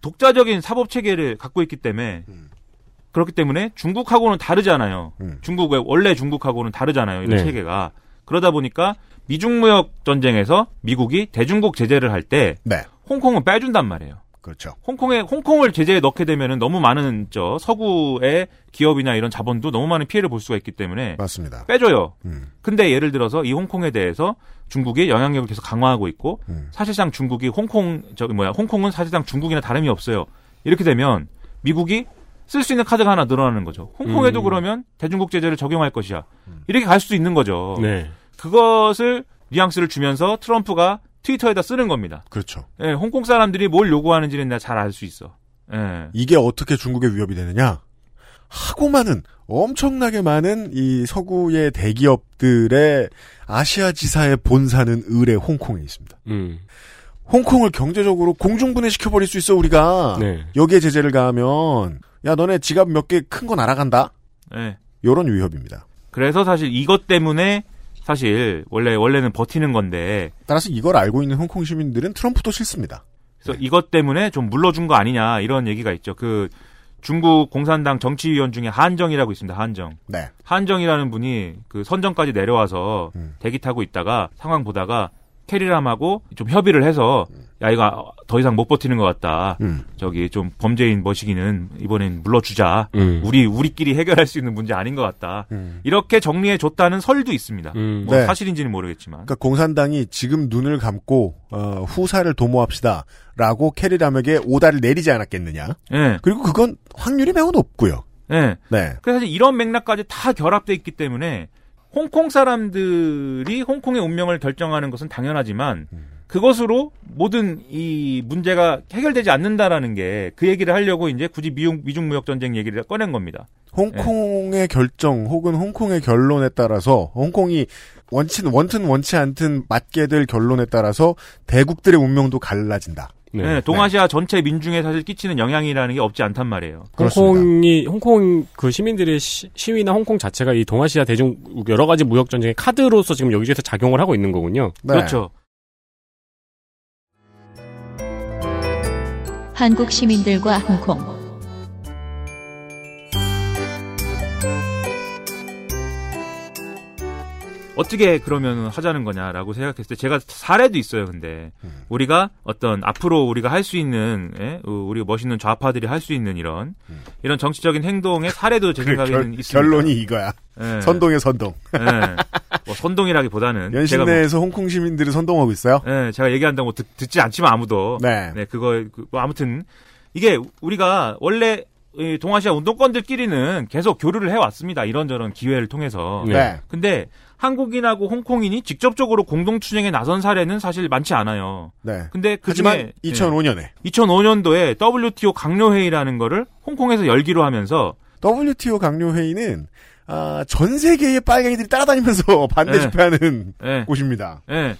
Speaker 8: 독자적인 사법 체계를 갖고 있기 때문에,
Speaker 2: 음.
Speaker 8: 그렇기 때문에 중국하고는 다르잖아요.
Speaker 2: 음.
Speaker 8: 중국의 원래 중국하고는 다르잖아요. 이런
Speaker 3: 네.
Speaker 8: 체계가. 그러다 보니까 미중 무역 전쟁에서 미국이 대중국 제재를 할때
Speaker 2: 네.
Speaker 8: 홍콩은 빼준단 말이에요.
Speaker 2: 그렇죠.
Speaker 8: 홍콩에 홍콩을 제재에 넣게 되면은 너무 많은 저 서구의 기업이나 이런 자본도 너무 많은 피해를 볼 수가 있기 때문에
Speaker 2: 맞습니다.
Speaker 8: 빼줘요.
Speaker 2: 음.
Speaker 8: 근데 예를 들어서 이 홍콩에 대해서 중국이 영향력을 계속 강화하고 있고
Speaker 2: 음.
Speaker 8: 사실상 중국이 홍콩 저기 뭐야 홍콩은 사실상 중국이나 다름이 없어요. 이렇게 되면 미국이 쓸 수 있는 카드가 하나 늘어나는 거죠. 홍콩에도
Speaker 3: 음.
Speaker 8: 그러면 대중국 제재를 적용할 것이야. 이렇게 갈 수도 있는 거죠.
Speaker 3: 네.
Speaker 8: 그것을 뉘앙스를 주면서 트럼프가 트위터에다 쓰는 겁니다.
Speaker 2: 그렇죠.
Speaker 8: 예, 홍콩 사람들이 뭘 요구하는지는 내가 잘알 수 있어. 예.
Speaker 2: 이게 어떻게 중국의 위협이 되느냐? 하고 많은 엄청나게 많은 이 서구의 대기업들의 아시아 지사의 본사는 을의 홍콩에 있습니다.
Speaker 3: 음.
Speaker 2: 홍콩을 경제적으로 공중분해 시켜버릴 수 있어 우리가
Speaker 3: 네.
Speaker 2: 여기에 제재를 가하면 야 너네 지갑 몇 개 큰 거 날아간다.
Speaker 8: 예.
Speaker 2: 요런 위협입니다.
Speaker 8: 그래서 사실 이것 때문에 사실 원래 원래는 버티는 건데
Speaker 2: 따라서 이걸 알고 있는 홍콩 시민들은 트럼프도 싫습니다.
Speaker 8: 그래서 이것 때문에 좀 물러준 거 아니냐 이런 얘기가 있죠. 그 중국 공산당 정치위원 중에 한정이라고 있습니다. 한정.
Speaker 2: 네.
Speaker 8: 한정이라는 분이 그 선정까지 내려와서
Speaker 2: 음.
Speaker 8: 대기 타고 있다가 상황 보다가 캐리람하고 좀 협의를 해서 야 이거 더 이상 못 버티는 것 같다.
Speaker 2: 음.
Speaker 8: 저기 좀 범죄인 머시기는 이번엔 물러주자.
Speaker 3: 음.
Speaker 8: 우리 우리끼리 해결할 수 있는 문제 아닌 것 같다.
Speaker 2: 음.
Speaker 8: 이렇게 정리해 줬다는 설도 있습니다.
Speaker 3: 음.
Speaker 8: 뭐
Speaker 2: 네.
Speaker 8: 사실인지는 모르겠지만.
Speaker 2: 그러니까 공산당이 지금 눈을 감고 어, 후사를 도모합시다라고 캐리람에게 오다를 내리지 않았겠느냐.
Speaker 8: 예.
Speaker 2: 그리고 그건 확률이 매우 높고요.
Speaker 8: 예.
Speaker 2: 네.
Speaker 8: 그래서 사실 이런 맥락까지 다 결합돼 있기 때문에 홍콩 사람들이 홍콩의 운명을 결정하는 것은 당연하지만 그것으로 모든 이 문제가 해결되지 않는다라는 게 그 얘기를 하려고 이제 굳이 미중, 미중 무역 전쟁 얘기를 꺼낸 겁니다.
Speaker 2: 홍콩의 결정 혹은 홍콩의 결론에 따라서 홍콩이 원친 원튼 원치 않든 맞게 될 결론에 따라서 대국들의 운명도 갈라진다.
Speaker 3: 네.
Speaker 8: 예, 동아시아 전체 민중에 사실 끼치는 영향이라는 게 없지 않단 말이에요.
Speaker 3: 홍콩이 홍콩 그 시민들의 시, 시위나 홍콩 자체가 이 동아시아 대중 여러 가지 무역 전쟁의 카드로서 지금 여기저기서 작용을 하고 있는 거군요.
Speaker 2: 네.
Speaker 8: 그렇죠.
Speaker 9: 한국 시민들과 홍콩.
Speaker 8: 어떻게 그러면 하자는 거냐라고 생각했을 때 제가 사례도 있어요. 근데
Speaker 2: 음.
Speaker 8: 우리가 어떤 앞으로 우리가 할 수 있는 예? 어, 우리 멋있는 좌파들이 할 수 있는 이런 이런 정치적인 행동의 사례도 제
Speaker 2: 음. 그래,
Speaker 8: 생각에는
Speaker 2: 결,
Speaker 8: 있습니다.
Speaker 2: 결론이 이거야.
Speaker 8: 예.
Speaker 2: 선동의 선동.
Speaker 8: 예. 뭐 선동이라기보다는
Speaker 2: 연신
Speaker 8: 제가 뭐-
Speaker 2: 내에서 홍콩 시민들을 선동하고 있어요.
Speaker 8: 예, 제가 얘기한다고 듣, 듣지 않지만 아무도.
Speaker 2: 네.
Speaker 8: 그거, 그, 뭐 아무튼, 이게 우리가 원래 이 동아시아 운동권들끼리는 계속 교류를 해왔습니다. 이런저런 기회를 통해서.
Speaker 2: 네.
Speaker 8: 근데 한국인하고 홍콩인이 직접적으로 공동 투쟁에 나선 사례는 사실 많지 않아요.
Speaker 2: 네.
Speaker 8: 근데 그
Speaker 2: 하지만
Speaker 8: 중에
Speaker 2: 2005년에
Speaker 8: 2005년도에 WTO 강요회의라는 거를 홍콩에서 열기로 하면서
Speaker 2: WTO 강요회의는 아, 전 세계의 빨갱이들이 따라다니면서 반대
Speaker 8: 네.
Speaker 2: 집회하는
Speaker 8: 예.
Speaker 2: 곳입니다.
Speaker 8: 예.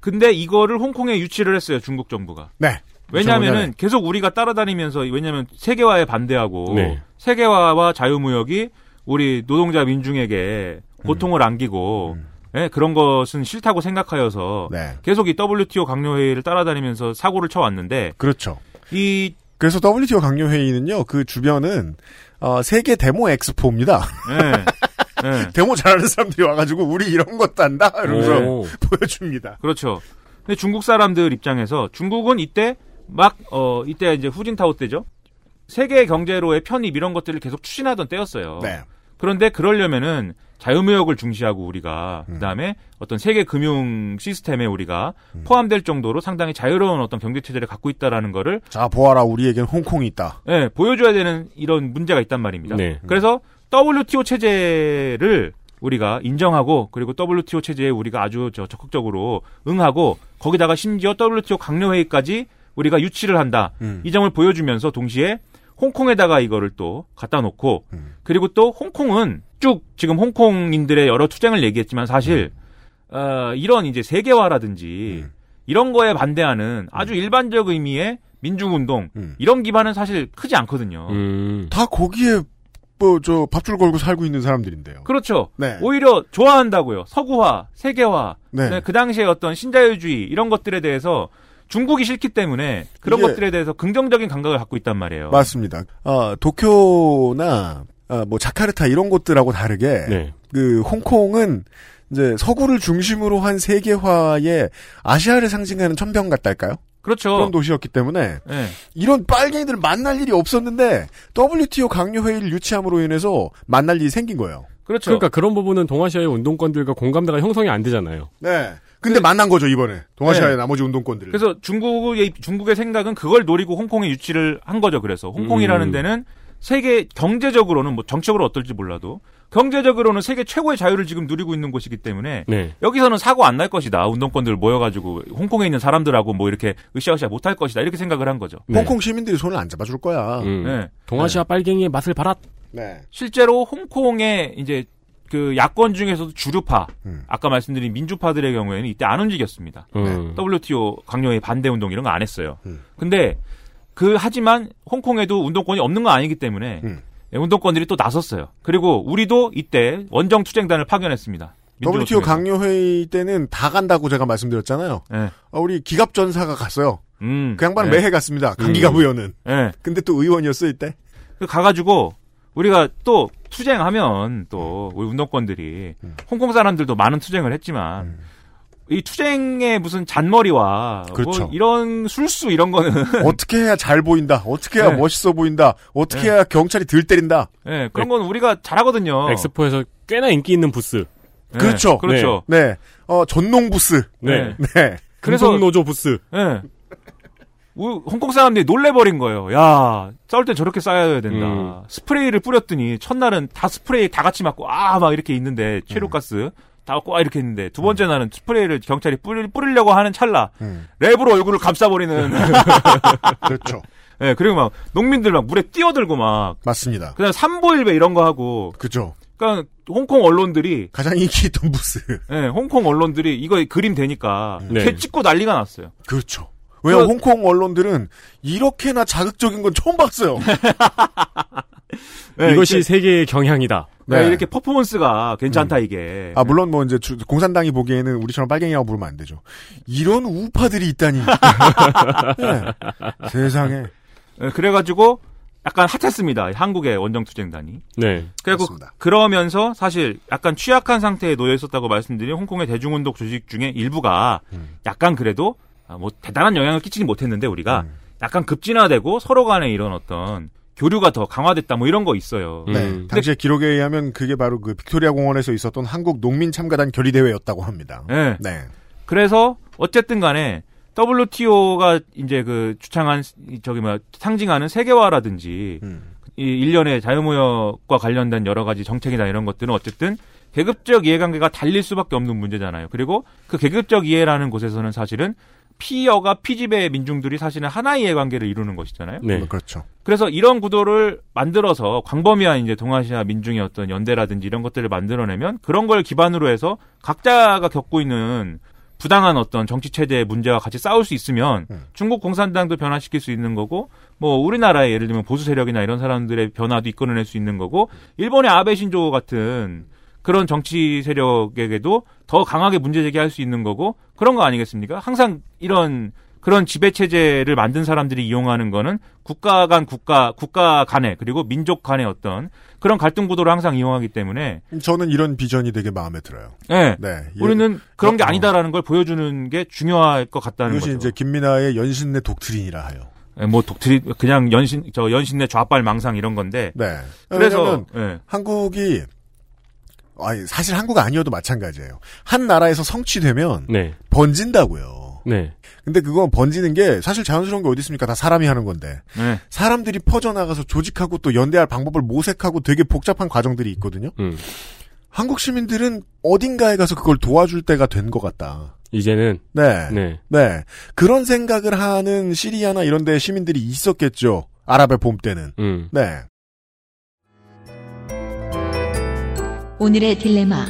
Speaker 8: 근데 이거를 홍콩에 유치를 했어요. 중국 정부가.
Speaker 2: 네.
Speaker 8: 왜냐하면은 계속 우리가 따라다니면서 왜냐하면 세계화에 반대하고
Speaker 3: 네.
Speaker 8: 세계화와 자유무역이 우리 노동자 민중에게 고통을 안기고 예, 그런 것은 싫다고 생각하여서
Speaker 2: 네.
Speaker 8: 계속 이 WTO 강요회의를 따라다니면서 사고를 쳐왔는데
Speaker 2: 그렇죠.
Speaker 8: 이
Speaker 2: 그래서 WTO 강요회의는요, 그 주변은, 어, 세계 데모 엑스포입니다.
Speaker 8: 예, 예,
Speaker 2: 데모 잘하는 사람들이 와가지고, 우리 이런 것도 한다? 이러면서
Speaker 3: 오.
Speaker 2: 보여줍니다.
Speaker 8: 그렇죠. 근데 중국 사람들 입장에서 중국은 이때 막 어 이때 이제 후진타오 때죠. 세계 경제로의 편입 이런 것들을 계속 추진하던 때였어요.
Speaker 2: 네.
Speaker 8: 그런데 그러려면은 자유무역을 중시하고 우리가
Speaker 2: 음.
Speaker 8: 그다음에 어떤 세계 금융 시스템에 우리가 포함될 정도로 상당히 자유로운 어떤 경제 체제를 갖고 있다라는 거를
Speaker 2: 자, 보아라, 우리에겐 홍콩이 있다.
Speaker 8: 예, 보여줘야 되는 이런 문제가 있단 말입니다.
Speaker 3: 네.
Speaker 8: 그래서 WTO 체제를 우리가 인정하고 그리고 WTO 체제에 우리가 아주 저 적극적으로 응하고 거기다가 심지어 WTO 강요회의까지 우리가 유치를 한다.
Speaker 2: 음.
Speaker 8: 이 점을 보여주면서 동시에 홍콩에다가 이거를 또 갖다 놓고
Speaker 2: 음.
Speaker 8: 그리고 또 홍콩은 쭉 지금 홍콩인들의 여러 투쟁을 얘기했지만 사실 어, 이런 이제 세계화라든지
Speaker 2: 음.
Speaker 8: 이런 거에 반대하는 아주 일반적 의미의 민중운동
Speaker 2: 음.
Speaker 8: 이런 기반은 사실 크지 않거든요.
Speaker 3: 음.
Speaker 2: 다 거기에, 뭐, 저, 밥줄 걸고 살고 있는 사람들인데요.
Speaker 8: 그렇죠.
Speaker 2: 네.
Speaker 8: 오히려 좋아한다고요. 서구화, 세계화,
Speaker 2: 네.
Speaker 8: 네, 그 당시에 어떤 신자유주의 이런 것들에 대해서 중국이 싫기 때문에 그런
Speaker 2: 이게-
Speaker 8: 것들에 대해서 긍정적인 감각을 갖고 있단 말이에요.
Speaker 2: 맞습니다. 어, 도쿄나, 어, 뭐, 자카르타 이런 곳들하고 다르게,
Speaker 3: 네.
Speaker 2: 그, 홍콩은, 이제, 서구를 중심으로 한 세계화에 아시아를 상징하는 천병 같달까요?
Speaker 8: 그렇죠.
Speaker 2: 그런 도시였기 때문에,
Speaker 8: 네.
Speaker 2: 이런 빨갱이들 만날 일이 없었는데, WTO 강요 회의를 유치함으로 인해서 만날 일이 생긴 거예요.
Speaker 8: 그렇죠.
Speaker 3: 그러니까 그런 부분은 동아시아의 운동권들과 공감대가 형성이 안 되잖아요.
Speaker 2: 네. 근데 만난 거죠, 이번에. 동아시아의
Speaker 8: 네.
Speaker 2: 나머지 운동권들.
Speaker 8: 그래서 중국의 중국의 생각은 그걸 노리고 홍콩에 유치를 한 거죠. 그래서 홍콩이라는
Speaker 3: 음.
Speaker 8: 데는 세계 경제적으로는 뭐 정책으로 어떨지 몰라도 경제적으로는 세계 최고의 자유를 지금 누리고 있는 곳이기 때문에
Speaker 3: 네.
Speaker 8: 여기서는 사고 안 날 것이다. 운동권들 모여가지고 홍콩에 있는 사람들하고 뭐 이렇게 으쌰으쌰 못할 것이다. 이렇게 생각을 한 거죠.
Speaker 3: 네.
Speaker 2: 홍콩 시민들이 손을 안 잡아줄 거야.
Speaker 3: 음.
Speaker 8: 네.
Speaker 3: 동아시아 빨갱이의 맛을 봐라.
Speaker 2: 네.
Speaker 8: 실제로 홍콩의 이제 그 야권 중에서도 주류파,
Speaker 2: 음.
Speaker 8: 아까 말씀드린 민주파들의 경우에는 이때 안 움직였습니다.
Speaker 3: 음.
Speaker 8: WTO 강요의 반대 운동 이런 거 안 했어요.
Speaker 2: 음.
Speaker 8: 근데 그 하지만 홍콩에도 운동권이 없는 건 아니기 때문에
Speaker 2: 음.
Speaker 8: 네, 운동권들이 또 나섰어요. 그리고 우리도 이때 원정 투쟁단을 파견했습니다.
Speaker 2: WTO
Speaker 8: 통해서.
Speaker 2: 강요 회의 때는 다 간다고 제가 말씀드렸잖아요.
Speaker 8: 네.
Speaker 2: 어, 우리 기갑 전사가 갔어요.
Speaker 8: 음,
Speaker 2: 그 양반은
Speaker 8: 네.
Speaker 2: 매해 갔습니다. 강기갑 의원은.
Speaker 8: 네.
Speaker 2: 근데 또 의원이었어, 이때.
Speaker 8: 그 가가지고 우리가 또 투쟁하면 또 우리 운동권들이
Speaker 2: 음.
Speaker 8: 홍콩 사람들도 많은 투쟁을 했지만 이 투쟁의 무슨 잔머리와
Speaker 2: 그렇죠.
Speaker 8: 뭐 이런 술수 이런 거는
Speaker 2: 어떻게 해야 잘 보인다. 어떻게 해야
Speaker 8: 네.
Speaker 2: 멋있어 보인다. 어떻게
Speaker 8: 네.
Speaker 2: 해야 경찰이 들 때린다.
Speaker 8: 예, 그런 건 우리가 잘하거든요.
Speaker 3: 엑스포에서 꽤나 인기 있는 부스.
Speaker 8: 예,
Speaker 2: 그렇죠.
Speaker 8: 그렇죠.
Speaker 2: 네. 어, 전농 부스.
Speaker 3: 네.
Speaker 2: 네.
Speaker 8: 그래서-
Speaker 3: 금속노조 부스.
Speaker 8: 예. 우- 홍콩 사람들이 놀래버린 거예요. 야, 싸울 땐 저렇게 싸야 된다.
Speaker 3: 음.
Speaker 8: 스프레이를 뿌렸더니 첫날은 다 스프레이 다 같이 맞고 아 막 이렇게 있는데 체류가스 다 맞고 아 이렇게 있는데 두 번째 날은 스프레이를 경찰이 뿌리, 뿌리려고 하는 찰나
Speaker 2: 음.
Speaker 8: 랩으로 얼굴을 감싸버리는.
Speaker 2: 그렇죠.
Speaker 8: 예, 그리고 막 농민들 막 물에 뛰어들고 막
Speaker 2: 맞습니다.
Speaker 8: 그다음 삼보일배 이런 거 하고
Speaker 2: 그죠.
Speaker 8: 그러니까 홍콩 언론들이
Speaker 2: 가장 인기 있던 부스.
Speaker 8: 예, 홍콩 언론들이 이거 그림 되니까
Speaker 3: 네.
Speaker 8: 개 찍고 난리가 났어요.
Speaker 2: 그렇죠. 왜냐면
Speaker 8: 그-
Speaker 2: 홍콩 언론들은 이렇게나 자극적인 건 처음 봤어요.
Speaker 8: 예,
Speaker 3: 이것이
Speaker 8: 이렇게-
Speaker 3: 세계의 경향이다.
Speaker 8: 네,
Speaker 2: 네.
Speaker 8: 이렇게 퍼포먼스가 괜찮다 이게.
Speaker 2: 아, 물론 뭐 이제 주- 공산당이 보기에는 우리처럼 빨갱이라고 부르면 안 되죠. 이런 우파들이 있다니. 네. 세상에.
Speaker 8: 예, 그래가지고 약간 핫했습니다. 한국의 원정투쟁단이.
Speaker 3: 네.
Speaker 8: 그리고 그러면서 사실 약간 취약한 상태에 놓여 있었다고 말씀드린 홍콩의 대중운동 조직 중에 일부가 약간 그래도 아, 뭐 대단한 영향을 끼치지 못했는데 우리가 약간 급진화되고 서로 간에 이런 어떤 교류가 더 강화됐다 뭐 이런 거 있어요.
Speaker 2: 네. 당시의 기록에 의하면 그게 바로 그 빅토리아 공원에서 있었던 한국 농민 참가단 결의 대회였다고 합니다.
Speaker 8: 네.
Speaker 2: 네.
Speaker 8: 그래서 어쨌든 간에 WTO가 이제 그 주창한 저기 뭐 상징하는 세계화라든지 이 일련의 자유무역과 관련된 여러 가지 정책이나 이런 것들은 어쨌든 계급적 이해관계가 달릴 수밖에 없는 문제잖아요. 그리고 그 계급적 이해라는 곳에서는 사실은 피어가 피집의 민중들이 사실은 하나의 이해관계를 이루는 것이잖아요.
Speaker 2: 네. 그렇죠.
Speaker 8: 그래서 이런 구도를 만들어서 광범위한 이제 동아시아 민중의 어떤 연대라든지 이런 것들을 만들어내면 그런 걸 기반으로 해서 각자가 겪고 있는 부당한 어떤 정치 체제의 문제와 같이 싸울 수 있으면 중국 공산당도 변화시킬 수 있는 거고 뭐 우리나라의 예를 들면 보수 세력이나 이런 사람들의 변화도 이끌어낼 수 있는 거고 일본의 아베 신조 같은 그런 정치 세력에게도 더 강하게 문제 제기할 수 있는 거고 그런 거 아니겠습니까? 항상 이런 그런 지배 체제를 만든 사람들이 이용하는 거는 국가 간 국가 국가 간의 그리고 민족 간의 어떤 그런 갈등 구도를 항상 이용하기 때문에
Speaker 2: 저는 이런 비전이 되게 마음에 들어요.
Speaker 8: 네.
Speaker 2: 네.
Speaker 8: 우리는 그런 게
Speaker 2: 어.
Speaker 8: 아니다라는 걸 보여주는 게 중요할 것 같다는
Speaker 2: 이것이
Speaker 8: 거죠.
Speaker 2: 이제 김민아의 연신내 독트린이라 하요.
Speaker 8: 예, 뭐 독트리 그냥 연신 저 연신내 좌빨 망상 이런 건데.
Speaker 2: 네.
Speaker 8: 그래서 예.
Speaker 2: 한국이 아니 사실 한국 아니어도 마찬가지예요. 한 나라에서 성취되면
Speaker 3: 네.
Speaker 2: 번진다고요.
Speaker 3: 네.
Speaker 2: 근데 그건 번지는 게 사실 자연스러운 게 어디 있습니까? 다 사람이 하는 건데.
Speaker 8: 네.
Speaker 2: 사람들이 퍼져나가서 조직하고 또 연대할 방법을 모색하고 되게 복잡한 과정들이 있거든요.
Speaker 3: 음.
Speaker 2: 한국 시민들은 어딘가에 가서 그걸 도와줄 때가 된 것 같다.
Speaker 3: 이제는
Speaker 2: 네.
Speaker 3: 네.
Speaker 2: 네. 그런 생각을 하는 시리아나 이런 데 시민들이 있었겠죠. 아랍의 봄 때는.
Speaker 3: 음.
Speaker 2: 네.
Speaker 9: 오늘의 딜레마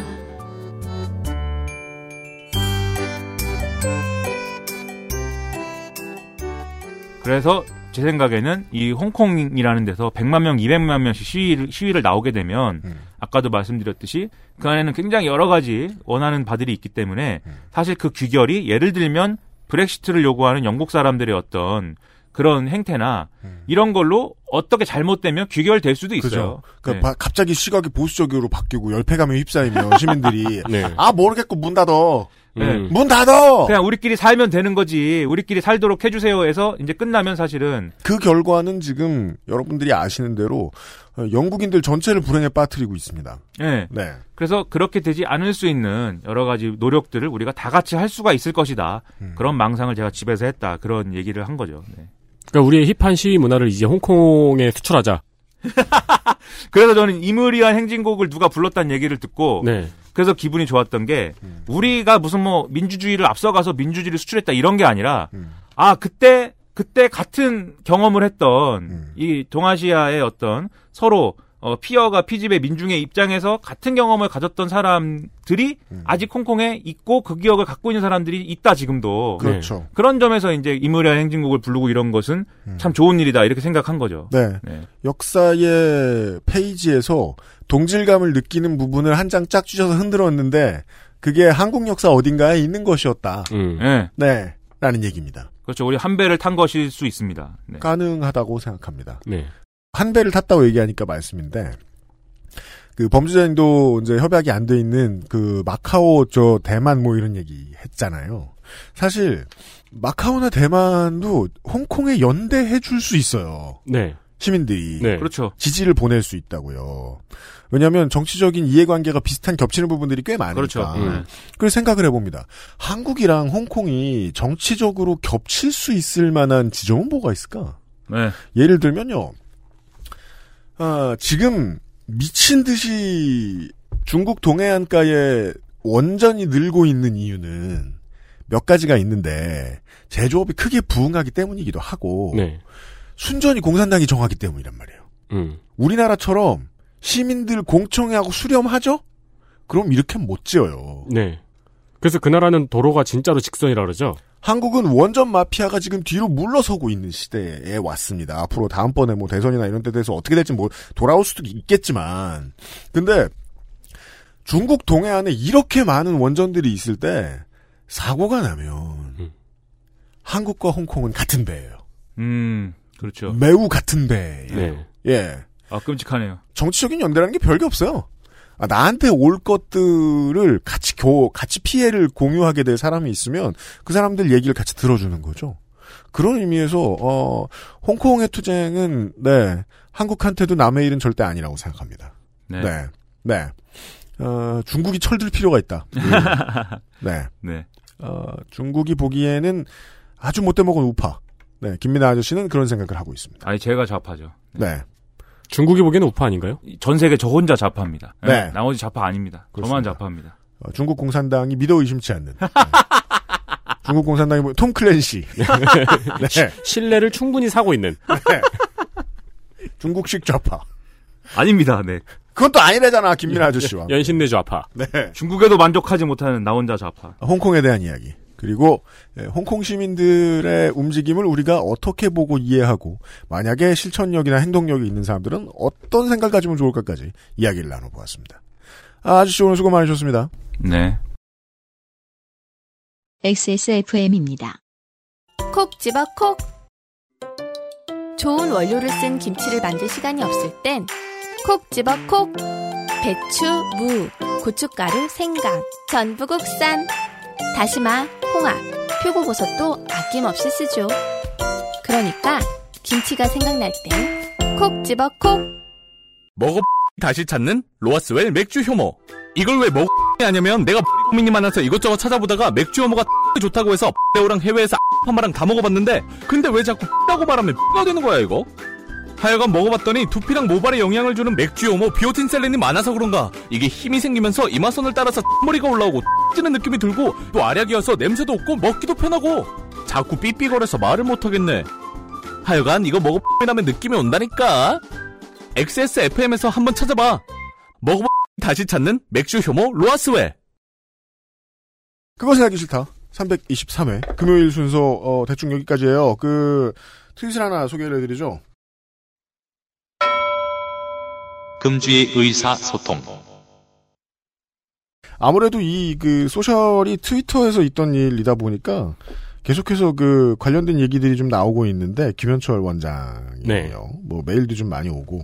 Speaker 8: 그래서 제 생각에는 이 홍콩이라는 데서 100만 명, 200만 명씩 시위를, 시위를 나오게 되면
Speaker 2: 음.
Speaker 8: 아까도 말씀드렸듯이 그 안에는 굉장히 여러 가지 원하는 바들이 있기 때문에 사실 그 귀결이 예를 들면 브렉시트를 요구하는 영국 사람들의 어떤 그런 행태나 이런 걸로 어떻게 잘못되면 귀결될 수도 있어요.
Speaker 2: 그죠. 그
Speaker 8: 네.
Speaker 2: 바- 갑자기 시각이 보수적으로 바뀌고 열패감에 휩싸이면 시민들이
Speaker 3: 네.
Speaker 2: 아 모르겠고 문 닫어.
Speaker 8: 네.
Speaker 3: 음.
Speaker 2: 문 닫어.
Speaker 8: 그냥 우리끼리 살면 되는 거지. 우리끼리 살도록 해주세요 해서 이제 끝나면 사실은
Speaker 2: 그 결과는 지금 여러분들이 아시는 대로 어, 영국인들 전체를 불행에 빠뜨리고 있습니다.
Speaker 8: 예.
Speaker 2: 네.
Speaker 8: 그래서 그렇게 되지 않을 수 있는 여러 가지 노력들을 우리가 다 같이 할 수가 있을 것이다.
Speaker 2: 음.
Speaker 8: 그런 망상을 제가 집에서 했다. 그런 얘기를 한 거죠. 네.
Speaker 3: 그러니까 우리의 힙한 시위 문화를 이제 홍콩에 수출하자.
Speaker 8: 그래서 저는 이무리한 행진곡을 누가 불렀다는 얘기를 듣고
Speaker 3: 네.
Speaker 8: 그래서 기분이 좋았던 게
Speaker 2: 음.
Speaker 8: 우리가 무슨 뭐 민주주의를 앞서가서 민주주의를 수출했다 이런 게 아니라
Speaker 2: 음.
Speaker 8: 아 그때 그때 같은 경험을 했던
Speaker 2: 음.
Speaker 8: 이 동아시아의 어떤 서로 어, 피어가 피집의 민중의 입장에서 같은 경험을 가졌던 사람들이
Speaker 2: 음.
Speaker 8: 아직 홍콩에 있고 그 기억을 갖고 있는 사람들이 있다 지금도
Speaker 2: 그렇죠.
Speaker 8: 그런 점에서 이제 이무리한 행진곡을 부르고 이런 것은 참 좋은 일이다 이렇게 생각한 거죠.
Speaker 2: 네.
Speaker 8: 네.
Speaker 2: 역사의 페이지에서 동질감을 느끼는 부분을 한장쫙 찢어서 흔들었는데 그게 한국 역사 어딘가에 있는 것이었다.
Speaker 3: 음.
Speaker 8: 네.
Speaker 2: 네. 라는 얘기입니다.
Speaker 8: 그렇죠. 우리 한 배를 탄 것일 수 있습니다. 네.
Speaker 2: 가능하다고 생각합니다.
Speaker 3: 네.
Speaker 2: 한 배를 탔다고 얘기하니까 말씀인데 그 범죄자 인도 이제 협약이 안 돼 있는 그 마카오 저 대만 뭐 이런 얘기 했잖아요. 사실 마카오나 대만도 홍콩에 연대해 줄 수 있어요.
Speaker 3: 네.
Speaker 2: 시민들이
Speaker 3: 네.
Speaker 8: 그렇죠.
Speaker 2: 지지를 보낼 수 있다고요. 왜냐하면 정치적인 이해관계가 비슷한 겹치는 부분들이 꽤 많으니까.
Speaker 8: 그렇죠.
Speaker 3: 음.
Speaker 2: 그래서 생각을 해봅니다. 한국이랑 홍콩이 정치적으로 겹칠 수 있을 만한 지점은 뭐가 있을까?
Speaker 8: 네.
Speaker 2: 예를 들면요. 아, 지금 미친 듯이 중국 동해안가에 원전이 늘고 있는 이유는 몇 가지가 있는데 제조업이 크게 부흥하기 때문이기도 하고
Speaker 3: 네.
Speaker 2: 순전히 공산당이 정하기 때문이란 말이에요.
Speaker 3: 음.
Speaker 2: 우리나라처럼 시민들 공청회하고 수렴하죠? 그럼 이렇게 못 지어요.
Speaker 3: 네. 그래서 그 나라는 도로가 진짜로 직선이라 그러죠.
Speaker 2: 한국은 원전 마피아가 지금 뒤로 물러서고 있는 시대에 왔습니다. 앞으로 다음번에 뭐 대선이나 이런 데 대해서 어떻게 될지 뭐 돌아올 수도 있겠지만. 근데 중국 동해안에 이렇게 많은 원전들이 있을 때 사고가 나면
Speaker 3: 음.
Speaker 2: 한국과 홍콩은 같은 배예요.
Speaker 8: 음, 그렇죠.
Speaker 2: 매우 같은 배.
Speaker 3: 네.
Speaker 2: 예.
Speaker 8: 아 끔찍하네요.
Speaker 2: 정치적인 연대라는 게 별게 없어요. 아, 나한테 올 것들을 같이 교, 같이 피해를 공유하게 될 사람이 있으면 그 사람들 얘기를 같이 들어주는 거죠. 그런 의미에서, 어, 홍콩의 투쟁은, 네, 한국한테도 남의 일은 절대 아니라고 생각합니다.
Speaker 8: 네.
Speaker 2: 네. 네. 어, 중국이 철들 필요가 있다. 네.
Speaker 8: 네.
Speaker 2: 어, 중국이 보기에는 아주 못돼 먹은 우파. 네. 김민아 아저씨는 그런 생각을 하고 있습니다.
Speaker 8: 아니 제가 좌파죠.
Speaker 2: 네.
Speaker 3: 중국이 보기에는 우파 아닌가요?
Speaker 8: 전 세계 저 혼자 좌파입니다.
Speaker 2: 네.
Speaker 8: 나머지 좌파 아닙니다. 저만
Speaker 2: 그렇습니다.
Speaker 8: 좌파입니다.
Speaker 2: 어, 중국 공산당이 믿어 의심치 않는. 네. 중국 공산당이 뭐, 톰 클랜시. 네.
Speaker 3: 신뢰를 충분히 사고 있는.
Speaker 2: 중국식 좌파.
Speaker 8: 아닙니다. 네.
Speaker 2: 그건 또 아니래잖아, 김민아 아저씨와.
Speaker 3: 연신내 좌파.
Speaker 2: 네.
Speaker 8: 중국에도 만족하지 못하는 나 혼자 좌파.
Speaker 2: 홍콩에 대한 이야기. 그리고 예, 홍콩 시민들의 움직임을 우리가 어떻게 보고 이해하고 만약에 실천력이나 행동력이 있는 사람들은 어떤 생각을 가지면 좋을까까지 이야기를 나눠보았습니다. 아, 아저씨 오늘 수고 많으셨습니다.
Speaker 8: 네.
Speaker 9: XSFM입니다.
Speaker 10: 콕 집어 콕. 좋은 원료를 쓴 김치를 만들 시간이 없을 땐 콕 집어 콕. 배추, 무, 고춧가루, 생강, 전부 국산. 다시마, 홍합, 표고버섯도 아낌없이 쓰죠. 그러니까 김치가 생각날 땐 콕 집어 콕.
Speaker 5: 먹어 다시 찾는 로아스웰 맥주 효모. 이걸 왜 먹어 하냐면 내가 고민이 많아서 이것저것 찾아보다가 맥주 효모가 좋다고 해서 레오랑 해외에서 한마랑 다 먹어봤는데 근데 왜 자꾸 라고 말하면 가 되는 거야 이거? 하여간 먹어봤더니 두피랑 모발에 영향을 주는 맥주 효모 비오틴 셀렌이 많아서 그런가 이게 힘이 생기면서 이마선을 따라서 머리가 올라오고 찌는 느낌이 들고 또 알약이어서 냄새도 없고 먹기도 편하고 자꾸 삐삐거려서 말을 못하겠네 하여간 이거 먹어보면 느낌이 온다니까 XSFM에서 한번 찾아봐. 먹어보 다시 찾는 맥주 효모 로아스웰.
Speaker 2: 그것은 알기 싫다. 323회 금요일 순서 어, 대충 여기까지예요. 그 트윗을 하나 소개를 해드리죠.
Speaker 7: 금주의 의사소통.
Speaker 2: 아무래도 이 그 소셜이 트위터에서 있던 일이다 보니까 계속해서 그 관련된 얘기들이 좀 나오고 있는데 김현철 원장이요.
Speaker 3: 네.
Speaker 2: 뭐 메일도 좀 많이 오고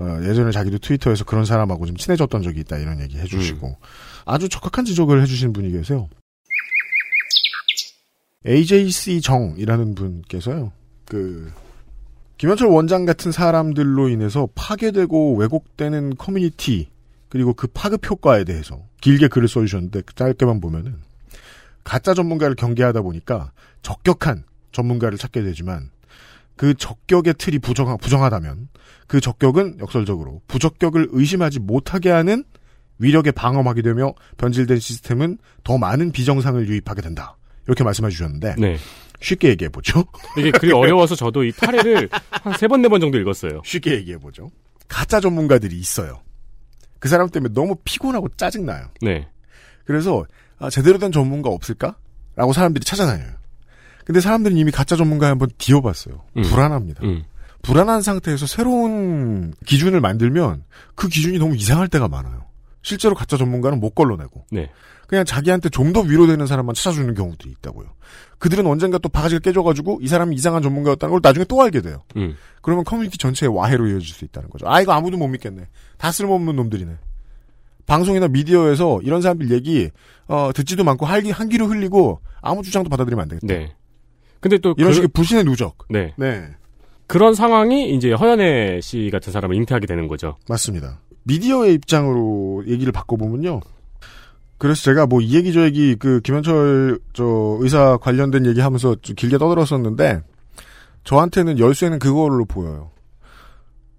Speaker 2: 어, 예전에 자기도 트위터에서 그런 사람하고 좀 친해졌던 적이 있다 이런 얘기 해주시고 아주 적확한 지적을 해주신 분이 계세요. AJC 정이라는 분께서요. 그 김현철 원장 같은 사람들로 인해서 파괴되고 왜곡되는 커뮤니티 그리고 그 파급 효과에 대해서 길게 글을 써주셨는데 짧게만 보면은 가짜 전문가를 경계하다 보니까 적격한 전문가를 찾게 되지만 그 적격의 틀이 부정, 부정하다면 그 적격은 역설적으로 부적격을 의심하지 못하게 하는 위력에 방어하게 되며 변질된 시스템은 더 많은 비정상을 유입하게 된다. 이렇게 말씀해 주셨는데
Speaker 3: 네.
Speaker 2: 쉽게 얘기해 보죠.
Speaker 3: 이게 글이 어려워서 저도 이 8회를 한 세 번, 네 번 정도 읽었어요.
Speaker 2: 쉽게 얘기해 보죠. 가짜 전문가들이 있어요. 그 사람 때문에 너무 피곤하고 짜증나요.
Speaker 3: 네.
Speaker 2: 그래서 아, 제대로 된 전문가 없을까? 라고 사람들이 찾아다녀요. 근데 사람들은 이미 가짜 전문가에 한번 뒤어봤어요.
Speaker 3: 음.
Speaker 2: 불안합니다.
Speaker 3: 음.
Speaker 2: 불안한 상태에서 새로운 기준을 만들면 그 기준이 너무 이상할 때가 많아요. 실제로 가짜 전문가는 못 걸러내고
Speaker 3: 네.
Speaker 2: 그냥 자기한테 좀 더 위로되는 사람만 찾아주는 경우들이 있다고요. 그들은 언젠가 또 바가지가 깨져가지고 이 사람이 이상한 전문가였다는 걸 나중에 또 알게 돼요.
Speaker 3: 음.
Speaker 2: 그러면 커뮤니티 전체의 와해로 이어질 수 있다는 거죠. 아 이거 아무도 못 믿겠네. 다 쓸모없는 놈들이네. 방송이나 미디어에서 이런 사람들 얘기 어, 듣지도 많고 할기 한기로 흘리고 아무 주장도 받아들이면 안 되겠다.
Speaker 3: 네. 근데 또
Speaker 2: 이런
Speaker 3: 그-
Speaker 2: 식의 불신의 누적.
Speaker 3: 네.
Speaker 2: 네.
Speaker 3: 그런 상황이 이제 허연애 씨 같은 사람을 잉태하게 되는 거죠.
Speaker 2: 맞습니다. 미디어의 입장으로 얘기를 바꿔보면요. 그래서 제가 뭐 이 얘기 저 얘기 그 김현철 저 의사 관련된 얘기 하면서 좀 길게 떠들었었는데 저한테는 열쇠는 그걸로 보여요.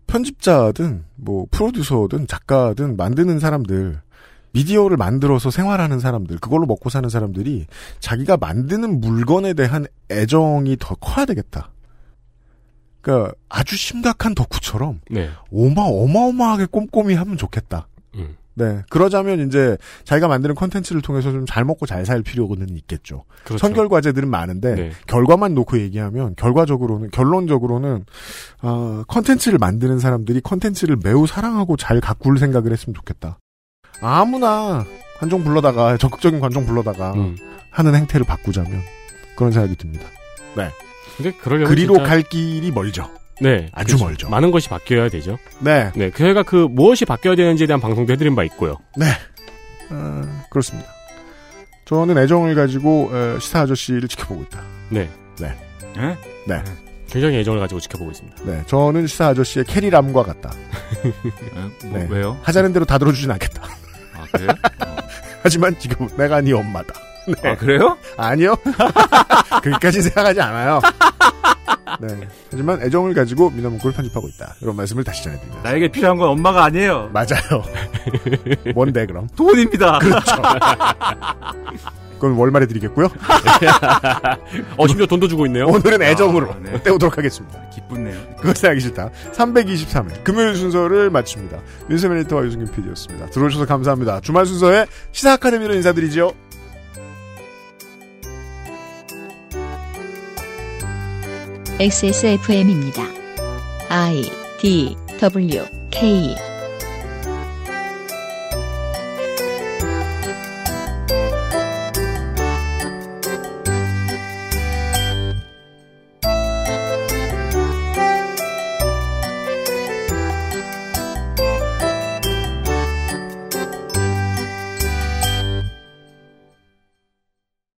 Speaker 2: 편집자든 뭐 프로듀서든 작가든 만드는 사람들 미디어를 만들어서 생활하는 사람들 그걸로 먹고 사는 사람들이 자기가 만드는 물건에 대한 애정이 더 커야 되겠다. 그러니까 아주 심각한 덕후처럼
Speaker 3: 네.
Speaker 2: 어마 어마어마하게 꼼꼼히 하면 좋겠다.
Speaker 3: 음.
Speaker 2: 네. 그러자면 이제 자기가 만드는 컨텐츠를 통해서 좀 잘 먹고 잘 살 필요는 있겠죠.
Speaker 3: 그렇죠.
Speaker 2: 선결 과제들은 많은데
Speaker 3: 네.
Speaker 2: 결과만 놓고 얘기하면 결과적으로는 결론적으로는 어, 컨텐츠를 만드는 사람들이 컨텐츠를 매우 사랑하고 잘 가꿀 생각을 했으면 좋겠다. 아무나 관종 불러다가 적극적인 관종 불러다가
Speaker 3: 음.
Speaker 2: 하는 행태를 바꾸자면 그런 생각이 듭니다. 네.
Speaker 3: 근데 그러려면
Speaker 2: 그리로
Speaker 3: 진짜-
Speaker 2: 갈 길이 멀죠.
Speaker 3: 네.
Speaker 2: 아주
Speaker 3: 그렇죠.
Speaker 2: 멀죠.
Speaker 3: 많은 것이 바뀌어야 되죠.
Speaker 2: 네.
Speaker 3: 네. 저희가 그 무엇이 바뀌어야 되는지에 대한 방송도 해드린 바 있고요.
Speaker 2: 네. 어, 그렇습니다. 저는 애정을 가지고 에, 시사 아저씨를 지켜보고 있다.
Speaker 3: 네.
Speaker 2: 네.
Speaker 8: 예?
Speaker 2: 네.
Speaker 3: 굉장히 애정을 가지고 지켜보고 있습니다.
Speaker 2: 네. 저는 시사 아저씨의 캐리람과 같다.
Speaker 8: 예? 뭐,
Speaker 2: 네.
Speaker 8: 왜요?
Speaker 2: 하자는 대로 다 들어주진 않겠다.
Speaker 8: 아, 그래요? 어.
Speaker 2: 하지만 지금 내가 네 엄마다. 네.
Speaker 8: 아, 그래요?
Speaker 2: 아니요. 그렇게까지 생각하지 않아요. 네. 하지만 애정을 가지고 미나문구를 편집하고 있다. 이런 말씀을 다시 전해드립니다.
Speaker 8: 나에게 필요한 건 엄마가 아니에요.
Speaker 2: 맞아요. 뭔데 그럼?
Speaker 8: 돈입니다.
Speaker 2: 그렇죠. 그건 월말에 드리겠고요.
Speaker 3: 어, 심지어 돈도 주고 있네요.
Speaker 2: 오늘은 애정으로
Speaker 8: 아, 네.
Speaker 2: 때우도록 하겠습니다.
Speaker 8: 기쁘네요.
Speaker 2: 그것이 하기 싫다. 323회 금요일 순서를 마칩니다. 윤세민 리터와 유승균 PD였습니다. 들어오셔서 감사합니다. 주말 순서에 시사 아카데미로 인사드리죠.
Speaker 9: XSFM입니다. I D W K